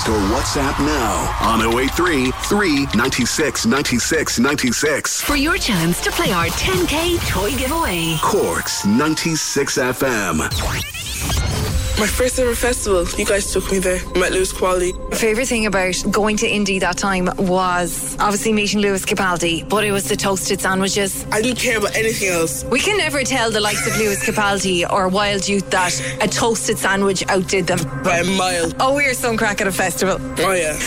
Text or WhatsApp now on 083 396 96 96. For your chance to play our 10K toy giveaway. Corks 96 FM. My first ever festival, you guys took me there. Met Lewis Capaldi. My favourite thing about going to Indy that time was obviously meeting Lewis Capaldi, but it was the toasted sandwiches. I didn't care about anything else. We can never tell the likes of Lewis Capaldi or Wild Youth that a toasted sandwich outdid them. By a mile. Oh, we are some crack at a festival. Oh, yeah.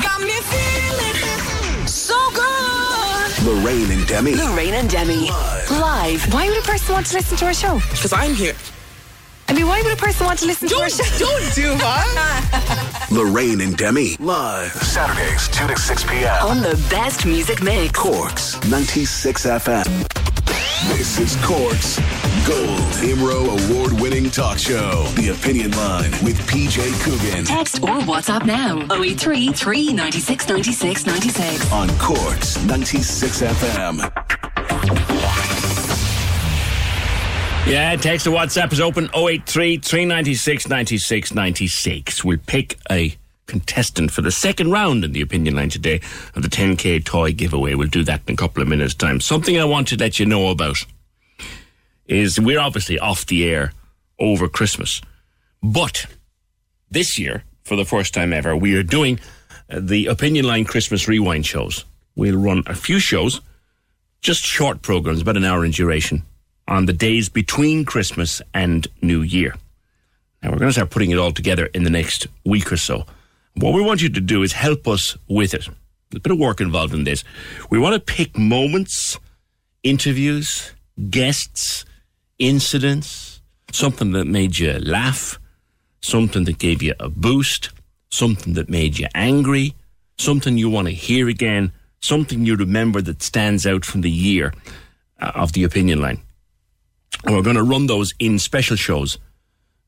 Got me feeling so good. Lorraine and Demi. Lorraine and Demi. Live. Why would a person want to listen to our show? Because I'm here. I mean, why would a person want to listen to our show? Don't do that. Lorraine and Demi. Live. Saturdays, 2 to 6 p.m. On the best music mix. Corks 96 FM. This is Corks Gold Imro award winning talk show. The Opinion Line with PJ Coogan Text or WhatsApp now. 083 396 96 96. on Corks 96 FM. Yeah, text or WhatsApp is open 083 396 96 96. We'll pick a contestant for the second round in the opinion line today of the 10k toy giveaway. We'll do that in a couple of minutes' time. Something I want to let you know about is we're obviously off the air over Christmas, but this year, for the first time ever, we are doing uh, the opinion line Christmas rewind shows. We'll run a few shows, just short programs, about an hour in duration, on the days between Christmas and New Year. Now, we're going to start putting it all together in the next week or so. What we want you to do is help us with it. a bit of work involved in this. We want to pick moments, interviews, guests, incidents, something that made you laugh, something that gave you a boost, something that made you angry, something you want to hear again, something you remember that stands out from the year uh, of the opinion line. And we're going to run those in special shows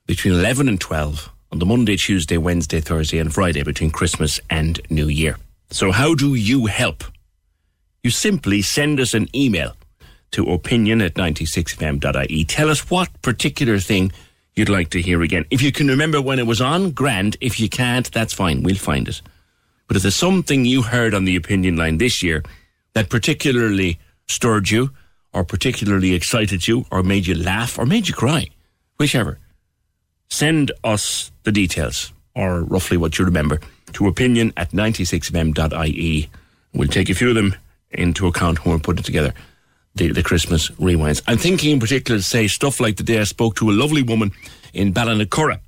between 11 and 12 on the Monday, Tuesday, Wednesday, Thursday, and Friday between Christmas and New Year. So, how do you help? You simply send us an email to opinion at 96fm.ie. Tell us what particular thing you'd like to hear again. If you can remember when it was on, grand. If you can't, that's fine. We'll find it. But if there's something you heard on the opinion line this year that particularly stirred you, or particularly excited you, or made you laugh, or made you cry, whichever, send us the details, or roughly what you remember, to opinion at 96fm.ie. We'll take a few of them into account when we're putting together the, the Christmas rewinds. I'm thinking in particular to say stuff like the day I spoke to a lovely woman in Ballinacurra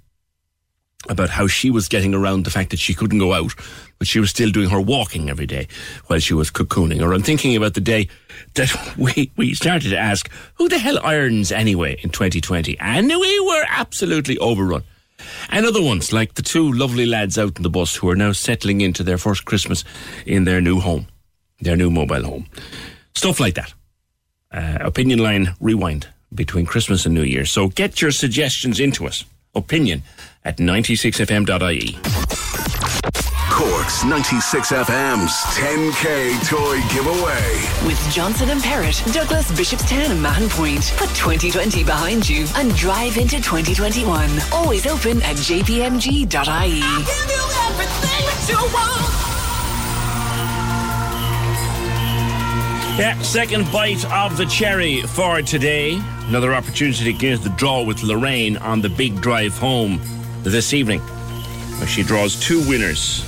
about how she was getting around the fact that she couldn't go out, but she was still doing her walking every day while she was cocooning. Or I'm thinking about the day that we, we started to ask, who the hell irons anyway in 2020? And we were absolutely overrun. And other ones, like the two lovely lads out in the bus who are now settling into their first Christmas in their new home, their new mobile home. Stuff like that. Uh, opinion line rewind between Christmas and New Year. So get your suggestions into us. Opinion at 96fm.ie. Cork's 96 FM's 10K toy giveaway. With Johnson and Perrott, Douglas, Bishopstown, and Mahon Point. Put 2020 behind you and drive into 2021. Always open at jpmg.ie. Yeah, second bite of the cherry for today. Another opportunity to get the draw with Lorraine on the big drive home this evening. She draws two winners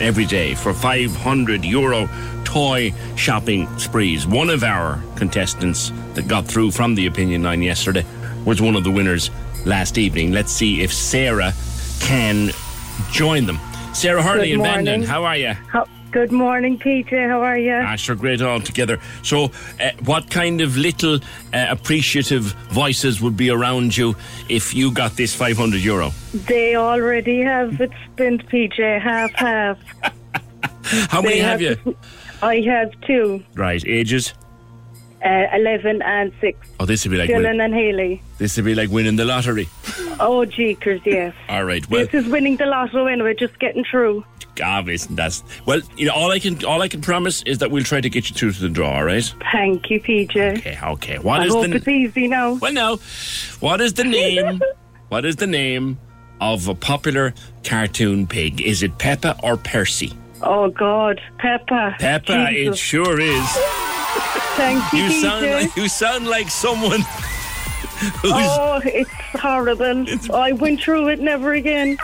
every day for 500 euro toy shopping sprees. One of our contestants that got through from the opinion line yesterday was one of the winners last evening. Let's see if Sarah can join them. Sarah Hurley Good in morning. Bandon, how are you? How, good morning, PJ. How are you? Ah, sure, great all together. So, uh, what kind of little uh, appreciative voices would be around you if you got this 500 euro? They already have it spent, PJ, half half. How many They have you? I have two, Right, ages? Uh, 11 and 6. Oh, this would be like Dylan win- and Haley. this would be like winning the lottery. Oh, jeekers, yes. All right, well, this is winning the lotto anyway, just getting through. God, isn't that well? You know, all I can all I can promise is that we'll try to get you through to the draw. All right? Thank you, PJ. Okay, okay. What I is hope the it's easy now. Well, no. What is the name? what is the name of a popular cartoon pig? Is it Peppa or Percy? Oh, God. Peppa. Peppa, it sure is. Thank you, You sound like you sound like someone who's Oh, it's horrible. I went through it never again.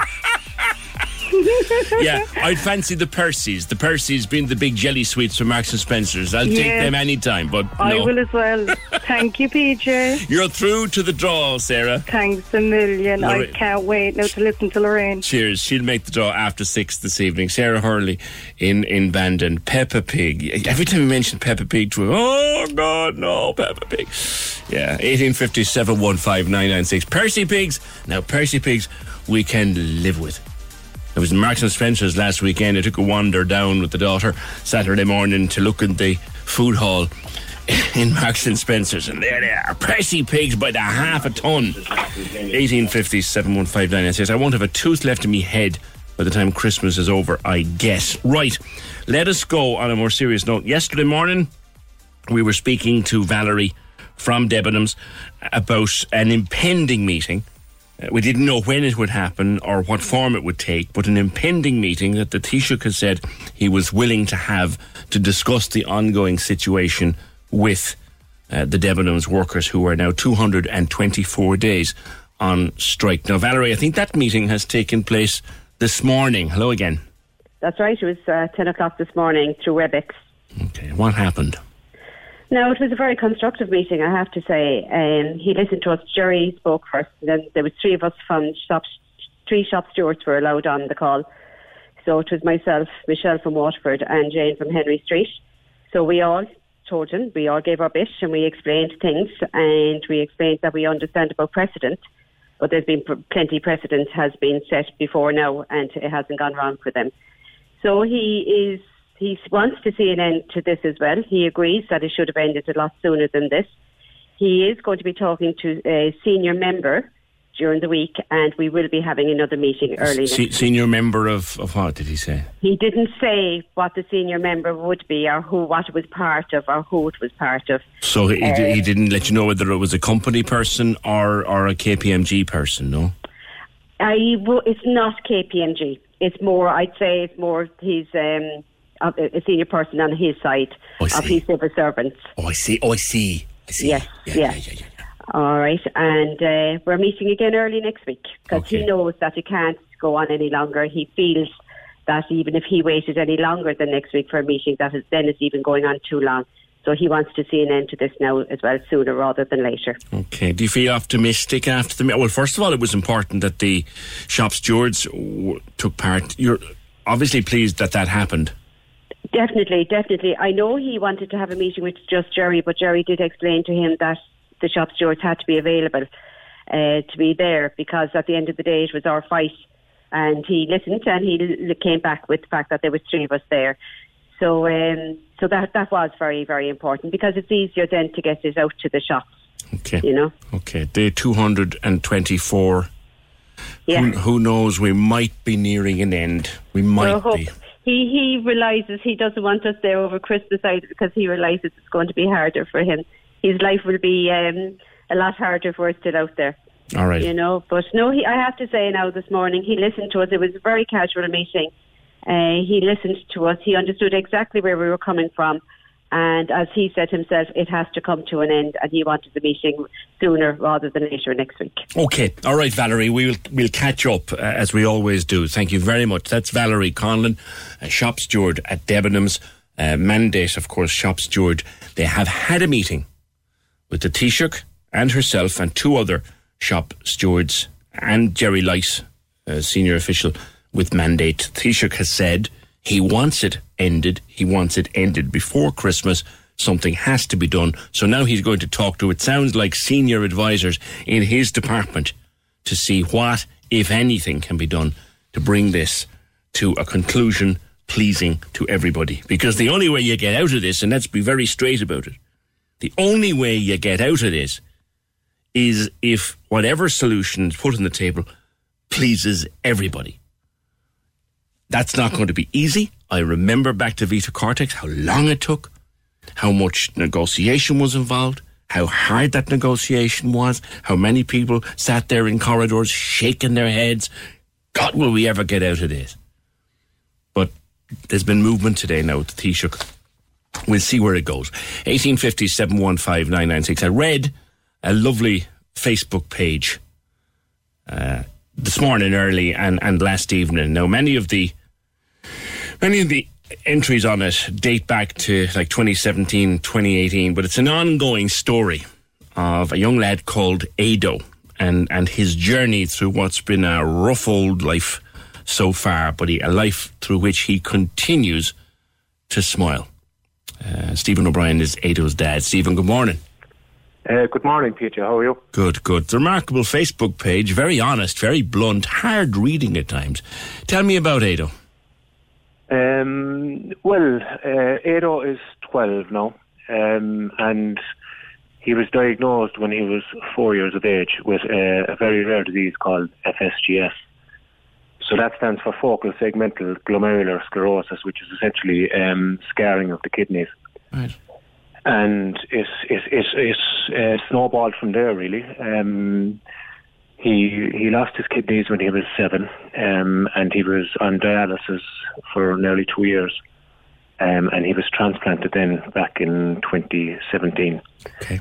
yeah. I'd fancy the Percys. The Percys being the big jelly sweets from Marks and Spencers. I'll take them anytime. But I will as well. Thank you, PJ. you're through to the draw, Sarah. Thanks a million. I can't wait now to listen to Lorraine. Cheers. She'll make the draw after six this evening. Sarah Hurley in, in Bandon. Peppa Pig. Every time we mention Peppa Pig to her, oh, God, no, Peppa Pig. Yeah, 1857 15996. Percy Pigs. Now, Percy Pigs, we can live with. I was Marks and Spencer's last weekend. I took a wander down with the daughter Saturday morning to look at the food hall in Marks and Spencer's, and there they are, Percy pigs by the half a ton. 1850 715 says, I won't have a tooth left in me head by the time Christmas is over, I guess. Right, let us go on a more serious note. Yesterday morning, we were speaking to Valerie from Debenhams about an impending meeting. Uh, We didn't know when it would happen or what form it would take, but an impending meeting that the Taoiseach has said he was willing to have to discuss the ongoing situation with uh, the Debenhams workers who are now 224 days on strike. Now, Valerie, I think that meeting has taken place this morning. Hello again. That's right. It was uh, 10 o'clock this morning through WebEx. Okay, what happened? No, it was a very constructive meeting, I have to say. Um, he listened to us. Jerry spoke first, then there was three of us from shop, three shop stewards were allowed on the call. So it was myself, Michelle from Waterford, and Jane from Henry Street. So we all told him, we all gave our bit and we explained things and we explained that we understand about precedent, but there's been plenty precedent has been set before now and it hasn't gone wrong for them. So he is he wants to see an end to this as well. He agrees that it should have ended a lot sooner than this. He is going to be talking to a senior member during the week, and we will be having another meeting early next Se- week. senior member of, of what did he say? He didn't say what the senior member would be, or who what it was part of, or who it was part of. So he, Uh, he didn't let you know whether it was a company person or, or a KPMG person, no? I it's not KPMG. It's more, I'd say, it's more his um, a a senior person on his side of his civil servants. Oh, I see. Oh, I see. I see. Yes, yeah, All right, and uh, we're meeting again early next week because he knows that he can't go on any longer. He feels that even if he waited any longer than next week for a meeting, that is, then it's even going on too long. So he wants to see an end to this now as well, sooner rather than later. Okay. Do you feel optimistic after the? me- Well, first of all, it was important that the shop stewards w- took part. You're obviously pleased that that happened. Definitely, definitely. I know he wanted to have a meeting with just Jerry, but Jerry did explain to him that the shop stewards had to be available uh, to be there because at the end of the day it was our fight. And he listened and he came back with the fact that there was three of us there. So, um, so that that was very, very important because it's easier then to get it out to the shops. Okay. You know. Okay. Day two hundred and twenty-four. Yeah. Who, who knows? We might be nearing an end. We might Well, I hope be. He he realizes he doesn't want us there over Christmas either because he realizes it's going to be harder for him. His life will be um, a lot harder if we're still out there. All right. You know, but no, he, I have to say now this morning he listened to us. It was a very casual meeting. Uh, he listened to us. He understood exactly where we were coming from. And as he said himself, it has to come to an end, and he wanted the meeting sooner rather than later next week. Okay, all right, Valerie. We'll we'll catch up uh, as we always do. Thank you very much. That's Valerie Conlon, a shop steward at Debenhams. Uh, mandate, of course, shop steward. They have had a meeting with the Taoiseach and herself and two other shop stewards and Gerry Light, a senior official with mandate. Taoiseach has said he wants it ended. He wants it ended before Christmas. Something has to be done. So now he's going to talk to, it sounds like senior advisors in his department to see what, if anything, can be done to bring this to a conclusion pleasing to everybody. Because the only way you get out of this, and let's be very straight about it, the only way you get out of this is if whatever solution is put on the table pleases everybody. That's not going to be easy. I remember back to Vita Cortex how long it took, how much negotiation was involved, how hard that negotiation was, how many people sat there in corridors shaking their heads. God, will we ever get out of this? But there's been movement today now at the Taoiseach. We'll see where it goes. 1850 715 996. I read a lovely Facebook page uh, this morning early and, and last evening. Now, many of the many of the entries on it date back to like 2017, 2018, but it's an ongoing story of a young lad called Ado and, and his journey through what's been a rough old life so far, but he, a life through which he continues to smile. Uh, Stephen O'Brien is Ado's dad. Stephen, good morning. Uh, good morning, Peter. How are you? Good, good. A remarkable Facebook page, very honest, very blunt, hard reading at times. Tell me about Ado. Um, well, uh, Ado is 12 now, um, and he was diagnosed when he was four years of age with a, a very rare disease called FSGS. So that stands for focal segmental glomerular sclerosis, which is essentially um, scarring of the kidneys. Right. And it's it's it's, it's uh, snowballed from there really. Um, he he lost his kidneys when he was seven, um, and he was on dialysis for nearly two years. Um, and he was transplanted then back in 2017. Okay.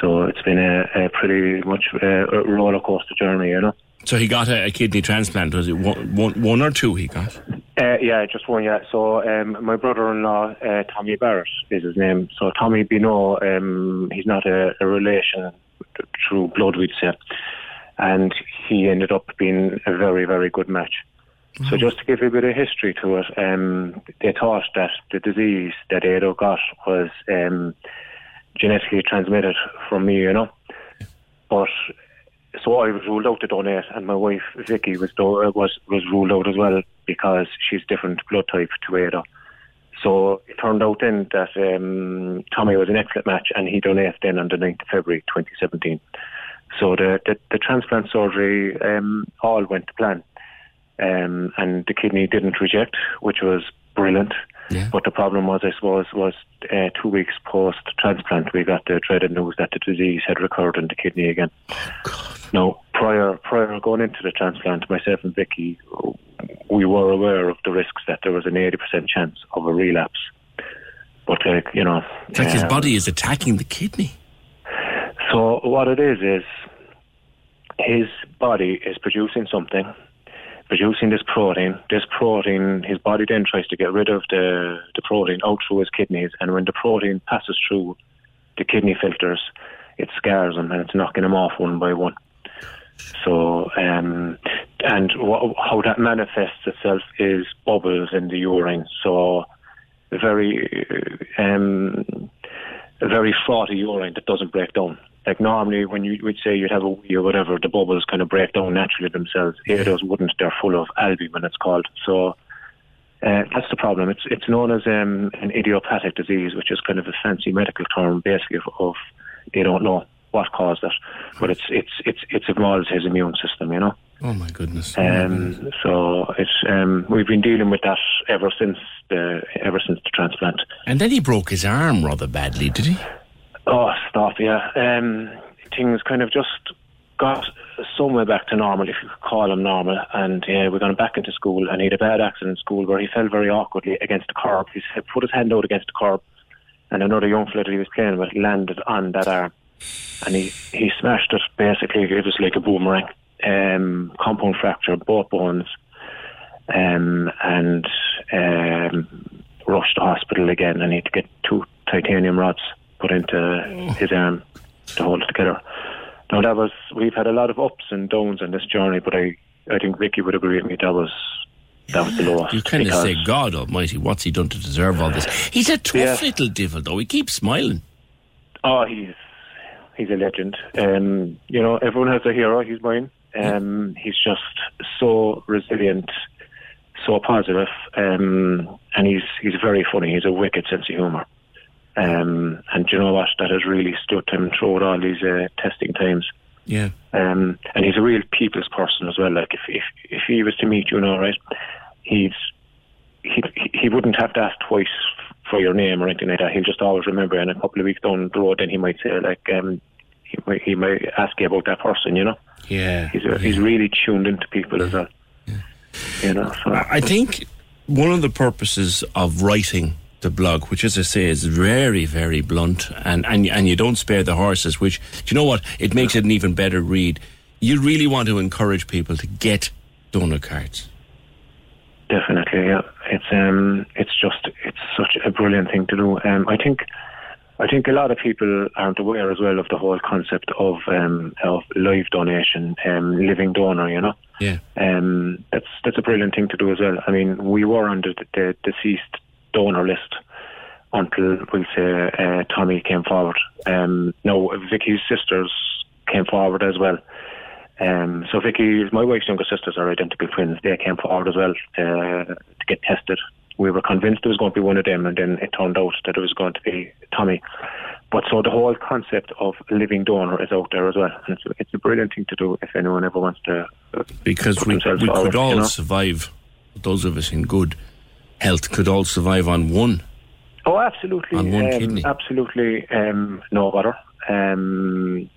So it's been a, a pretty much a, roller coaster journey, you know. So he got a, a kidney transplant. Was it one, one, one or two he got? Uh, yeah, just one. Yeah. So um, my brother-in-law, uh, Tommy Barrett, is his name. So Tommy Bino, um, he's not a, a relation through blood, we'd say, and he ended up being a very, very good match. So just to give you a bit of history to it, um, they thought that the disease that Ado got was um, genetically transmitted from me, you know. But so I was ruled out to donate, and my wife Vicky was do- was was ruled out as well because she's different blood type to Ado. So it turned out then that um, Tommy was an excellent match, and he donated then on the 9th of February 2017. So the the, the transplant surgery um, all went to plan, um, and the kidney didn't reject, which was brilliant. But the problem was, I suppose, was uh, two weeks post transplant, we got the dreaded news that the disease had recurred in the kidney again. Now, prior prior going into the transplant, myself and Vicky, we were aware of the risks that there was an 80% chance of a relapse. But, like, you know. It's like his um, body is attacking the kidney. So what it is is his body is producing something, producing this protein. This protein, his body then tries to get rid of the the protein out through his kidneys, and when the protein passes through the kidney filters, it scars him and it's knocking him off one by one. So, um, and how that manifests itself is bubbles in the urine. So, very, um, very frothy urine that doesn't break down. Like normally, when you would say you'd have a wee or whatever, the bubbles kind of break down naturally themselves. Here, those wouldn't. They're full of albumin. It's called. So uh, that's the problem. It's it's known as um, an idiopathic disease, which is kind of a fancy medical term, basically of, of they don't know what caused it, but it's it's it's it's involved his immune system. You know. Oh my goodness. Um, so it's um, we've been dealing with that ever since the ever since the transplant. And then he broke his arm rather badly, did he? Oh, stop! Yeah, um, things kind of just got somewhere back to normal, if you could call them normal. And uh, we're going back into school, and he had a bad accident in school where he fell very awkwardly against the curb. He put his hand out against the curb, and another young fella that he was playing with landed on that arm, and he he smashed it. Basically, it was like a boomerang. Um, compound fracture, both bones, um, and um, rushed to hospital again. And he had to get two titanium rods put into his arm to hold it together. Now that was we've had a lot of ups and downs on this journey, but I I think Vicky would agree with me that was that was the lowest. You kind of say, God Almighty, what's he done to deserve all this? He's a tough little devil, though. He keeps smiling. Oh, he's he's a legend. Um, you know, everyone has a hero. He's mine. Um, he's just so resilient, so positive, um, and he's he's very funny. He's a wicked sense of humour. Um, and you know what? That has really stood him through all these uh, testing times. Yeah. Um, and he's a real people's person as well. Like if if if he was to meet you, now, right, he's he he wouldn't have to ask twice for your name or anything like that. He'll just always remember. And a couple of weeks down the road, then he might say like um he might he might ask you about that person. You know, Yeah. he's a, he's really tuned into people as well. You know, so I think one of the purposes of writing the blog, which, as I say, is very, very blunt, and, and, and you don't spare the horses, which, do you know what? It makes it an even better read. You really want to encourage people to get donor cards. Definitely, yeah. It's um, it's just it's such a brilliant thing to do. Um, I think, I think a lot of people aren't aware as well of the whole concept of um, of live donation, um, living donor. You know, Yeah. um, that's that's a brilliant thing to do as well. I mean, we were under the, the deceased donor list until we'll say uh, Tommy came forward. Um, no, Vicky's sisters came forward as well. Um, so Vicky, my wife's younger sisters are identical twins. They came forward as well to, to get tested. We were convinced it was going to be one of them, and then it turned out that it was going to be Tommy. But so the whole concept of living donor is out there as well, and it's, it's a brilliant thing to do if anyone ever wants to. uh, Because we, we forward, could all you know? survive, those of us in good health could all survive on one. Oh, absolutely. On one um, kidney. Absolutely, um, no bother. Um,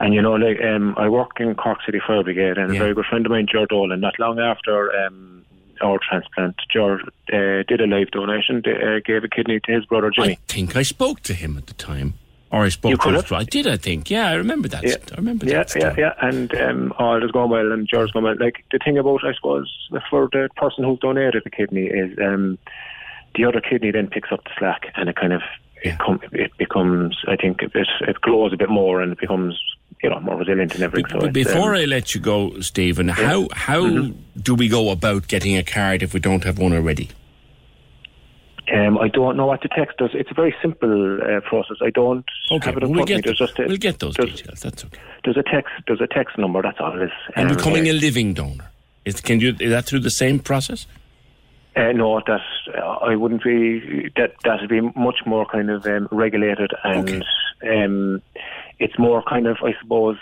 and you know, like um, I work in Cork City Fire Brigade, and a very good friend of mine, George Dolan, not long after um, our transplant, George uh, did a live donation, uh, gave a kidney to his brother Jimmy. I think I spoke to him at the time. Or I spoke to. I did, I think. Yeah, I remember that. Yeah. I remember yeah, that. yeah, yeah, and um, all is going well, and George's going well. Like the thing about, I suppose, for the person who donated the kidney is um, the other kidney then picks up the slack, and it kind of it, com- it becomes, I think, it, it glows a bit more, and it becomes you know more resilient and everything. So before um, I let you go, Stephen, how how Mhm. do we go about getting a card if we don't have one already? Um, I don't know what the text does. It's a very simple uh, process. I don't Okay, have it in we'll front of me. get There's just a, we'll get those details. That's okay. There's a text. There's a text number. That's all it is. And Um, becoming uh, a living donor, is can you is that through the same process? Uh, no, that uh, I wouldn't be. That that'd be much more kind of um, regulated, and um, it's more kind of, I suppose,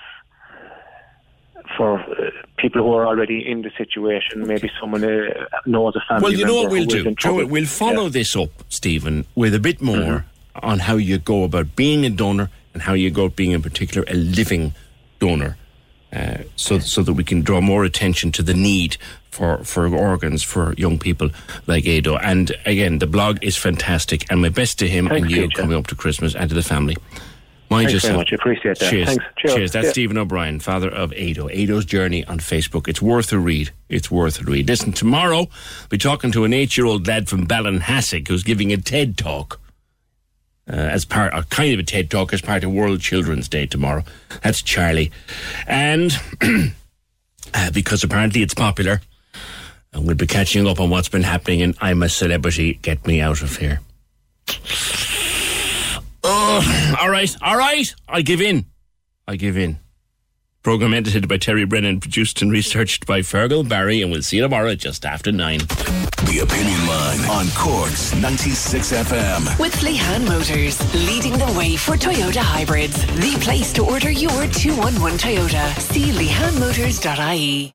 for uh, people who are already in the situation. Maybe someone uh, knows a family. well, you know what we'll do. in Do you know what? trouble. We'll follow this up, Stephen, with a bit more Mm-hmm. on how you go about being a donor and how you go about being, in particular, a living donor. Uh, so, so that we can draw more attention to the need for, for organs for young people like Ado. And again, the blog is fantastic. And my best to him Thanks, and you Peter. coming up to Christmas and to the family. Mind Thanks very yourself. much. Appreciate that. Cheers. Thanks. Cheers. That's Yeah. Stephen O'Brien, father of Ado. Ado's Journey on Facebook. It's worth a read. It's worth a read. Listen, tomorrow we're talking to an eight-year-old lad from Ballinhassig who's giving a TED talk. Uh, as part, or kind of a TED talk as part of World Children's Day tomorrow. That's Charlie. And uh, because apparently it's popular, and we'll be catching up on what's been happening in I'm a Celebrity, Get Me Out of Here. Oh, all right, all right. I give in. I give in. Program edited by Terry Brennan, produced and researched by Fergal Barry, and we'll see you tomorrow just after nine. The Opinion Line on Cork's 96 FM. With Lehan Motors, leading the way for Toyota hybrids. The place to order your 211 Toyota. See lehanmotors.ie.